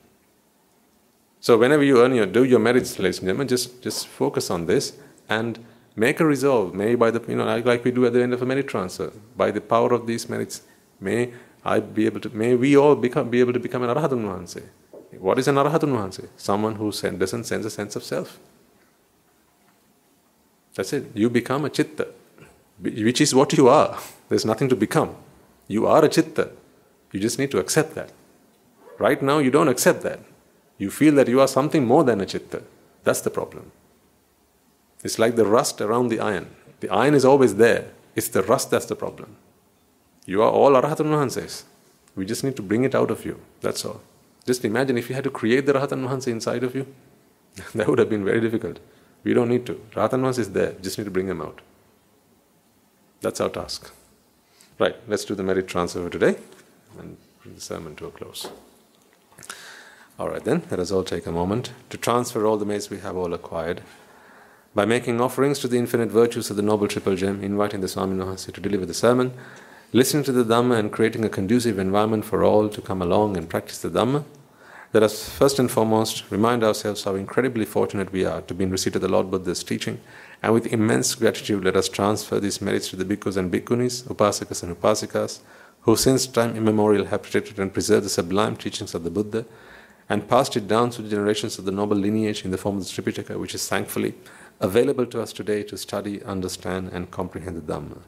So, whenever you earn your, do your merits, ladies and gentlemen, just, just focus on this and make a resolve. May by the, you know, like we do at the end of a merit transfer, by the power of these merits, may I be able to, may we all become, be able to become an Arahatun. What is an Arahatun? Someone who doesn't sense a sense of self. That's it. You become a chitta, which is what you are. There's nothing to become. You are a chitta. You just need to accept that. Right now, you don't accept that. You feel that you are something more than a chitta. That's the problem. It's like the rust around the iron. The iron is always there. It's the rust that's the problem. You are all Arahatan Wahanses. We just need to bring it out of you. That's all. Just imagine if you had to create the Rahatan Wahanse inside of you. that would have been very difficult. We don't need to. Rahatan is there, just need to bring him out. That's our task. Right, let's do the merit transfer today and bring the sermon to a close. All right, then, let us all take a moment to transfer all the merits we have all acquired by making offerings to the infinite virtues of the Noble Triple Gem, inviting the Swamin Wahanse to deliver the sermon, listening to the Dhamma, and creating a conducive environment for all to come along and practice the Dhamma. Let us first and foremost remind ourselves how incredibly fortunate we are to be in receipt of the Lord Buddha's teaching, and with immense gratitude, let us transfer these merits to the bhikkhus and bhikkhunis, upasakas and upasikas, who since time immemorial have protected and preserved the sublime teachings of the Buddha and passed it down through the generations of the noble lineage in the form of the Tripitaka, which is thankfully available to us today to study, understand, and comprehend the Dhamma.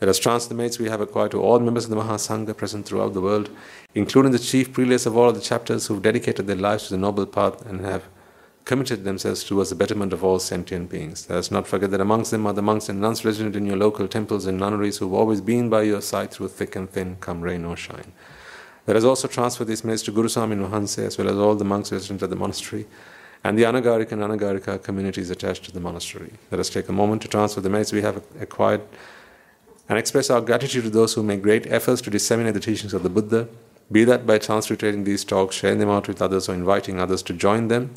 Let us transfer the merits we have acquired to all members of the Mahasangha present throughout the world, including the chief prelates of all of the chapters who've dedicated their lives to the noble path and have committed themselves towards the betterment of all sentient beings. Let us not forget that amongst them are the monks and nuns resident in your local temples and nunneries who've always been by your side through thick and thin, come rain or shine. Let us also transfer these merits to Guru Swamin Wahanse as well as all the monks resident at the monastery and the Anagarika and Anagarika communities attached to the monastery. Let us take a moment to transfer the merits we have acquired and express our gratitude to those who make great efforts to disseminate the teachings of the Buddha, be that by transliterating these talks, sharing them out with others, or inviting others to join them.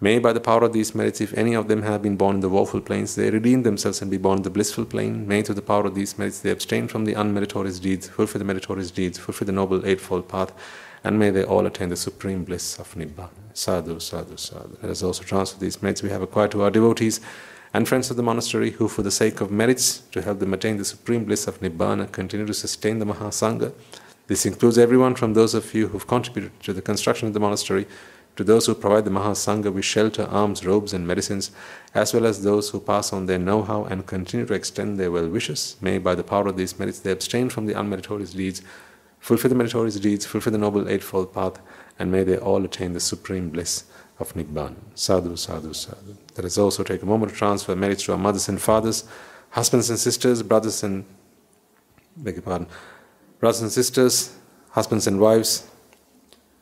May, by the power of these merits, if any of them have been born in the woeful planes, they redeem themselves and be born in the blissful plane. May, through the power of these merits, they abstain from the unmeritorious deeds, fulfill the meritorious deeds, fulfill the noble eightfold path, and may they all attain the supreme bliss of Nibbana. Sadhu, sadhu, sadhu. Let us also transfer these merits we have acquired to our devotees and friends of the monastery who, for the sake of merits to help them attain the supreme bliss of Nibbana, continue to sustain the Mahasangha. This includes everyone from those of you who've contributed to the construction of the monastery to those who provide the Mahasangha with shelter, alms, robes, and medicines, as well as those who pass on their know how and continue to extend their well wishes. May, by the power of these merits, they abstain from the unmeritorious deeds, fulfill the meritorious deeds, fulfill the noble eightfold path, and may they all attain the supreme bliss of Nibbana. Sadhu, sadhu, sadhu. Let us also take a moment to transfer merits to our mothers and fathers, husbands and sisters, brothers and beg your pardon, brothers and sisters, husbands and wives,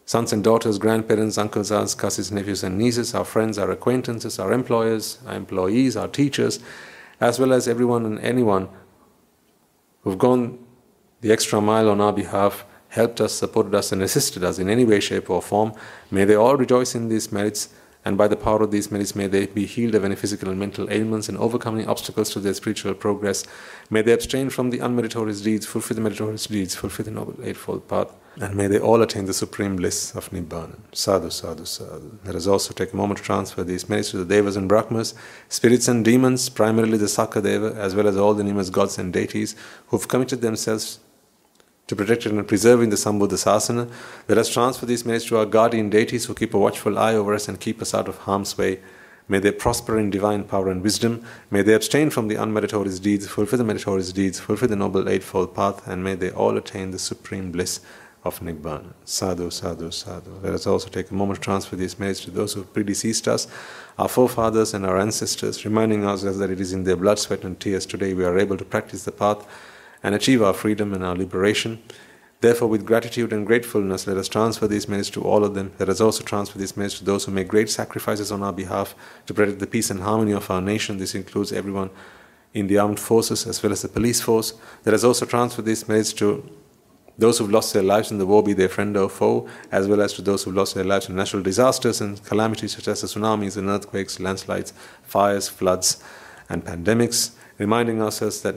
sons and daughters, grandparents, uncles, aunts, cousins, nephews, and nieces, our friends, our acquaintances, our employers, our employees, our teachers, as well as everyone and anyone who've gone the extra mile on our behalf, helped us, supported us, and assisted us in any way, shape, or form. May they all rejoice in these merits, and by the power of these merits, may they be healed of any physical and mental ailments and overcoming obstacles to their spiritual progress. May they abstain from the unmeritorious deeds, fulfill the meritorious deeds, fulfill the noble eightfold path, and may they all attain the supreme bliss of Nibbana. Sadhu, sadhu, sadhu. Let us also take a moment to transfer these merits to the Devas and Brahmas, spirits and demons, primarily the Sakadeva, as well as all the numerous gods and deities who've committed themselves to protecting and preserving the Sambuddha Sasana. Let us transfer these merits to our guardian deities who keep a watchful eye over us and keep us out of harm's way. May they prosper in divine power and wisdom. May they abstain from the unmeritorious deeds, fulfill the meritorious deeds, fulfill the noble eightfold path, and may they all attain the supreme bliss of Nibbana. Sadhu, sadhu, sadhu. Let us also take a moment to transfer these merits to those who have predeceased us, our forefathers and our ancestors, reminding us that it is in their blood, sweat, and tears today we are able to practice the path and achieve our freedom and our liberation. Therefore, with gratitude and gratefulness, let us transfer these merits to all of them. Let us also transfer these merits to those who make great sacrifices on our behalf to protect the peace and harmony of our nation. This includes everyone in the armed forces as well as the police force. Let us also transfer these merits to those who've lost their lives in the war, be they friend or foe, as well as to those who've lost their lives in natural disasters and calamities such as the tsunamis and earthquakes, landslides, fires, floods, and pandemics, reminding ourselves that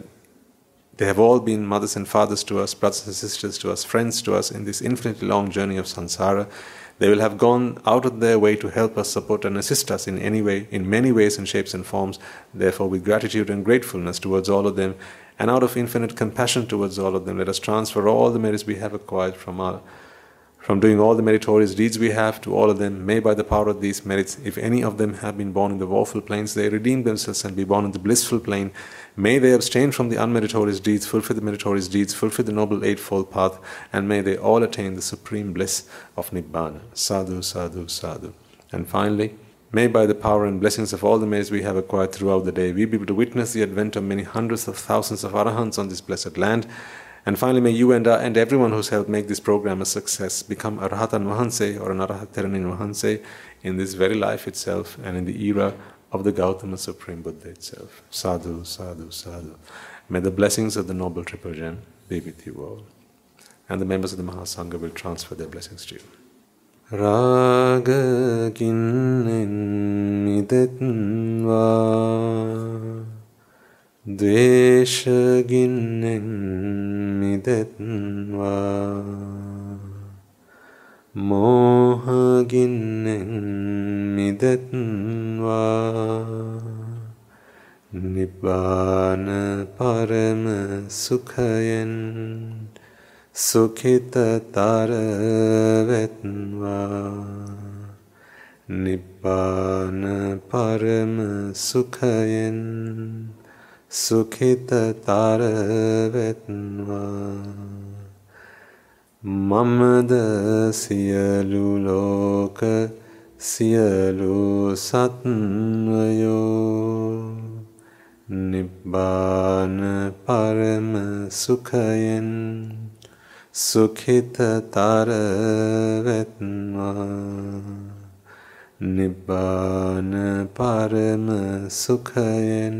they have all been mothers and fathers to us, brothers and sisters to us, friends to us in this infinitely long journey of samsara. They will have gone out of their way to help us, support, and assist us in any way, in many ways and shapes and forms. Therefore, with gratitude and gratefulness towards all of them, and out of infinite compassion towards all of them, let us transfer all the merits we have acquired from our from doing all the meritorious deeds we have to all of them, may by the power of these merits, if any of them have been born in the woeful planes, they redeem themselves and be born in the blissful plane. May they abstain from the unmeritorious deeds, fulfill the meritorious deeds, fulfill the noble eightfold path, and may they all attain the supreme bliss of Nibbana. Sadhu, sadhu, sadhu. And finally, May by the power and blessings of all the merits we have acquired throughout the day, we be able to witness the advent of many hundreds of thousands of arahants on this blessed land. And finally, may you and, uh, and everyone who's helped make this program a success become a Rahatan Wahanse or an Arahat Theranin Wahanse in this very life itself and in the era of the Gautama Supreme Buddha itself. Sadhu, sadhu, sadhu. May the blessings of the Noble Triple Gem be with you all. And the members of the Mahasangha will transfer their blessings to you. රාගකින්නෙන් මිදෙත්වා. ද්වේෂගින්නෙන් මිදෙත්වා. මෝහගින්නෙන් මිදෙත්වා. නිබ්බාන පරම සුඛයෙන් සුඛිතතර වෙත්වා නිබ්බාන පරම සුඛයෙන් සුඛිතතර වෙත්වා මමද සියලු ලෝක සියලු සත්වයෝ. නිබ්බාන පරම සුඛයෙන් සුඛිතතර වෙත්වා නිබ්බාන පරම සුඛයෙන්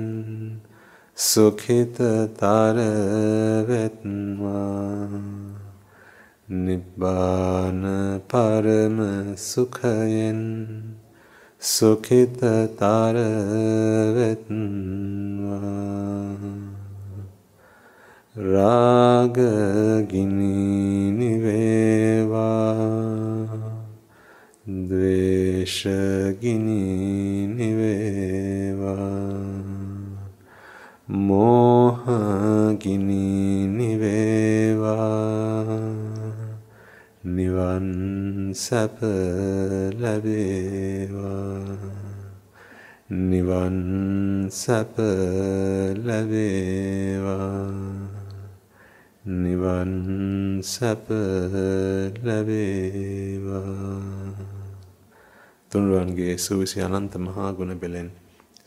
සුඛිතතර වෙත්වා නිබ්බාන පරම සුඛයෙන් සුඛිතතර වෙත්වා රාගගිනි නිවේවා ද්වේෂගිනි නිවේවා මෝහගිනි නිවේවා නිවන් සැප ලැබේවා. නිවන් සැප ලැබේවා. නිවන් සැප ලැබේවා. තුන්රුවන්ගේ සුවිසි අනන්ත මහා ගුණ බෙලෙන්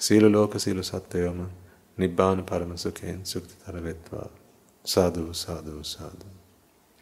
සීල ලෝක සීල සත්වයෝම නිබ්බාන පරම සුඛයෙන් සුක්තිතර වෙත්වා සාදු සාදු සාදු.